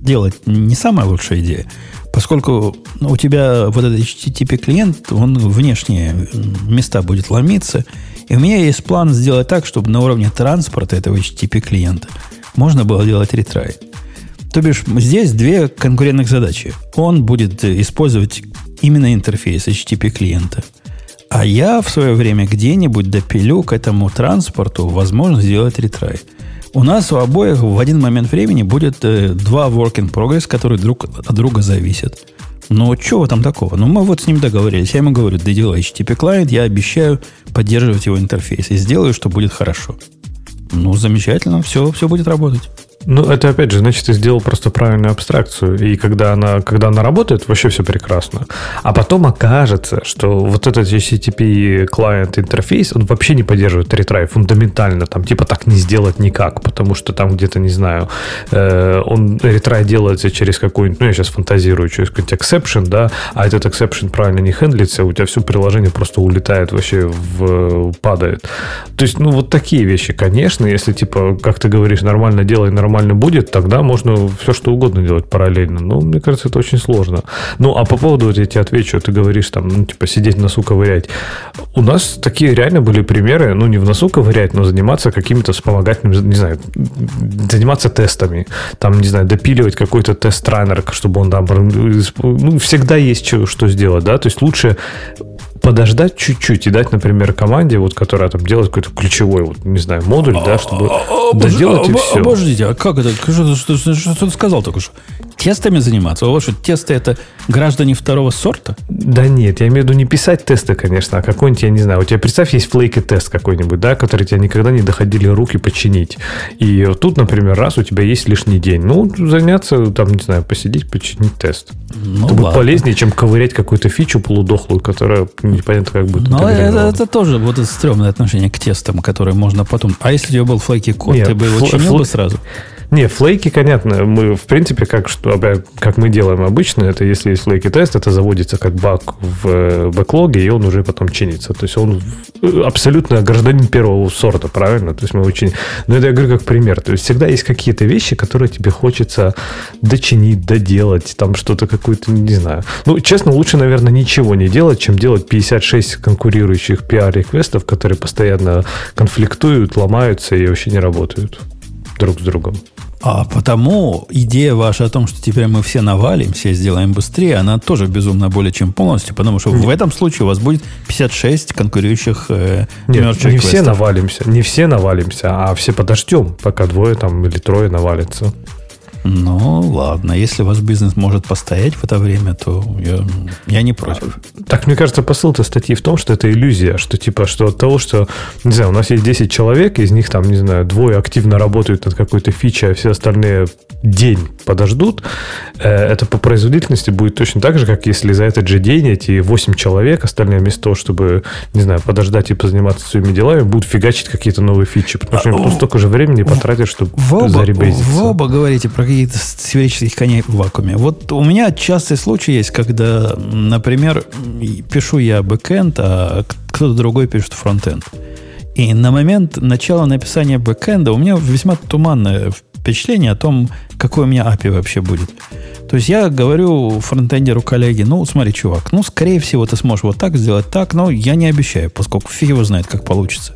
делать не самая лучшая идея, поскольку у тебя вот этот HTTP клиент, он внешние места будет ломиться, и у меня есть план сделать так, чтобы на уровне транспорта этого HTTP клиента можно было делать ретрай. То бишь, здесь две конкурентных задачи. Он будет использовать именно интерфейс HTTP клиента. А я в свое время где-нибудь допилю к этому транспорту возможность сделать ретрай. У нас у обоих в один момент времени будет э, два work in progress, которые друг от друга зависят. Но чего там такого? Ну, мы вот с ним договорились. Я ему говорю, ты делай HTTP клиент, я обещаю поддерживать его интерфейс. И сделаю, что будет хорошо. Ну, замечательно, все, все будет работать. Ну, это опять же, значит, ты сделал просто правильную абстракцию. И когда она, когда она работает, вообще все прекрасно. А потом окажется, что вот этот HTTP клиент интерфейс, он вообще не поддерживает ретрай фундаментально. Там типа так не сделать никак, потому что там где-то, не знаю, э, он ретрай делается через какой-нибудь, ну, я сейчас фантазирую, через какой-нибудь exception, да, а этот exception правильно не хендлится, у тебя все приложение просто улетает вообще в падает. То есть, ну, вот такие вещи, конечно, если типа, как ты говоришь, нормально делай, нормально нормально будет, тогда можно все что угодно делать параллельно. Но мне кажется, это очень сложно. Ну, а по поводу, вот я тебе отвечу, ты говоришь там, ну, типа, сидеть в носу ковырять. У нас такие реально были примеры, ну, не в носу ковырять, но заниматься какими-то вспомогательными, не знаю, заниматься тестами. Там, не знаю, допиливать какой-то тест-раннер, чтобы он там... Ну, всегда есть что, что сделать, да? То есть лучше подождать чуть-чуть и дать, например, команде, вот, которая там делает какой-то ключевой, вот, не знаю, модуль, да, чтобы а, доделать и все. Обождите, а как это? Что, что, что, что ты сказал только что? Тестами заниматься? У вас что, тесты это граждане второго сорта? Да нет, я имею в виду не писать тесты, конечно, а какой-нибудь, я не знаю, у тебя, представь, есть флейки тест какой-нибудь, да, который тебя никогда не доходили руки починить. И вот тут, например, раз у тебя есть лишний день, ну, заняться, там, не знаю, посидеть, починить тест. Ну, это будет полезнее, чем ковырять какую-то фичу полудохлую, которая непонятно как будет. Но это, это тоже вот это стрёмное отношение к тестам, которые можно потом... А если у тебя был флейки код, Нет, ты бы его фл- чинил фл- бы сразу? Не, флейки, понятно. Мы, в принципе, как, что, как мы делаем обычно, это если есть флейки тест, это заводится как баг в э, бэклоге, и он уже потом чинится. То есть он э, абсолютно гражданин первого сорта, правильно? То есть мы очень... Но это я говорю как пример. То есть всегда есть какие-то вещи, которые тебе хочется дочинить, доделать, там что-то какую-то, не знаю. Ну, честно, лучше, наверное, ничего не делать, чем делать 56 конкурирующих PR-реквестов, которые постоянно конфликтуют, ломаются и вообще не работают друг с другом. А потому идея ваша о том, что теперь мы все навалим, все сделаем быстрее, она тоже безумно более чем полностью, потому что Нет. в этом случае у вас будет 56 конкурирующих э, Нет, не все навалимся, не все навалимся, а все подождем, пока двое там или трое навалятся. Ну, ладно. Если ваш бизнес может постоять в это время, то я, я не против. Так, мне кажется, посыл этой статьи в том, что это иллюзия, что типа, что от того, что, не знаю, у нас есть 10 человек, из них там, не знаю, двое активно работают над какой-то фичей, а все остальные день подождут, э, это по производительности будет точно так же, как если за этот же день эти 8 человек, остальные вместо того, чтобы, не знаю, подождать и позаниматься своими делами, будут фигачить какие-то новые фичи, потому что а, столько же времени потратят, чтобы заребезиться. Вы оба говорите про какие-то сферических коней в вакууме. Вот у меня частый случай есть, когда, например, пишу я бэкэнд, а кто-то другой пишет фронтенд. И на момент начала написания бэкэнда у меня весьма туманное впечатление о том, какой у меня API вообще будет. То есть я говорю фронтендеру коллеге, ну, смотри, чувак, ну, скорее всего, ты сможешь вот так сделать, так, но я не обещаю, поскольку фиг его знает, как получится.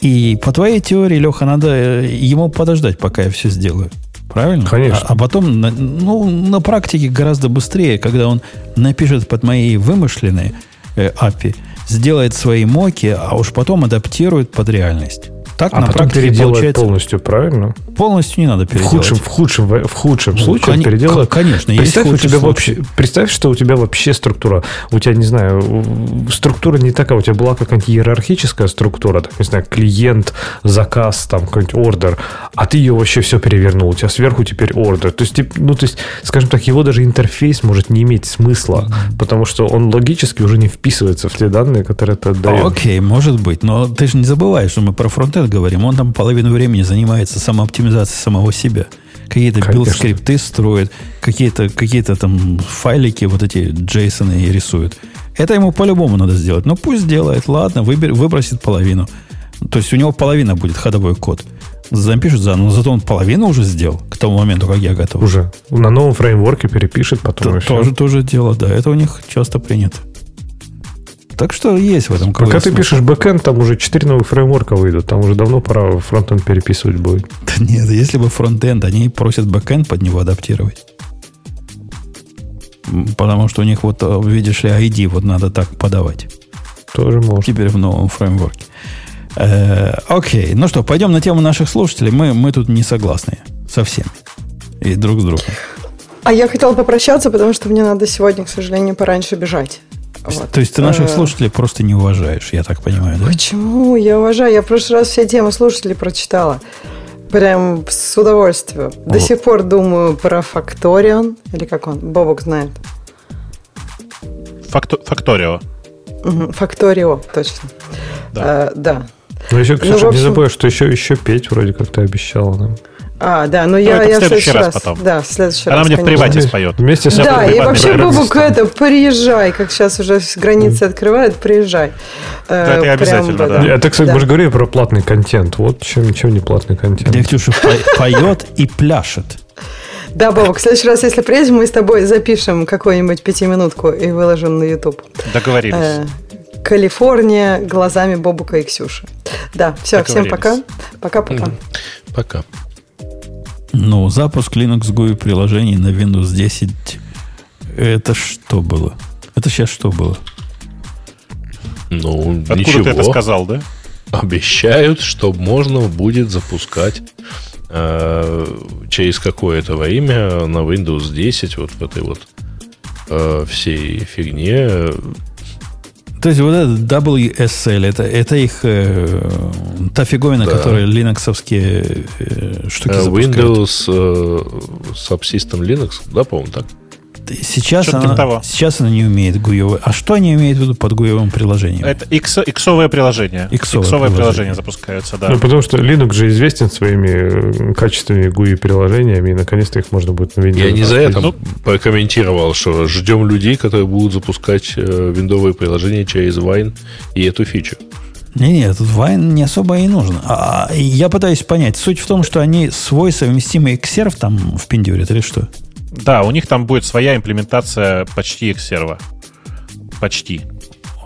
И по твоей теории, Леха, надо э, ему подождать, пока я все сделаю. Правильно? Конечно. А, а потом, ну, на практике гораздо быстрее, когда он напишет под мои вымышленные э, API, сделает свои моки, а уж потом адаптирует под реальность. Так а на потом переделать получается... полностью, правильно? Полностью не надо переделать. В худшем, в худшем, в худшем ну, случае кон... переделать. Конечно, представь, у тебя вообще, представь, что у тебя вообще структура. У тебя, не знаю, структура не такая. У тебя была какая-нибудь иерархическая структура, так, не знаю, клиент, заказ, там какой-нибудь ордер, а ты ее вообще все перевернул. У тебя сверху теперь ордер. То есть, ну, то есть, скажем так, его даже интерфейс может не иметь смысла, потому что он логически уже не вписывается в те данные, которые ты отдаешь. Окей, может быть, но ты же не забываешь, что мы про фронтенд говорим, он там половину времени занимается самооптимизацией самого себя. Какие-то build-скрипты строит, какие-то какие там файлики, вот эти JSON ы рисует. Это ему по-любому надо сделать. Но пусть делает, ладно, выбер, выбросит половину. То есть у него половина будет ходовой код. Запишет заново, но зато он половину уже сделал к тому моменту, как я готов. Уже. На новом фреймворке перепишет потом. То, тоже, тоже дело, да. Это у них часто принято. Так что есть в этом Пока ты пишешь бэкэнд, там уже 4 новых фреймворка выйдут. Там уже давно пора фронтенд переписывать будет. Да нет, если бы фронтенд, они просят бэкэнд под него адаптировать. Потому что у них вот, э, видишь ли, ID вот надо так подавать. Тоже можно. Теперь в новом фреймворке. Э, окей, ну что, пойдем на тему наших слушателей. Мы, мы тут не согласны со всеми. И друг с другом. А я хотела попрощаться, потому что мне надо сегодня, к сожалению, пораньше бежать. Вот. То есть ты наших э, слушателей просто не уважаешь, я так понимаю, да? Почему? Я уважаю. Я в прошлый раз все темы слушателей прочитала. Прям с удовольствием. До вот. сих пор думаю про Факторион. Или как он? Бобок знает. Факто, факторио. Угу, Факторио, точно. Да. А, да. Ну, еще, Ксюша, ну, общем... не забывай, что еще, еще петь вроде как ты обещала нам. А, да, но ну, я, я в следующий раз, раз потом. Да, в следующий Она раз. Она мне конечно. в привате споет. Вместе с Да, и вообще, Бобук, это, приезжай, как сейчас уже границы открывают, приезжай. Да, это обязательно, Прям, да. да. Это, кстати, да. мы же говорили про платный контент. Вот чем, чем не платный контент. Где Ксюша поет и пляшет. Да, Бобок, в следующий раз, если приедем, мы с тобой запишем какую-нибудь пятиминутку и выложим на YouTube. Договорились. Э, Калифорния глазами Бобука и Ксюши. Да, все, всем пока. Пока-пока. Пока. Ну, запуск Linux GUI приложений на Windows 10 это что было? Это сейчас что было? Ну, Откуда ничего. ты это сказал, да? Обещают, что можно будет запускать э, через какое-то время на Windows 10 вот в этой вот э, всей фигне то есть вот этот WSL, это, это их э, та фиговина, да. которая линоксовские э, штуки uh, Windows э, Subsystem Linux, да, по-моему, так? Сейчас Что-то типа она, того. сейчас она не умеет гуевое. А что они имеют в виду под гуевым приложением? Это X, иксовое приложение. Иксовое Иксовое приложение. приложение запускается, да. Ну, потому что Linux же известен своими э, качественными GUI-приложениями, и наконец-то их можно будет на Windows. Я не за это Ну, прокомментировал, что ждем людей, которые будут запускать э, виндовые приложения через Wine и эту фичу. Не-не, тут Wine не особо и нужен. А, и я пытаюсь понять. Суть в том, что они свой совместимый Xserve там впендюрят или что? Да, у них там будет своя имплементация почти Xserve. Почти.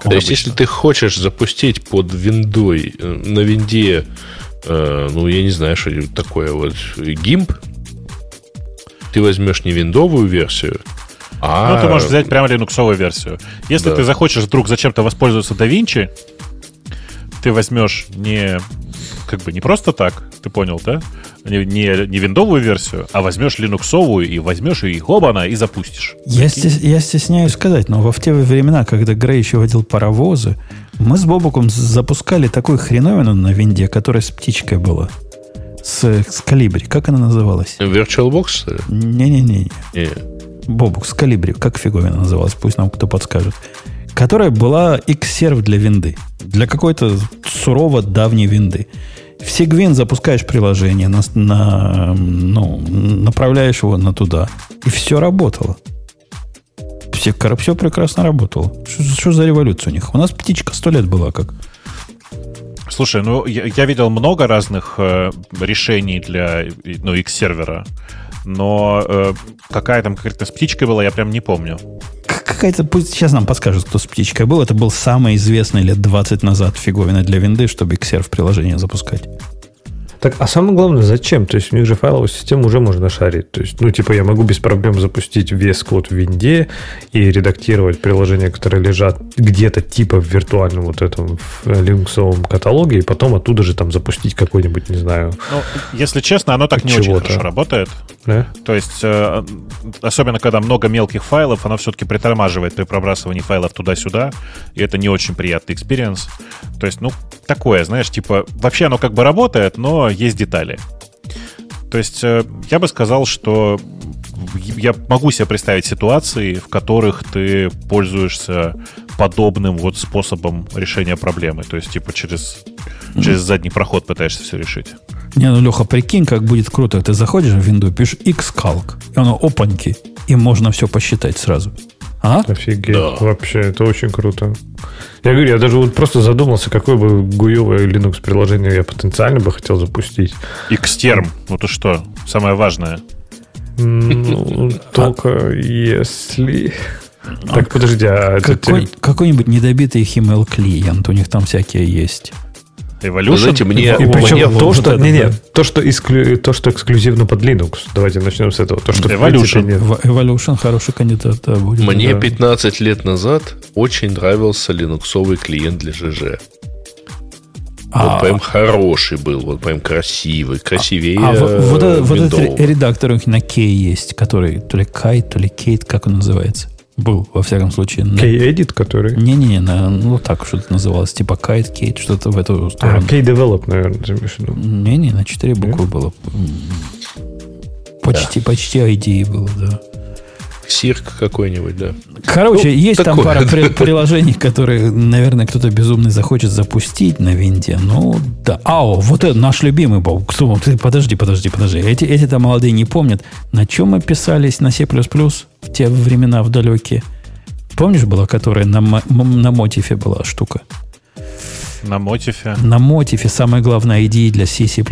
То есть, если ты хочешь запустить под виндой э, на винде, э, ну, я не знаю, что такое вот GIMP, ты возьмешь не виндовую версию, а... Ну, ты можешь взять прямо линуксовую версию. Если Да. ты захочешь вдруг зачем-то воспользоваться DaVinci, ты возьмешь не как бы не просто так, ты понял, да? Не, не, не виндовую версию, а возьмешь линуксовую и возьмешь и хобана и запустишь. Я, стес- я стесняюсь сказать, но во в те времена, когда Грей еще водил паровозы, мы с Бобуком запускали такую хреновину на винде, которая с птичкой была. С, с калибри. Как она называлась? VirtualBox, что ли? Не-не-не. Не. Бобук с калибри. Как фиговина называлась? Пусть нам кто подскажет. Которая была X-серв для винды. Для какой-то сурово давней винды. В Sigwin запускаешь приложение, на, на- ну, направляешь его на туда. И все работало. Все, все прекрасно работало. Что, что за революция у них? У нас птичка сто лет была как. Слушай, ну я, я видел много разных э, решений для ну, X-сервера, но э, какая там конкретно с птичкой была, я прям не помню. Какая-то, пусть сейчас нам подскажут, кто с птичкой был. Это был самый известный лет 20 назад фиговина для винды, чтобы Xserve приложение запускать. Так, а самое главное, зачем? То есть у них же файловую систему уже можно шарить. То есть, ну, типа, я могу без проблем запустить весь код в винде и редактировать приложения, которые лежат где-то типа в виртуальном вот этом в линуксовом каталоге, и потом оттуда же там запустить какой-нибудь, не знаю, Ну, если честно, оно так не очень хорошо работает. да? То есть, э, особенно когда много мелких файлов, оно все-таки притормаживает при пробрасывании файлов туда-сюда, и это не очень приятный experience. То есть, ну, такое, знаешь, типа, вообще оно как бы работает, но есть детали. То есть, э, я бы сказал, что я могу себе представить ситуации, в которых ты пользуешься подобным вот способом решения проблемы. То есть, типа, через, через задний проход пытаешься все решить. Не, ну, Леха, прикинь, как будет круто. Ты заходишь в винду, пишешь xcalc, и оно опаньки, и можно все посчитать сразу. А? Офигеть. Да. Вообще, это очень круто. Я говорю, я даже вот просто задумался, какое бы гуевое Linux приложение я потенциально бы хотел запустить. Xterm, ну ты что, самое важное. Ну, [laughs] только если... Так, подожди, а Какой, те- какой-нибудь недобитый HTML клиент, у них там всякие есть. Evolution? Вы знаете, мне, И О, причем мне то, вот что, это, не, не, да. то, что эксклю- то, что эксклюзивно под Linux. Давайте начнем с этого. То, что Evolution. принципе нет. Evolution хороший кандидат да, будет. мне да. 15 лет назад очень нравился линуксовый клиент для ЖЖ. А, Вот прям хороший был, вот прям красивый, красивее а вот, вот э, этот- вот этот редактор у них на K есть, который то ли Кайт, то ли Кейт, как он называется. Был, во всяком случае. на- K-Edit, который... Не-не-не, ну так что-то называлось, типа Кайт, Кейт, что-то в эту А, сторону. K-Develop, наверное, ты имеешь в виду. Не-не, на четыре буквы было. Почти, почти ID было, да. Сирк какой-нибудь, да. Короче, Ну, есть там такое. пара при- приложений, которые, наверное, кто-то безумный захочет запустить на винде. Ну, да. Ау, вот это наш любимый Бог. Кто- ты Подожди, подожди, подожди. Эти, эти-то молодые не помнят. На чем мы писались на C++ в те времена в далекие? Помнишь, была, которая на, на мотифе была штука? На мотифе. На мотифе самая главная идея для C, C++.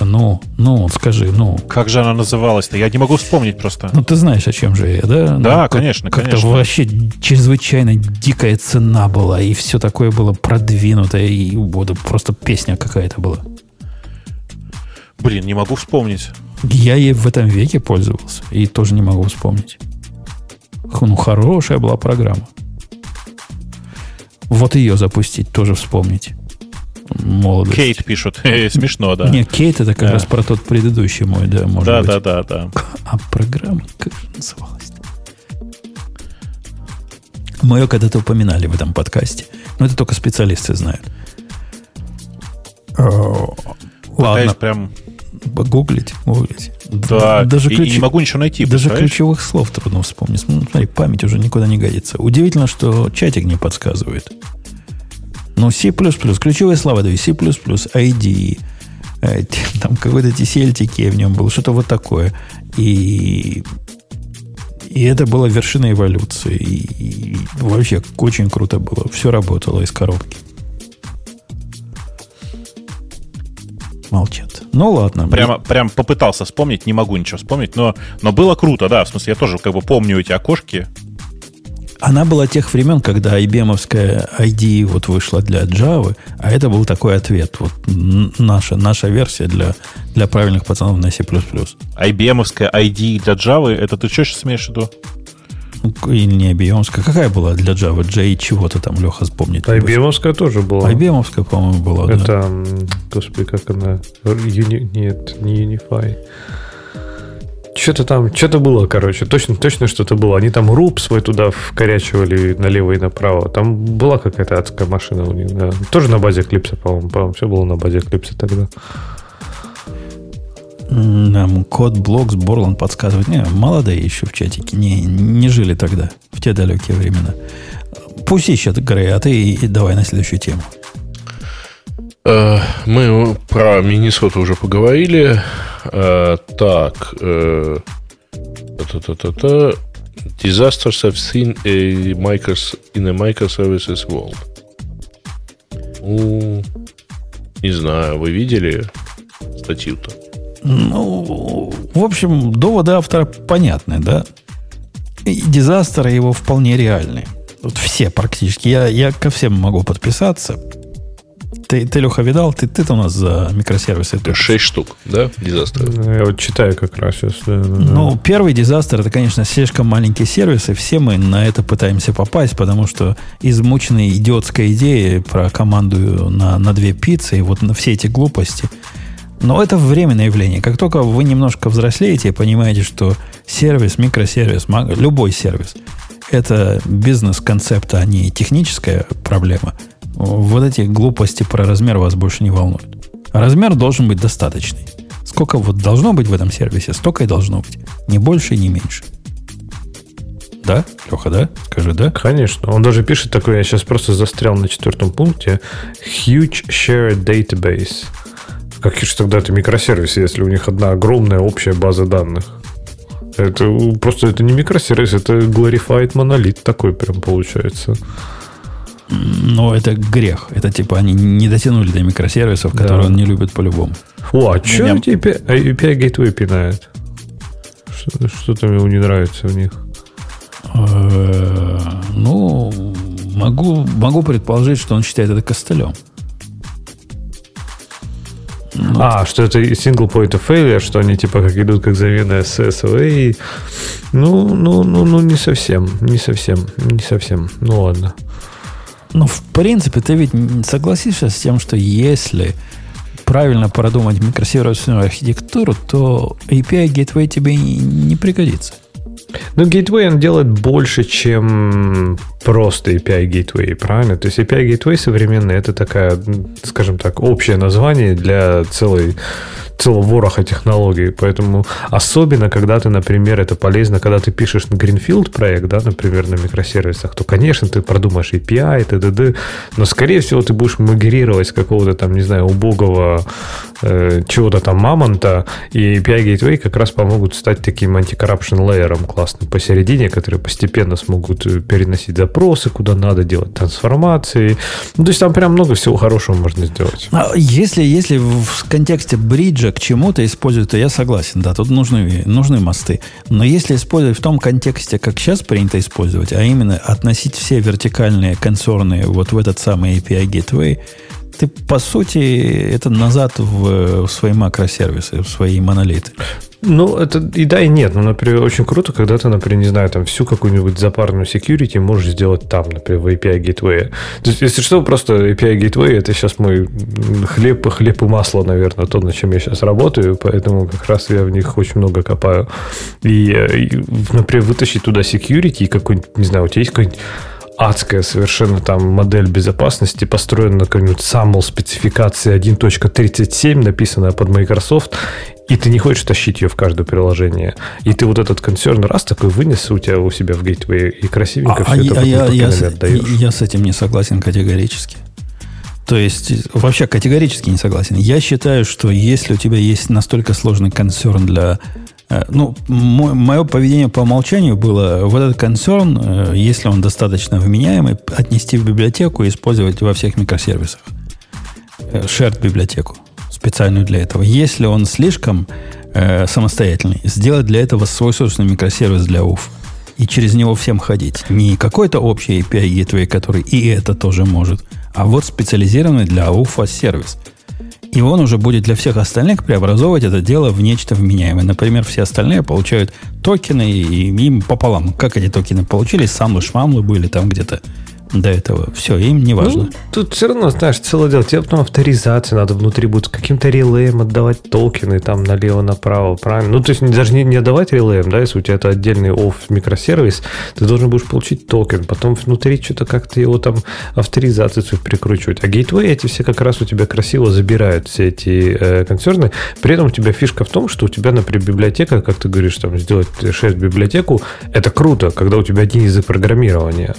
Ну, ну, скажи, ну. Как же она называлась-то? Я не могу вспомнить просто. Ну, ты знаешь, о чем же я, да? Да, Ну, как- конечно, Как-то конечно. вообще чрезвычайно дикая цена была, и все такое было продвинутое, и вот просто песня какая-то была. Блин, не могу вспомнить. Я ей в этом веке пользовался, и тоже не могу вспомнить. Ну, хорошая была программа. Вот ее запустить, тоже вспомнить. Молодость. Кейт пишут. [laughs] Э, Смешно, да. Нет, Кейт это как Да. раз про тот предыдущий мой, да, может Да, быть. да, да, да. [laughs] А программа, как же называлась? Мы ее когда-то упоминали в этом подкасте. Но это только специалисты знают. Э, Пытаюсь Ладно, прям... Гуглить, гуглить. Да, даже и, ключ... и не могу ничего найти. Даже ключевых слов трудно вспомнить. Ну, смотри, память уже никуда не годится. Удивительно, что чатик не подсказывает. Ну, C++, ключевые слова даю, C++, ID, э, [laughs] там какой-то TCL в нем был, что-то вот такое. И, и это была вершина эволюции. И, и вообще очень круто было. Все работало из коробки. Молчат. Ну ладно. Прямо, прям попытался вспомнить, не могу ничего вспомнить, но, но было круто, да. В смысле, я тоже как бы помню эти окошки. Она была тех времен, когда IBM ID вот вышла для Java, а это был такой ответ. Вот наша, наша версия для, для правильных пацанов на C++. IBM ID для Java, это ты что сейчас имеешь в виду? Или не IBM. Какая была для Java? J чего-то там, Леха вспомнит. IBM тоже была. IBM, по-моему, была, Это, да. господи, как она? Юни... Нет, не Unify. Что-то там, что-то было, короче. Точно, точно что-то было. Они там руб свой туда вкорячивали налево и направо. Там была какая-то адская машина у них, да. Тоже на базе Клипса, по-моему. По-моему, все было на базе Клипса тогда. Нам код Блокс Борланд подсказывает. Не, молодые еще в чатике. Не, не жили тогда, в те далекие времена. Пусть ищет Грей, а ты и давай на следующую тему. Э, мы про Миннесоту уже поговорили. Э, так. Э, Disasters have seen a micros, in a microservices world. Ну, не знаю, вы видели статью-то? Ну, в общем, доводы автора понятны, да? И дизастеры его вполне реальны. Вот все практически. Я, я ко всем могу подписаться. Ты, ты Леха, видал? Ты, ты-то у нас за микросервисы. Шесть штук, да, дизастеры? Ну, я вот читаю как раз сейчас. Да, да, ну, первый дизастер, это, конечно, слишком маленький сервис, и все мы на это пытаемся попасть, потому что измученные идиотской идеей про команду на, на две пиццы и вот на все эти глупости. Но это временное явление. Как только вы немножко взрослеете и понимаете, что сервис, микросервис, любой сервис, это бизнес-концепт, а не техническая проблема – вот эти глупости про размер вас больше не волнуют. Размер должен быть достаточный. Сколько вот должно быть в этом сервисе, столько и должно быть. Не больше не меньше. Да, Леха, да? Скажи, да? Конечно. Он даже пишет такое, я сейчас просто застрял на четвертом пункте. Huge shared database. Какие же тогда это микросервисы, если у них одна огромная общая база данных? Это просто это не микросервис, это glorified монолит такой прям получается. Но это грех. Это типа они не дотянули до микросервисов, которые да. он не любит по-любому. О, а что Меня... API, API Gateway пинает? Что, что-то ему не нравится в них. Э, ну, могу, могу предположить, что он считает это костылем. Ну, а, что это single point of failure, что они типа как идут как замена SSOA. Ну, ну, ну, ну, не совсем, не совсем, не совсем. Ну ладно. Ну, в принципе, ты ведь согласишься с тем, что если правильно продумать микросервисную архитектуру, то API Gateway тебе не пригодится. Ну, Gateway он делает больше, чем просто API Gateway, правильно? То есть API Gateway современный это такая, скажем так, общее название для целой целого вороха технологий. Поэтому особенно, когда ты, например, это полезно, когда ты пишешь на Greenfield проект, да, например, на микросервисах, то, конечно, ты продумаешь API, т.д., но, скорее всего, ты будешь мигрировать с какого-то там, не знаю, убогого э, чего-то там мамонта, и API Gateway как раз помогут стать таким антикоррупшн лейером классным посередине, которые постепенно смогут э, переносить запросы, куда надо делать трансформации. Ну, то есть там прям много всего хорошего можно сделать. А если, если в контексте бриджа к чему-то используют, то я согласен, да, тут нужны, нужны мосты. Но если использовать в том контексте, как сейчас принято использовать, а именно относить все вертикальные консорные вот в этот самый API Gateway, ты, по сути, это назад в, в свои макросервисы, в свои монолиты. Ну, это и да, и нет. Ну, например, очень круто, когда ты, например, не знаю, там всю какую-нибудь запарную security можешь сделать там, например, в API Gateway. То есть, если что, просто API Gateway это сейчас мой хлеб, хлеб и масло, наверное, то, над чем я сейчас работаю, поэтому как раз я в них очень много копаю. И, и например, вытащить туда security и какой-нибудь, не знаю, у тебя есть какой-нибудь адская совершенно там модель безопасности, построена на какой-нибудь SAML спецификации 1.37, написанная под Microsoft, и ты не хочешь тащить ее в каждое приложение. И ты вот этот консерн раз такой вынес у тебя у себя в гейтвей, и красивенько а, все а это я, я, я, отдаешь. Я с этим не согласен категорически. То есть, вообще категорически не согласен. Я считаю, что если у тебя есть настолько сложный консерн для... Э, ну, мое поведение по умолчанию было вот этот консерн, э, если он достаточно вменяемый, отнести в библиотеку и использовать во всех микросервисах. Э, shared библиотеку специальную для этого. Если он слишком э, самостоятельный, сделать для этого свой собственный микросервис для УФ. И через него всем ходить. Не какой-то общий API gateway, который и это тоже может, а вот специализированный для УФА сервис. И он уже будет для всех остальных преобразовывать это дело в нечто вменяемое. Например, все остальные получают токены, и им пополам. Как эти токены получились, самлы-шмамлы были там где-то до этого. Все, им не важно. Ну, тут все равно, знаешь, целое дело. Тебе потом авторизация надо внутри будет каким-то релеем отдавать токены там налево-направо, правильно? Ну, то есть даже не, не отдавать релеем, да, если у тебя это отдельный оф микросервис, ты должен будешь получить токен, потом внутри что-то как-то его там авторизацию прикручивать. А гейтвей эти все как раз у тебя красиво забирают все эти э, концерны. При этом у тебя фишка в том, что у тебя, например, библиотека, как ты говоришь, там сделать 6 библиотеку, это круто, когда у тебя один язык программирования.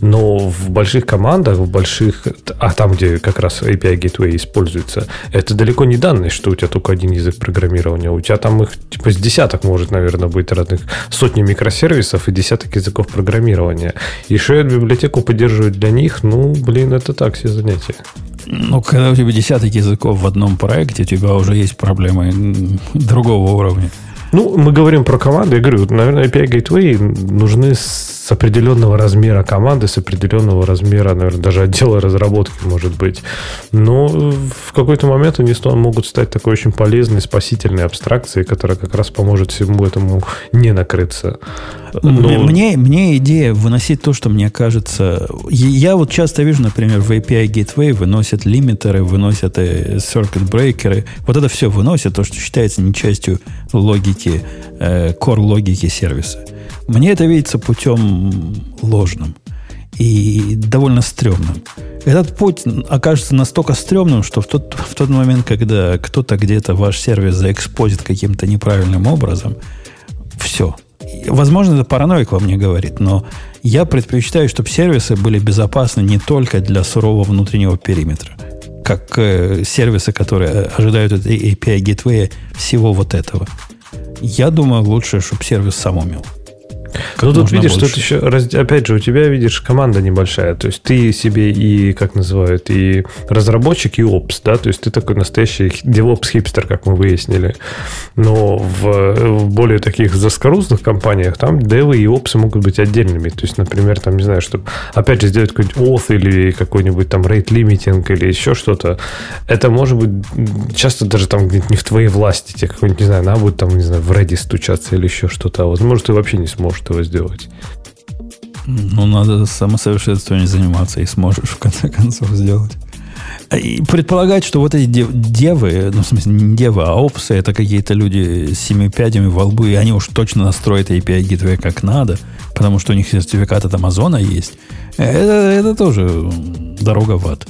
Но в больших командах, в больших, а там, где как раз API Gateway используется, это далеко не данность, что у тебя только один язык программирования. У тебя там их типа с десяток может, наверное, быть разных, сотни микросервисов и десяток языков программирования. И shared библиотеку поддерживать для них, ну, блин, это так все занятия. Ну, когда у тебя десяток языков в одном проекте, у тебя уже есть проблемы другого уровня. Ну, мы говорим про команды. Я говорю, наверное, API Gateway нужны с определенного размера команды, с определенного размера, наверное, даже отдела разработки, может быть. Но в какой-то момент они могут стать такой очень полезной, спасительной абстракцией, которая как раз поможет всему этому не накрыться. Но... Мне, мне идея выносить то, что мне кажется... Я вот часто вижу, например, в API Gateway выносят лимитеры, выносят э, circuit брейкеры. Вот это все выносят, то, что считается не частью логики, э, core логики сервиса. Мне это видится путем ложным и довольно стрёмным. Этот путь окажется настолько стрёмным, что в тот, в тот момент, когда кто-то где-то ваш сервис заэкспозит каким-то неправильным образом, все. Возможно, это параноик во мне говорит, но я предпочитаю, чтобы сервисы были безопасны не только для сурового внутреннего периметра, как э, сервисы, которые ожидают от API Gateway всего вот этого. Я думаю, лучше, чтобы сервис сам умел. Ну, тут видишь, больше. тут еще, опять же, у тебя, видишь, команда небольшая. То есть ты себе и, как называют, и разработчик, и опс, да? То есть ты такой настоящий DevOps-хипстер, как мы выяснили. Но в, в более таких заскорузных компаниях там девы и опсы могут быть отдельными. То есть, например, там, не знаю, чтобы, опять же, сделать какой-нибудь auth или какой-нибудь там rate limiting или еще что-то. Это может быть часто даже там где-то не в твоей власти. Тебе какой-нибудь, не знаю, надо будет там, не знаю, в Ready стучаться или еще что-то. А возможно, ты вообще не сможешь этого сделать. Ну, надо самосовершенствованием заниматься и сможешь в конце концов сделать. И предполагать, что вот эти девы, ну, в смысле, не девы, а опсы, это какие-то люди с семи пядями во лбу, и они уж точно настроят API Gateway как надо, потому что у них сертификат от Амазона есть. Это, это тоже дорога в ад.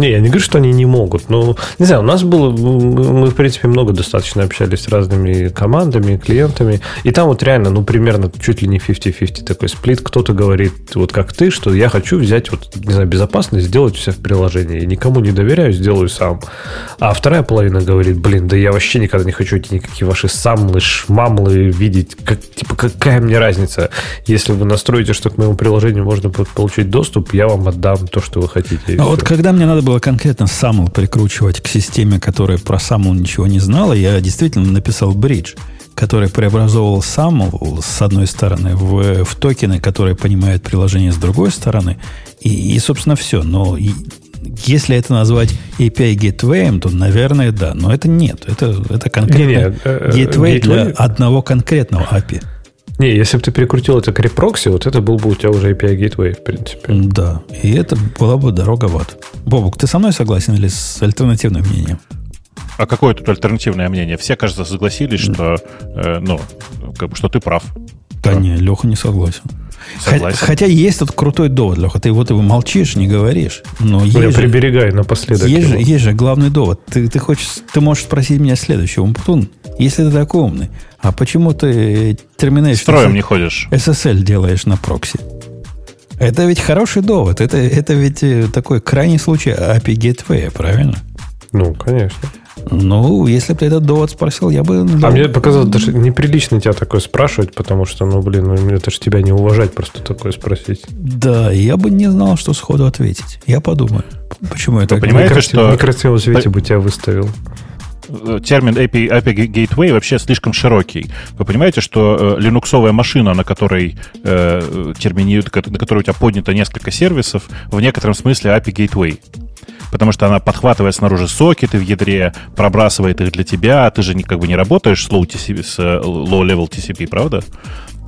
Не, я не говорю, что они не могут. Но, не знаю, у нас было... Мы, в принципе, много достаточно общались с разными командами, клиентами. И там вот реально, ну, примерно чуть ли не 50-50 такой сплит. Кто-то говорит, вот как ты, что я хочу взять, вот, не знаю, безопасность, сделать все в приложении. Никому не доверяю, сделаю сам. А вторая половина говорит, блин, да я вообще никогда не хочу эти никакие ваши самлы, шмамлы видеть. Как, типа, какая мне разница? Если вы настроите, что к моему приложению можно получить доступ, я вам отдам то, что вы хотите. А вот когда мне надо было было конкретно SAML прикручивать к системе, которая про SAML ничего не знала, я действительно написал бридж, который преобразовывал SAML с одной стороны в, в токены, которые понимают приложение с другой стороны. И, и собственно, все. Но и, если это назвать API Gateway, то, наверное, да. Но это нет. Это, это конкретно не, не, э, gateway, gateway для одного конкретного API. Не, если бы ты перекрутил это к репрокси, вот это был бы у тебя уже API Gateway, в принципе. Да, и это была бы дорога в ад. Бобук, ты со мной согласен или с альтернативным мнением? А какое тут альтернативное мнение? Все, кажется, согласились, что, э, ну, как бы, что ты прав. Да, да. не, Леха не согласен. Согласен. Хотя есть тут крутой довод, Леха. Ты вот его молчишь, не говоришь. Но Ну, я есть же, приберегаю напоследок. есть, же, есть же главный довод. Ты, ты хочешь, ты можешь спросить меня следующего. Умпутун, если ты такой умный, а почему ты Termination Строем не ходишь. SSL делаешь на прокси? Это ведь хороший довод. Это, это ведь э, такой крайний случай API Gateway, правильно? Ну, конечно. Ну, если бы ты этот довод спросил, я бы... А мне показалось даже неприлично тебя такое спрашивать, потому что, ну, блин, ну, это же тебя не уважать просто такое спросить. Да, я бы не знал, что сходу ответить. Я подумаю. Почему я так понимаете, Некрасиво- что- Некрасиво свете бы тебя выставил. Э, термин API, API Gateway вообще слишком широкий. Вы понимаете, что э, линуксовая машина, на которой э, терминирует, на которой у тебя поднято несколько сервисов, в некотором смысле API Gateway. Потому что она подхватывает снаружи сокеты в ядре, пробрасывает их для тебя, а ты же не, как бы не работаешь с low, TCP, с э, low-level TCP, правда?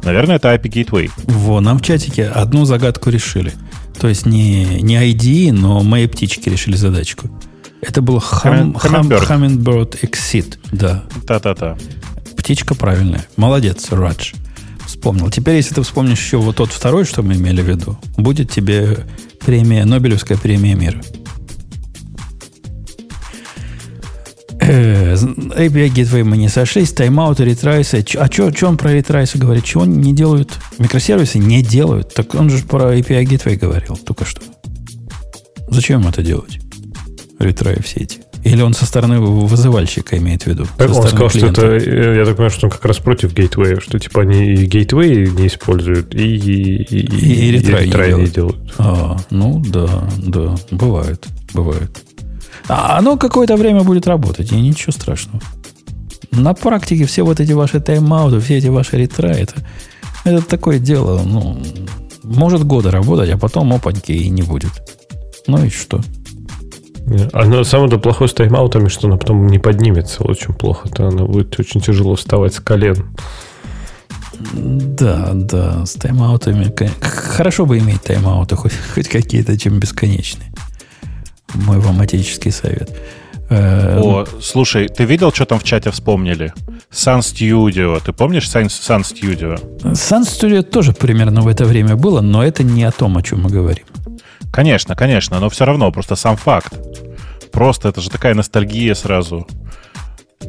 Наверное, это API Gateway. Во, нам в чатике одну загадку решили. То есть не, не ID, но мои птички решили задачку. Это был хам, хам-. Hummingbird Exit. Да, Та-та-та. птичка правильная. Молодец, Радж. Вспомнил. Теперь, если ты вспомнишь еще вот тот второй, что мы имели в виду, будет тебе премия, Нобелевская премия мира. API Gateway мы не сошлись, тайм-ауты, ретрайсы. А что он про ретрайсы говорит? Чего они не делают? Микросервисы не делают. Так он же про API Gateway говорил только что. Зачем это делать? Ретраи все эти. Или он со стороны вызывальщика имеет в виду? Так Со он сказал, что клиента. это, э, я так понимаю, что он как раз против гейтвея, что типа они и гейтвей не используют, и, и, и, И- и ретрай не ретрай не делают. делают. А, ну да, да, бывает, бывает. А оно какое-то время будет работать, и ничего страшного. На практике все вот эти ваши тайм-ауты, все эти ваши ретраи, это, это такое дело, ну, может годы работать, а потом опаньки и не будет. Ну и что? Оно самое плохое с тайм-аутами, что она потом не поднимется очень плохо. То она будет очень тяжело вставать с колен. Да, да, с тайм-аутами. Хорошо бы иметь тайм-ауты, хоть, хоть какие-то, чем бесконечные. Мой вам отеческий совет. Э, О, слушай, ты видел, что там в чате вспомнили? Sun Studio. Ты помнишь Sun, Sun Studio? Sun Studio тоже примерно в это время было, но это не о том, о чем мы говорим. Конечно, конечно, но все равно, просто сам факт. Просто это же такая ностальгия сразу.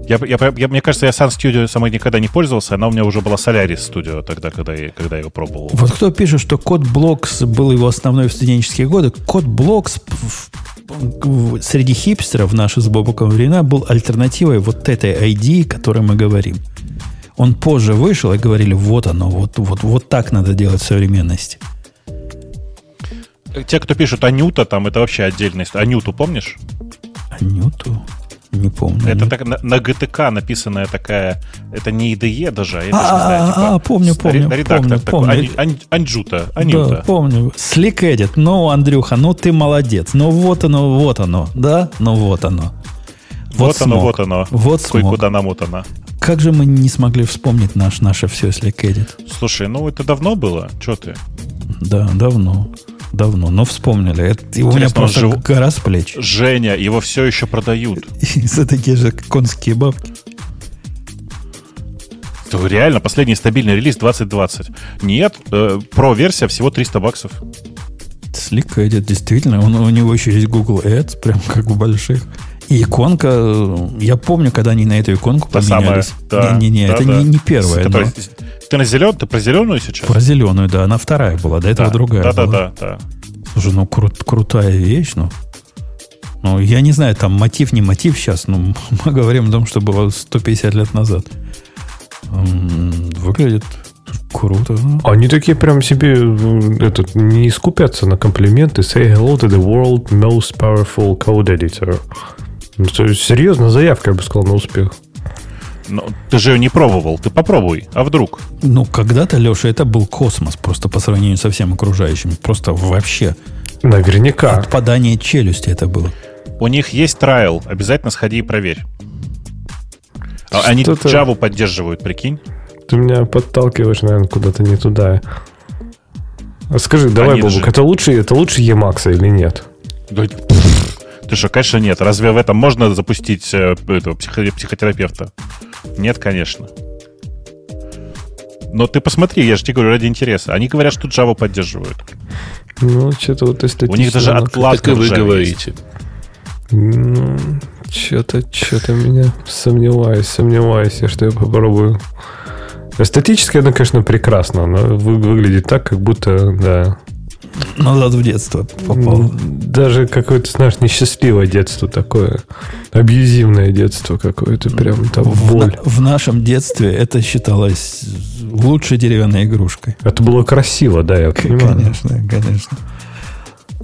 Я, я, я- мне кажется, я Sun Studio самой никогда не пользовался, она у меня уже была Solaris Studio тогда, когда я, когда я его пробовал. Вот кто пишет, что код Blocks был его основной в студенческие годы, код Blocks среди хипстеров в наши с Бобуком времена был альтернативой вот этой ID, о которой мы говорим. Он позже вышел и говорили, вот оно, вот, вот, вот так надо делать в современности. Те, кто пишут Анюта, там это вообще отдельная история. Анюту помнишь? Анюту? Не помню. Это так, на, на GTK написанная такая, это не IDE даже, а я А, даже не знаю, а, типа, а, помню, помню, редактор помню, такой, помню. Ань- Анджута, Да, Анюта. помню. Slick Edit. Ну, Андрюха, ну ты молодец. Ну вот оно, вот оно. Да? Ну вот оно. вот оно, смог. вот оно. Вот смог. куда намотано. Как же мы не смогли вспомнить наш, наше все Slick Edit? Слушай, ну это давно было? Че ты? Да, давно. Давно. Но вспомнили. Это, и у меня Интересно, просто жив- гора с плеч. Женя, его все еще продают. [laughs] За такие же конские бабки. Реально, последний стабильный релиз 2020. Нет, э, про-версия всего 300 баксов. Slick Edit, действительно. Он, у него еще есть Google Ads, прям как у больших. И иконка, э, я помню, когда они на эту иконку Та самая. поменялись. Да, Не-не-не, да, это да. не, не первая. Но Ты на зелен, ты про зеленую сейчас? Про зеленую, да, она вторая была, до этого да, другая да, да, была. да, да. Слушай, ну крут- крутая вещь, ну. Ну, я не знаю, там мотив, не мотив сейчас, но [laughs] мы говорим о том, что было 150 лет назад. Выглядит круто. ну. Они такие прям себе э, этот, не скупятся на комплименты. Say hello to the world most powerful code editor. Ну, то есть, серьезно, заявка, я бы сказал, на успех. Но ты же ее не пробовал, ты попробуй. А вдруг? Ну, когда-то, Леша, это был космос, просто по сравнению со всем окружающим. Просто вообще Наверняка. отпадание челюсти это было. У них есть трайл, обязательно сходи и проверь. А Они Что-то- Java поддерживают, прикинь. Ты меня подталкиваешь, наверное, куда-то не туда. А Скажи, давай, Они Бобук, же- это лучше, это лучше Emacs или нет? Да, Ты что, конечно, нет. Разве в этом можно запустить э, этого психо- психотерапевта? Нет, конечно. Но ты посмотри, я же тебе говорю, ради интереса. Они говорят, что Java поддерживают. Ну, что-то вот эстетично. У них даже оно отладка Так и вы говорите. Ну, что-то, что-то меня сомневаюсь, сомневаюсь, я, что я попробую. Эстетически оно, конечно, прекрасно. Вы- выглядит так, как будто, да. Назад в детство попал. Даже какое-то, знаешь, несчастливое детство такое. Абьюзивное детство какое-то. Прям там В, боль. на- в нашем детстве это считалось лучшей деревянной игрушкой. Это было красиво, да, я понимаю. Конечно, конечно.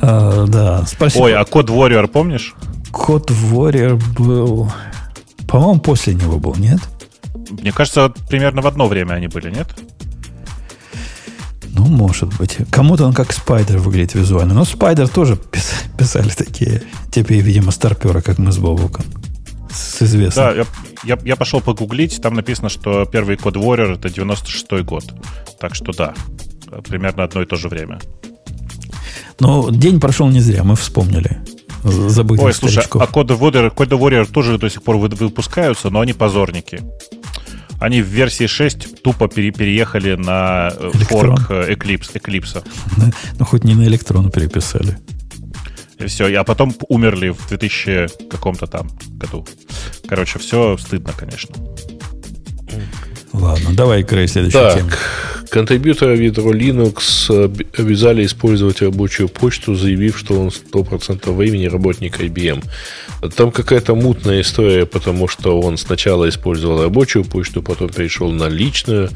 А, да, спасибо. Ой, а код Warrior помнишь? Код Warrior был... По-моему, после него был, нет? Мне кажется, примерно в одно время они были, нет? Ну, может быть. Кому-то он как Спайдер выглядит визуально. Но Спайдер тоже пис- писали такие. Теперь, видимо, старперы, как мы с Бобуком. С известным. Да, я, я, я пошел погуглить, там написано, что первый код Warrior это 96-й год. Так что да, примерно одно и то же время. Но день прошел не зря, мы вспомнили. Забытых Ой, слушай, старичков. а коды Warrior, Warrior тоже до сих пор вы- выпускаются, но они позорники. Они в версии 6 тупо пере- переехали на э, Электрон. форк э, Eclipse, Eclipse. [laughs] Ну, хоть не на электрону переписали. И все, а потом умерли в 2000 каком-то там году. Короче, все стыдно, конечно. Ладно, давай, Грей, следующую тему. Так, контрибьюторы в ядро Linux об- обязали использовать рабочую почту, заявив, что он 100% времени работник IBM. Там какая-то мутная история, потому что он сначала использовал рабочую почту, потом перешел на личную,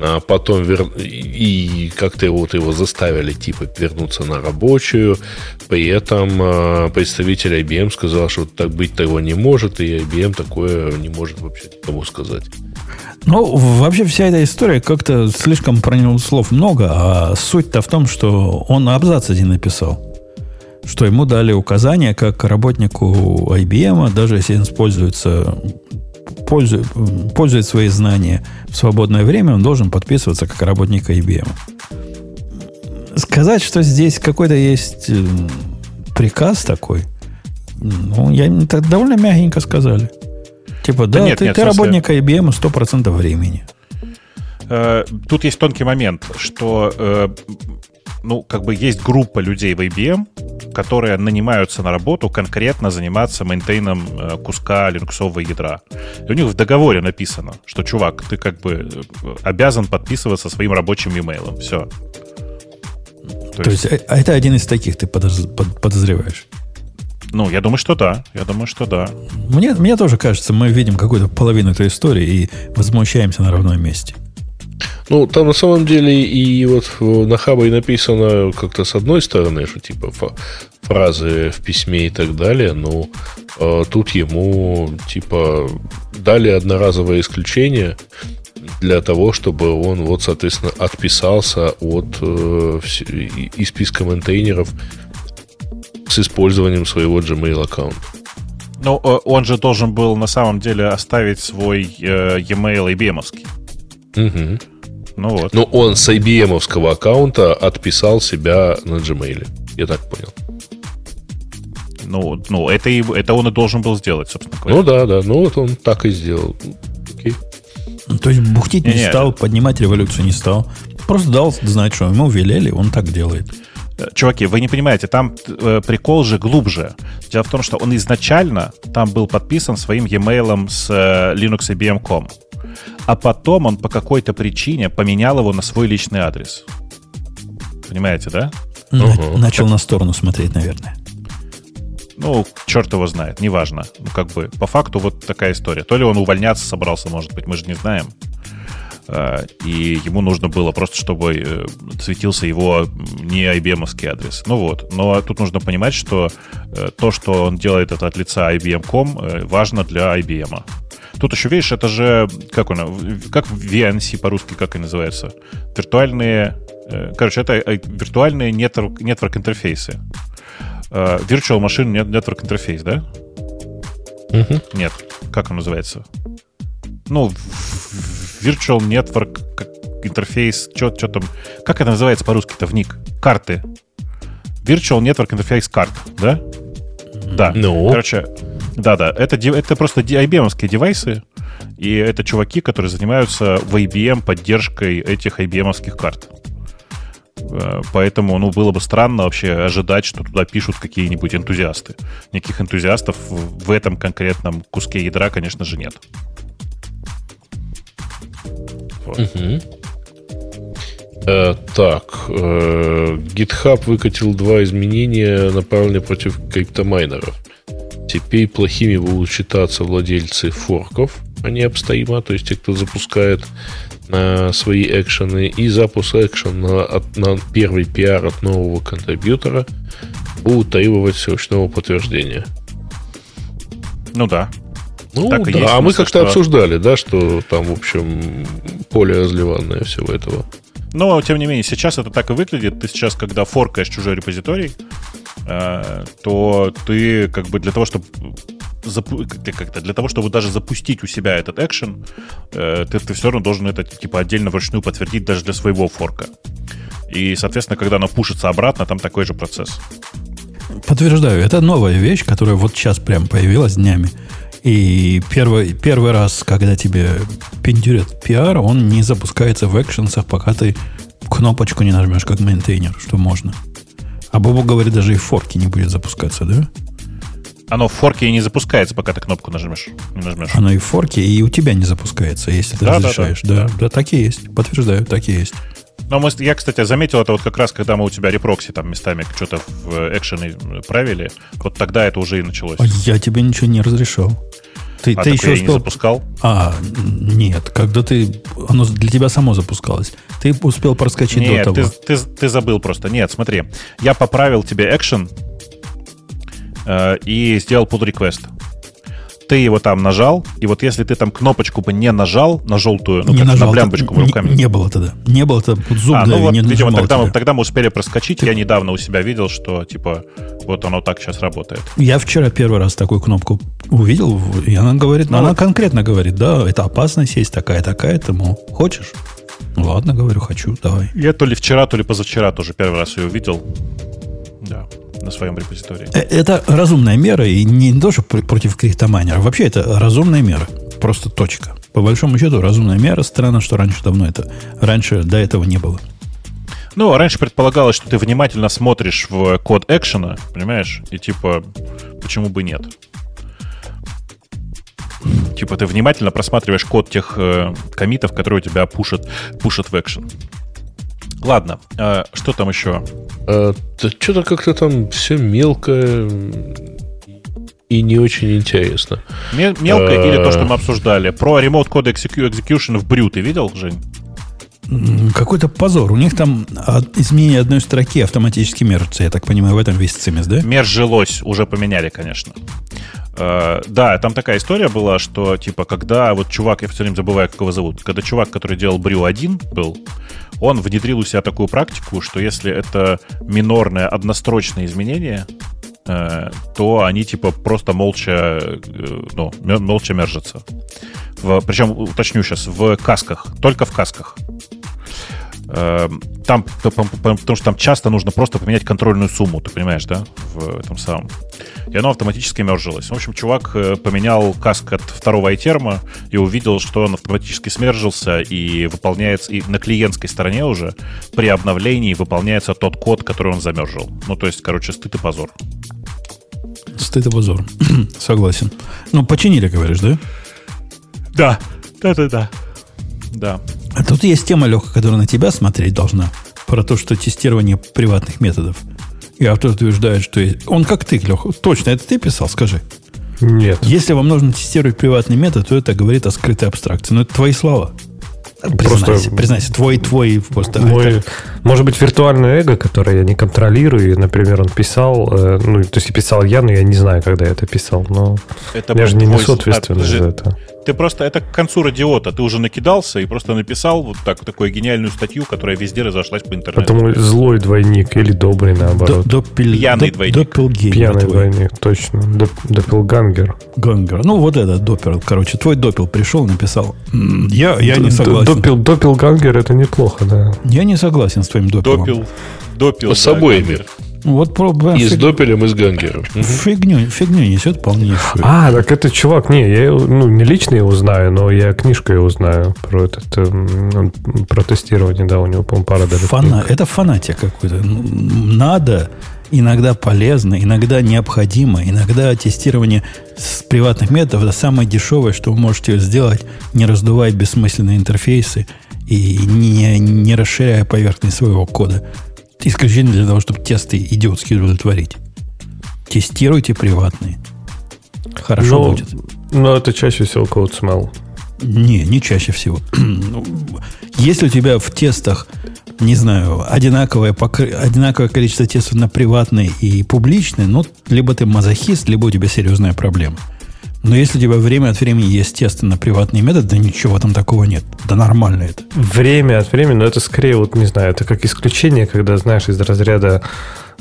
а потом вер... и как-то вот его заставили типа вернуться на рабочую. При этом а, представитель IBM сказал, что так быть того не может, и IBM такое не может вообще никому сказать. Ну, вообще вся эта история как-то слишком про него слов много, а суть-то в том, что он абзац один написал. Что ему дали указание, как работнику IBM, даже если он пользуется, пользует, пользует свои знания в свободное время, он должен подписываться как работник IBM. Сказать, что здесь какой-то есть приказ такой, ну, я довольно мягенько сказали. Типа, да, нет, ты, нет, ты смысле- работник IBM 100% времени. Э, Тут есть тонкий момент, что э, ну, как бы есть группа людей в IBM, которые нанимаются на работу конкретно заниматься мейнтейном э, куска линуксового ядра. И у них в договоре написано, что, чувак, ты как бы обязан подписываться своим рабочим e-mail. Все. То, есть, э, а это один из таких ты подоз- под- подозреваешь. Ну, я думаю, что да. Я думаю, что да. Мне, мне тоже кажется, мы видим какую-то половину этой истории и возмущаемся на ровном месте. Ну, там на самом деле и вот на Хабре написано как-то с одной стороны, что типа фразы в письме и так далее, но э, тут ему типа дали одноразовое исключение для того, чтобы он вот, соответственно, отписался от э, и- из списка мейнтейнеров с использованием своего Gmail аккаунта. Ну, э, он же должен был на самом деле оставить свой э, e-mail IBM-овский. Мгм. Ну вот. Но он с IBM-овского аккаунта отписал себя на Gmail. Я так понял. Ну, ну это, и, это он и должен был сделать, собственно говоря. Ну да, да. Ну вот он так и сделал. Окей. Ну, То есть бухтить не, Не-не. стал, поднимать революцию не стал. Просто дал знать, что ему велели, он так делает. Э, Чуваки, вы не понимаете, там э, прикол же глубже. Дело в том, что он изначально там был подписан своим e-mail с э, Linux IBM.com. А потом он по какой-то причине поменял его на свой личный адрес. Понимаете, да? На- начал на сторону смотреть, наверное. Ну, черт его знает, неважно. Ну, как бы, по факту вот такая история. То ли он увольняться собрался, может быть, мы же не знаем. Э, И ему нужно было просто, чтобы э, светился его не IBM-овский адрес. Ну вот. Но тут нужно понимать, что э, то, что он делает это от лица IBM.com, э, важно для IBM. Тут еще, видишь, это же, как он, как VNC по-русски, как и называется? Виртуальные, короче, это виртуальные network, network интерфейсы. Э, Virtual Machine Net- Network Interface, да? Мгм. Нет. Как он называется? Ну, Virtual Network интерфейс, что там? Как это называется по-русски-то в ник? Карты. Virtual Network Interface карт, да? Да. Ну. Короче, да-да, это, это просто IBM-овские девайсы, И это чуваки, которые занимаются в IBM поддержкой этих IBM-овских карт. Э, Поэтому, ну, было бы странно вообще ожидать, что туда пишут какие-нибудь энтузиасты. Никаких энтузиастов в этом конкретном куске ядра, конечно же, нет. Вот. Мгм. Э, так, э, GitHub выкатил два изменения, направленные против криптомайнеров. Теперь плохими будут считаться владельцы форков, а не обстоимо, то есть те, кто запускает э, свои экшены. И запуск экшен на, от- на первый пиар от нового контрибьютора будут требовать ручного подтверждения. Ну да. Ну Так и да, есть, а мы как-то что- обсуждали, да, что там, в общем, поле разливанное всего этого. Но, тем не менее, сейчас это так и выглядит. Ты сейчас, когда форкаешь чужой репозиторий, э, то ты как бы для того, чтобы запу- как- как-то для того, чтобы даже запустить у себя этот экшен, э, ты, ты все равно должен это типа отдельно вручную подтвердить даже для своего форка. И, соответственно, когда оно пушится обратно, там такой же процесс. Подтверждаю, это новая вещь, которая вот сейчас прям появилась днями. И первый, первый раз, когда тебе пиндюрят пиар, он не запускается в экшенсах, пока ты кнопочку не нажмешь, как maintainer, что можно. А Бобу говорит, даже и в fork е не будет запускаться, да? Оно в fork е и не запускается, пока ты кнопку нажмешь. Не нажмешь. Оно и в fork е, и у тебя не запускается, если ты да, разрешаешь. да, Да, да. да, так и есть. Подтверждаю, так и есть. Но мы, я, кстати, заметил это вот как раз, когда мы у тебя reproxy там местами что-то в э, экшены правили. Вот тогда это уже и началось. А я тебе ничего не разрешал. Ты, а ты еще и не успел запускал. А, нет, когда ты... Оно для тебя само запускалось. Ты успел проскочить Нет, до того. ты, ты, ты забыл просто. Нет, смотри. Я поправил тебе экшен э, и сделал pull request. Ты его там нажал, и вот если ты там кнопочку бы не нажал на желтую, ну, не как нажал. на блямбочку не, руками. не было тогда. Не было тогда. Вот зуб а, ну вот, не видимо, тогда мы, тогда мы успели проскочить. Я недавно у себя видел, что, типа, вот оно так сейчас работает. Я вчера первый раз такую кнопку увидел, и она говорит, Ну она вот. конкретно говорит, да, это опасность есть такая, такая, ты, мол, хочешь? Ладно, говорю, хочу, давай. Я то ли вчера, то ли позавчера тоже первый раз ее увидел. Да, на своем репозитории. Э, Это разумная мера, и не то, что пр- против криптомайнера. Вообще, это разумная мера. Просто точка. По большому счету, разумная мера. Странно, что раньше давно это... Раньше до этого не было. Ну, раньше предполагалось, что ты внимательно смотришь в код экшена, понимаешь? И типа, почему бы нет? Типа ты внимательно просматриваешь код тех э, комитов, которые у тебя пушат, пушат в экшен. Ладно, э, что там еще? что-то как-то там все мелкое и не очень интересно. Ме- Мелко Э. или то, что мы обсуждали? Про Remote Code Execu- Execution в Брю ты видел, Жень? Какой-то позор. У них там от- изменение одной строки автоматически мержится. Я так понимаю, в этом весь цимис, да? Мержилось, уже поменяли, конечно. Э, да, там такая история была, что, типа, когда вот чувак, я все время забываю, как его зовут, когда чувак, который делал Брю 1 был, он внедрил у себя такую практику, что если это минорное однострочное изменение, э, то они, типа, просто молча, э, ну, молча мержатся. В- причем, уточню сейчас, в касках, только в касках. Э, Там, потому что там часто нужно просто поменять контрольную сумму, ты понимаешь, да, в этом самом. И оно автоматически мержилось. В общем, чувак э, поменял каск от второго айтерма и увидел, что он автоматически смержился и выполняется, и на клиентской стороне уже при обновлении выполняется тот код, который он замержил. Ну, то есть, короче, стыд и позор. Стыд и позор. [clears throat] Согласен. Ну, починили, говоришь, да? Да, да-да-да. Да. А тут есть тема, Леха, которая на тебя смотреть должна. Про то, что тестирование приватных методов. И автор утверждает, что... есть- Он как ты, Леха. Точно, это ты писал, скажи. Нет. Если вам нужно тестировать приватный метод, то это говорит о скрытой абстракции. Но это твои слова. Признайся, Просто- признайся. Твой, твой просто... Мой, может быть, виртуальное эго, которое я не контролирую, и, например, он писал, э, ну, то есть и писал я, но я не знаю, когда я это писал, но Это я же не несу ответственность за это. Ты просто, это к концу радиота, ты уже накидался и просто написал вот так, такую гениальную статью, которая везде разошлась по интернету. Потому злой двойник или добрый, наоборот. До- Пьяный доп- двойник. Доппелгеймер Пьяный твой. двойник, точно. Доп- Доппелгангер. Гангер. Ну, вот это доппел. Короче, твой доппел пришел, написал. «М, Я, я не согласен. Доппел, доппелгангер это неплохо, да. Я не согласен с твоим доппелом. Допил, допил. С да, обоими. Гангер. Вот про И с допелем, и с гангером. Фигню, фигню несет полнейшую. А, так это чувак, не, я ну, не лично его знаю, но я книжку его знаю про этот, эм, про тестирование, да, у него, по-моему, пара даже Фана, это фанатик какой-то. Надо, иногда полезно, иногда необходимо, иногда тестирование с приватных методов это самое дешевое, что вы можете сделать, не раздувая бессмысленные интерфейсы и не, не расширяя поверхность своего кода. Исключительно для того, чтобы тесты идиотские удовлетворить. Тестируйте приватные. Хорошо Но- будет. Но это чаще всего code smell. Не, не чаще всего. [clears throat] Ну, Если у тебя в тестах, не знаю, одинаковое, покры- одинаковое количество тестов на приватные и публичные, ну, либо ты мазохист, либо у тебя серьезная проблема. Но если у тебя время от времени есть тесты на приватные методы, да ничего этом такого нет. Да нормально это. Время от времени, но это скорее, вот не знаю, это как исключение, когда, знаешь, из разряда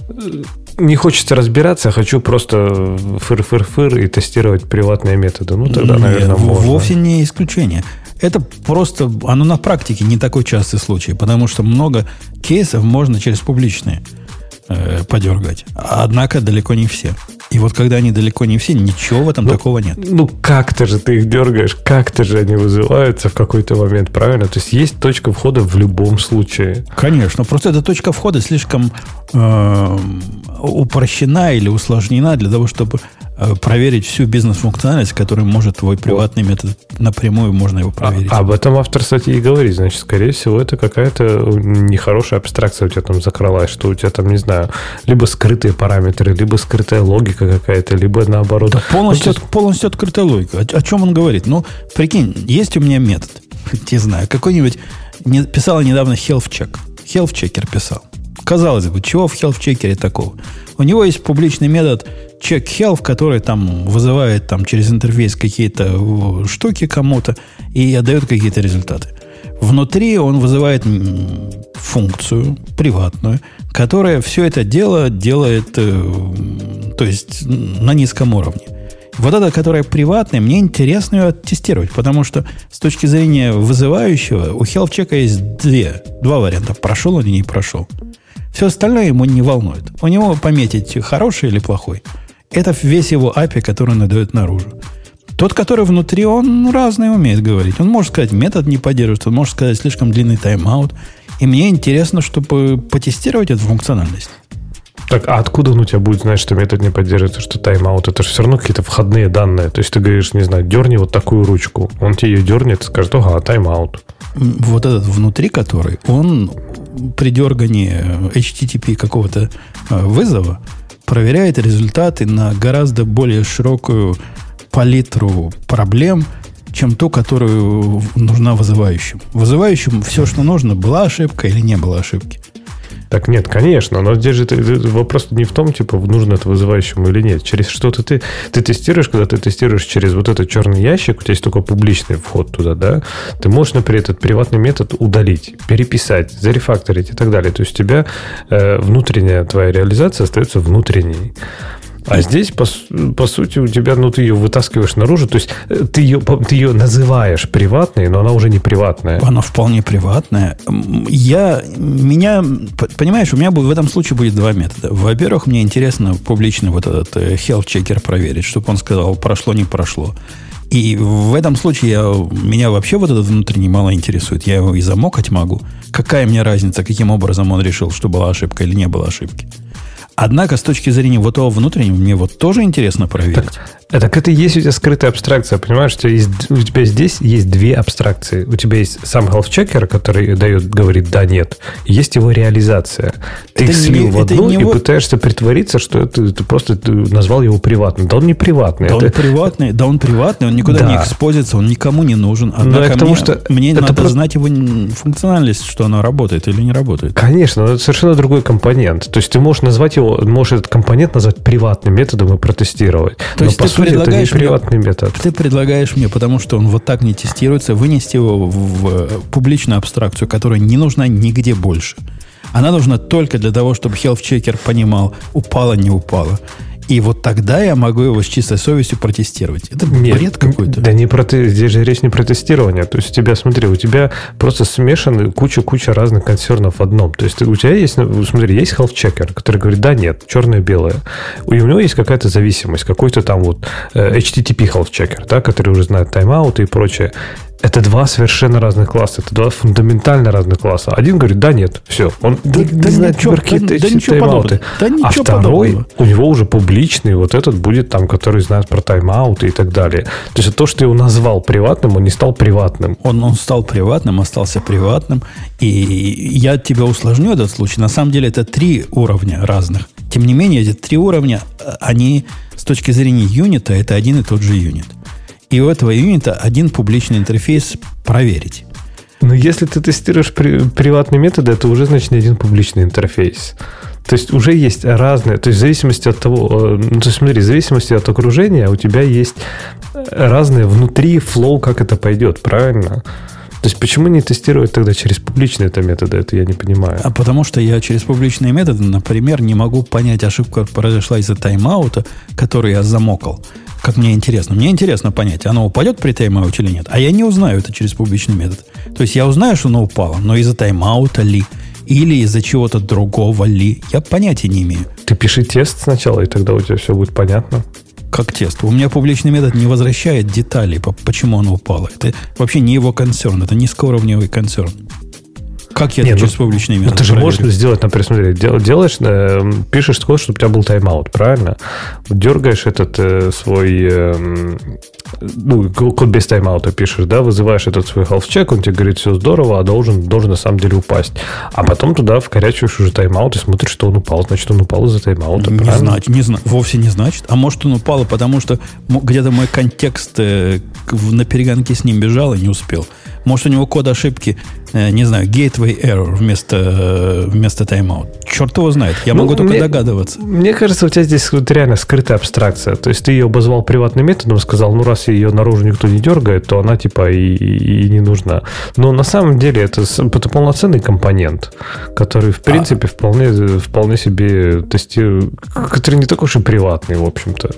э, не хочется разбираться, а хочу просто фыр-фыр-фыр и тестировать приватные методы. Ну, тогда, Не, наверное, можно. Вовсе не исключение. Это просто, оно на практике не такой частый случай, потому что много кейсов можно через публичные э, подергать. Однако далеко не все. И вот когда они далеко не все, ничего в этом Ну, такого нет. Ну, как-то же ты их дергаешь, как-то же они вызываются в какой-то момент, правильно? То есть есть точка входа в любом случае. Конечно, просто эта точка входа слишком э, упрощена или усложнена для того, чтобы проверить всю бизнес-функциональность, которую может твой приватный метод напрямую можно его А- проверить. об этом автор статьи и говорит. Значит, скорее всего, это какая-то нехорошая абстракция у тебя там закралась, что у тебя там, не знаю, либо скрытые параметры, либо скрытая логика какая-то, либо наоборот. Да полностью, Ну, то есть- полностью открытая логика. О, о чем он говорит? Ну, прикинь, есть у меня метод. [laughs] Не знаю, какой-нибудь... Не, писал недавно health check. Health checker писал. Казалось бы, чего в health чекере такого? У него есть публичный метод check health, который там вызывает там, через интерфейс какие-то э, штуки кому-то и отдает какие-то результаты. Внутри он вызывает функцию приватную, которая все это дело делает, э, то есть на низком уровне. Вот эта, которая приватная, мне интересно ее оттестировать, потому что с точки зрения вызывающего у HealthCheck есть две, два варианта. Прошел он или не прошел. Все остальное ему не волнует. У него пометить хороший или плохой. Это весь его API, который он дает наружу. Тот, который внутри, он разный умеет говорить. Он может сказать, метод не поддерживает, он может сказать, слишком длинный тайм-аут. И мне интересно, чтобы потестировать эту функциональность. Так, а откуда он у тебя будет знать, что метод не поддерживается, что тайм-аут? Это же все равно какие-то входные данные. То есть ты говоришь, не знаю, дерни вот такую ручку. Он тебе ее дернет и скажет, ага, тайм-аут. Вот этот внутри который, он при дергании HTTP какого-то э, вызова проверяет результаты на гораздо более широкую палитру проблем, чем ту, которую нужна вызывающему. Вызывающему все, что нужно, была ошибка или не было ошибки. Так нет, конечно, но здесь же вопрос не в том, типа, нужно это вызывающему или нет. Через что-то ты, ты тестируешь, когда ты тестируешь через вот этот черный ящик, у тебя есть только публичный вход туда, да, ты можешь, например, этот приватный метод удалить, переписать, зарефакторить и так далее. То есть у тебя э, внутренняя твоя реализация остается внутренней. А здесь, по, по сути, у тебя, ну, ты ее вытаскиваешь наружу, то есть э, ты ее, ты ее называешь приватной, но она уже не приватная. Она вполне приватная. Я, меня, понимаешь, у меня в этом случае будет два метода. Во-первых, мне интересно публично вот этот э, health checker проверить, чтобы он сказал, прошло, не прошло. И в этом случае я, меня вообще вот этот внутренний мало интересует. Я его и замокать могу. Какая мне разница, каким образом он решил, что была ошибка или не было ошибки. Однако, с точки зрения вот того внутреннего, мне вот тоже интересно проверить. А так это есть у тебя скрытая абстракция, понимаешь? У тебя, есть, у тебя здесь есть две абстракции. У тебя есть сам checker, который дает, говорит да, нет. Есть его реализация. Ты Это их слил не- в одну не и вот- пытаешься притвориться, что это, ты просто ты назвал его приватным. Да он не приватный. Да он это- приватный, да он приватный, он никуда Да. не экспозится, он никому не нужен. Ну, Однако я к тому, мне, что мне это надо просто- знать его функциональность, что оно работает или не работает. Конечно, но это совершенно другой компонент. То есть ты можешь назвать его, можешь этот компонент назвать приватным методом и протестировать. То но есть по ты сути это не предлагаешь мне- приватный метод. Ты предлагаешь мне, потому что он вот так не тестируется, вынести его в, в публичную абстракцию, которая не нужна нигде больше. Она нужна только для того, чтобы health checker понимал, упало, не упало. И вот тогда я могу его с чистой совестью протестировать. Это Нет, бред какой-то. Да не про те- здесь же речь не про тестирование. То есть у тебя, смотри, у тебя просто смешаны куча-куча разных консернов в одном. То есть у тебя есть, ну, смотри, есть health checker, который говорит, да, нет, черное-белое. У него есть какая-то зависимость, какой-то там вот HTTP health checker, да, который уже знает тайм-ауты и прочее. Это два совершенно разных класса, это два фундаментально разных класса. Один говорит, да, нет, все. Он Да- не, да знает ничего- какие да- да ничего подобного. Да а ничего второй, подобного. у него уже публичный, вот этот будет там, который знает про тайм-ауты и так далее. То есть то, что его назвал приватным, он не стал приватным. Он, он стал приватным, остался приватным. И я тебя усложню этот случай. На самом деле это три уровня разных. Тем не менее, эти три уровня, э, они с точки зрения юнита, это один и тот же юнит. И у этого юнита один публичный интерфейс проверить. Но если ты тестируешь при- приватные методы, это уже, значит, не один публичный интерфейс. То есть уже есть разные, то есть в зависимости от того, э, ну, то есть смотри, в зависимости от окружения у тебя есть э, разные внутри флоу, как это пойдет, правильно? То есть почему не тестировать тогда через публичные это методы, это я не понимаю. А потому что я через публичные методы, например, не могу понять, ошибка произошла из-за тайм-аута, который я замокал. Как мне интересно. Мне интересно понять, оно упадет при тайм-ауте или нет. А я не узнаю это через публичный метод. То есть я узнаю, что оно упало, но из-за тайм-аута ли, или из-за чего-то другого ли, я понятия не имею. Ты пиши тест сначала, и тогда у тебя все будет понятно. Как тест. У меня публичный метод не возвращает деталей, по- почему оно упало. Это вообще не его концерн, это низкоуровневый концерн. Как я Не, это ну- через публичный Ну, метод ты же проверю? можешь сделать, например, смотри, дел- делаешь, э, пишешь код, чтобы у тебя был тайм-аут, правильно? Дергаешь этот э, свой, э, ну, код без тайм-аута пишешь, да, вызываешь этот свой health check, он тебе говорит, все здорово, а должен, должен на самом деле упасть. А потом туда вкорячиваешь уже тайм-аут и смотришь, что он упал, значит, он упал из-за тайм-аута, Не правильно? значит, не зна- вовсе не значит. А может, он упал, потому что где-то мой контекст э, на перегонке с ним бежал и не успел. Может, у него код ошибки, не знаю, gateway error вместо, э, вместо timeout. Черт его знает. Я Ну, могу только мне- догадываться. Мне кажется, у тебя здесь вот реально скрытая абстракция. То есть ты ее обозвал приватным методом, сказал, ну раз ее наружу никто не дергает, то она типа и, и- и не нужна. Но на самом деле это, это полноценный компонент, который в принципе вполне, вполне себе тестирует, который не такой уж и приватный, в общем-то.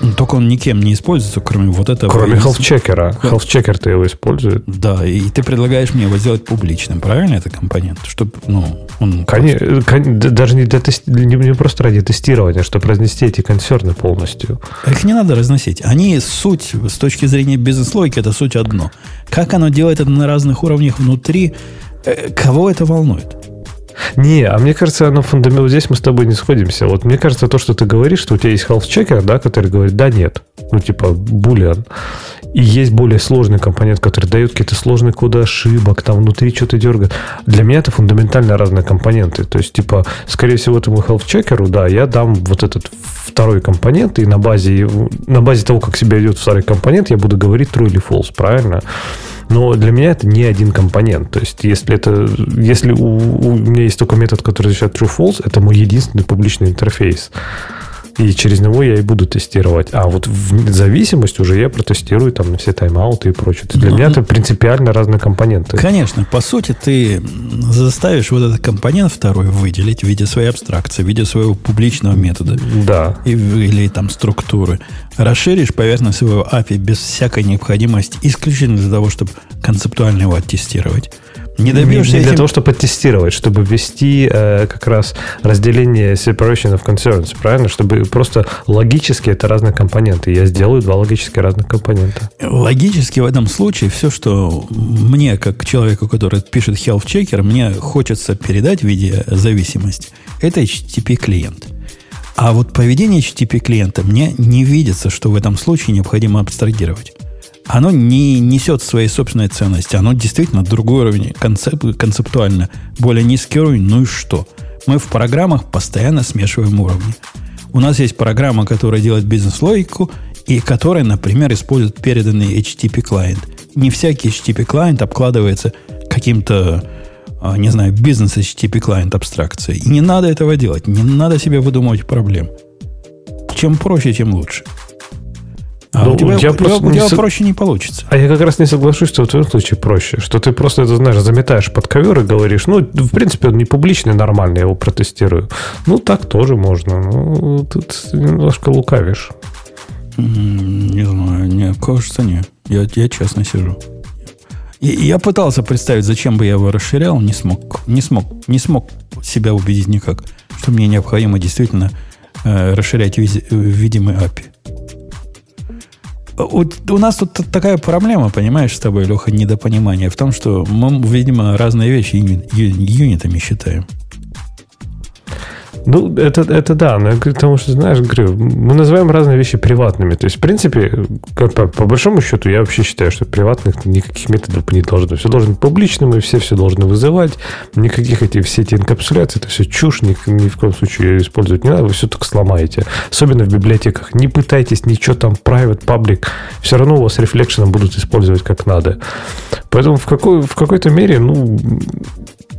Ну, Только он никем не используется, кроме вот этого. Кроме health-чекера. Health-чекер-то его использует. Да, и ты предлагаешь мне его сделать публичным, правильно, это компонент? Чтобы, ну, он... Коне- кон- д- даже не, для тести- не, не просто ради тестирования, чтобы разнести эти консерны полностью. Их не надо разносить. Они суть, с точки зрения бизнес-логики, это суть одно. Как оно делает это на разных уровнях внутри, э, кого это волнует? Не, а мне кажется, оно фундамент. Вот здесь мы с тобой не сходимся. Вот мне кажется, то, что ты говоришь, что у тебя есть health checker, да, который говорит, да, нет. Ну, типа, булиан. И есть более сложный компонент, который дает какие-то сложные коды ошибок, там внутри что-то дергает. Для меня это фундаментально разные компоненты. То есть, типа, скорее всего, этому health чекеру, да, я дам вот этот второй компонент, и на базе, на базе того, как себя ведет второй компонент, я буду говорить true или false, правильно? Но для меня это не один компонент. То есть, если это, если у, у меня есть только метод, который защищает true false, это мой единственный публичный интерфейс. И через него я и буду тестировать. А вот в зависимость уже я протестирую там на все тайм-ауты и прочее. То есть для Ну, меня ну, это принципиально разные компоненты. Конечно, по сути, ты заставишь вот этот компонент второй выделить в виде своей абстракции, в виде своего публичного метода Да. и- или там структуры. Расширишь поверхность своего API без всякой необходимости, исключительно для того, чтобы концептуально его оттестировать. Не добьешься Не для этим- того, чтобы оттестировать, чтобы ввести э, как раз разделение separation of concerns, правильно? Чтобы просто логически это разные компоненты. Я сделаю два логически разных компонента. Логически в этом случае все, что мне, как человеку, который пишет health checker, мне хочется передать в виде зависимости, это HTTP клиент. А вот поведение HTTP клиента мне не видится, что в этом случае необходимо абстрагировать. Оно не несет своей собственной ценности. Оно действительно другой уровень, концеп- концептуально более низкий уровень. Ну и что? Мы в программах постоянно смешиваем уровни. У нас есть программа, которая делает бизнес-логику, и которая, например, использует переданный HTTP клиент. Не всякий HTTP клиент обкладывается каким-то, а, не знаю, бизнес HTTP клиент абстракцией. И не надо этого делать. Не надо себе выдумывать проблем. Чем проще, тем лучше. А Ну, у тебя, я у тебя- просто у не тебя со- проще не получится. А я как раз не соглашусь, что в твоем случае проще. Что ты просто это, знаешь, заметаешь под ковер и говоришь, ну, в принципе, он не публичный, нормальный, я его протестирую. Ну, так тоже можно. Ну, тут немножко лукавишь. Не знаю, не, кажется, нет. Я, я честно сижу. И, я пытался представить, зачем бы я его расширял, не смог, не смог, не смог себя убедить никак, что мне необходимо действительно э, расширять визи- э, видимый API. Вот у нас тут такая проблема, понимаешь, с тобой, Леха, недопонимание в том, что мы, видимо, разные вещи юнитами считаем. Ну, это, это да, но потому что, знаешь, говорю, мы называем разные вещи приватными. То есть, в принципе, по, по большому счету, я вообще считаю, что приватных никаких методов не должно. Все должно быть публичным, и все все должны вызывать. Никаких этих, все эти инкапсуляции, это все чушь, ни, ни в коем случае использовать не надо, вы все только сломаете. Особенно в библиотеках. Не пытайтесь ничего там private, public. Все равно у вас рефлекшеном будут использовать как надо. Поэтому в, какой, в какой-то мере, ну,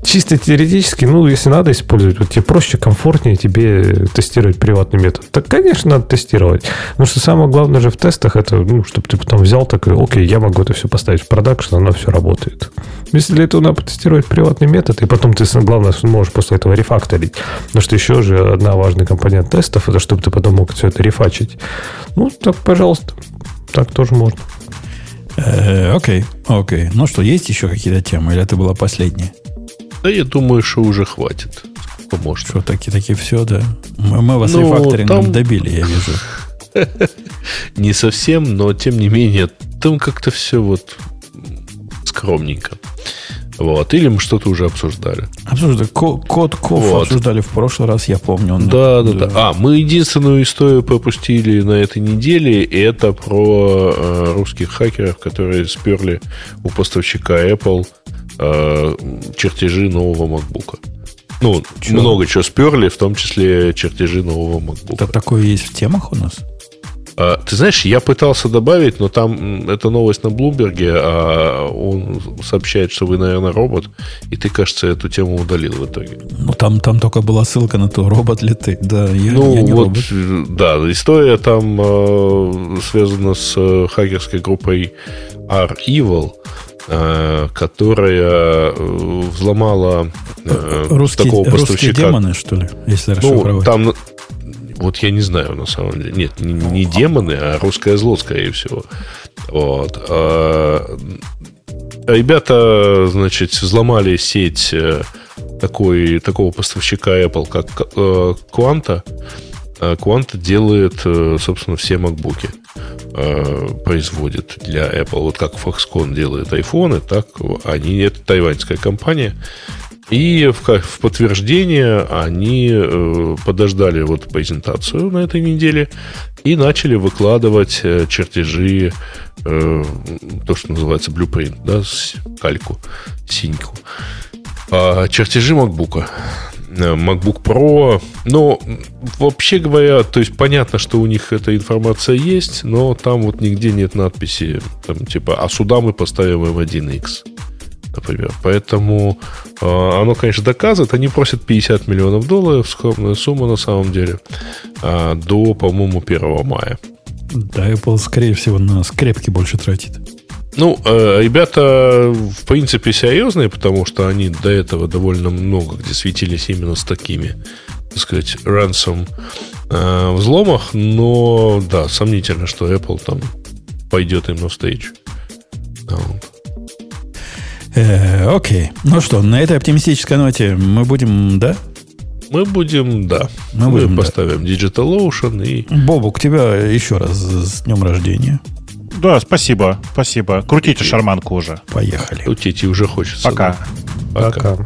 чисто теоретически, ну, если надо использовать, вот тебе проще, комфортнее тебе тестировать приватный метод. Так, конечно, надо тестировать. Потому что самое главное же в тестах, это, ну, чтобы ты потом взял такой, окей, я могу это все поставить в продакшн, оно все работает. Если для этого надо потестировать приватный метод, и потом ты, главное, сможешь после этого рефакторить. Потому что еще же одна важный компонент тестов, это чтобы ты потом мог все это рефачить. Ну, так, пожалуйста, так тоже можно. Э, окей, окей. Ну что, есть еще какие-то темы, или это была последняя? Да я думаю, что уже хватит. Можно. Что, таки, таки все, да? Мы, мы вас Ну, рефакторингом там- добили, я вижу. [laughs] Не совсем, но тем не менее, там как-то все вот скромненько. Вот. Или мы что-то уже обсуждали. Обсуждали. Ко- Код Ков Вот. обсуждали в прошлый раз, я помню. Он- Да, да, да. А, мы единственную историю пропустили на этой неделе, и это про э, русских хакеров, которые сперли у поставщика Apple э, чертежи нового MacBook. Ну, Чё? много чего сперли, в том числе чертежи нового MacBook. Это такое есть в темах у нас? А, Ты знаешь, я пытался добавить, но там это новость на Блумберге, а он сообщает, что вы, наверное, робот, и ты, кажется, эту тему удалил в итоге. Ну, там, там только была ссылка на то, робот ли ты. Да, я, ну, я не вот, робот. э, да, история там э, связана с э, хакерской группой R-Evil, э, которая э, взломала э, Русские, такого русские поставщика. демоны, что ли, если Ну, там, вот я не знаю, на самом деле. Нет, не, не демоны, а русское зло, скорее всего. Вот. А, Ребята, значит, взломали сеть э, такой, такого поставщика Apple, как э, Quanta. А Quanta делает, э, собственно, все MacBook производит для Apple. Вот как Foxconn делает айфоны, так они, это тайваньская компания. И в, в подтверждение они э, подождали вот презентацию на этой неделе и начали выкладывать э, чертежи, э, то, что называется blueprint, да, с- кальку, синьку. А, чертежи MacBook. Э, MacBook Pro. Но, вообще говоря, то есть понятно, что у них эта информация есть, но там вот нигде нет надписи, там, типа, а сюда мы поставим M1X например. Поэтому э, оно, конечно, доказывает. Они просят 50 миллионов долларов, скромная сумма на самом деле, а, до, по-моему, 1 мая. Да, Apple, скорее всего, на скрепки больше тратит. Ну, э, ребята, в принципе, серьезные, потому что они до этого довольно много где светились именно с такими, так сказать, ransom э, взломах, но, да, сомнительно, что Apple там пойдет им навстречу. Вот. Э, окей. Ну что, на этой оптимистической ноте мы будем, да? Мы будем, да, Мы мы, будем, да. поставим DigitalOcean и Бобук, тебя еще раз с днем рождения. Да, спасибо, спасибо. Крутите шарманку уже. Поехали. Утите уже хочется. Пока. да. Пока. Пока.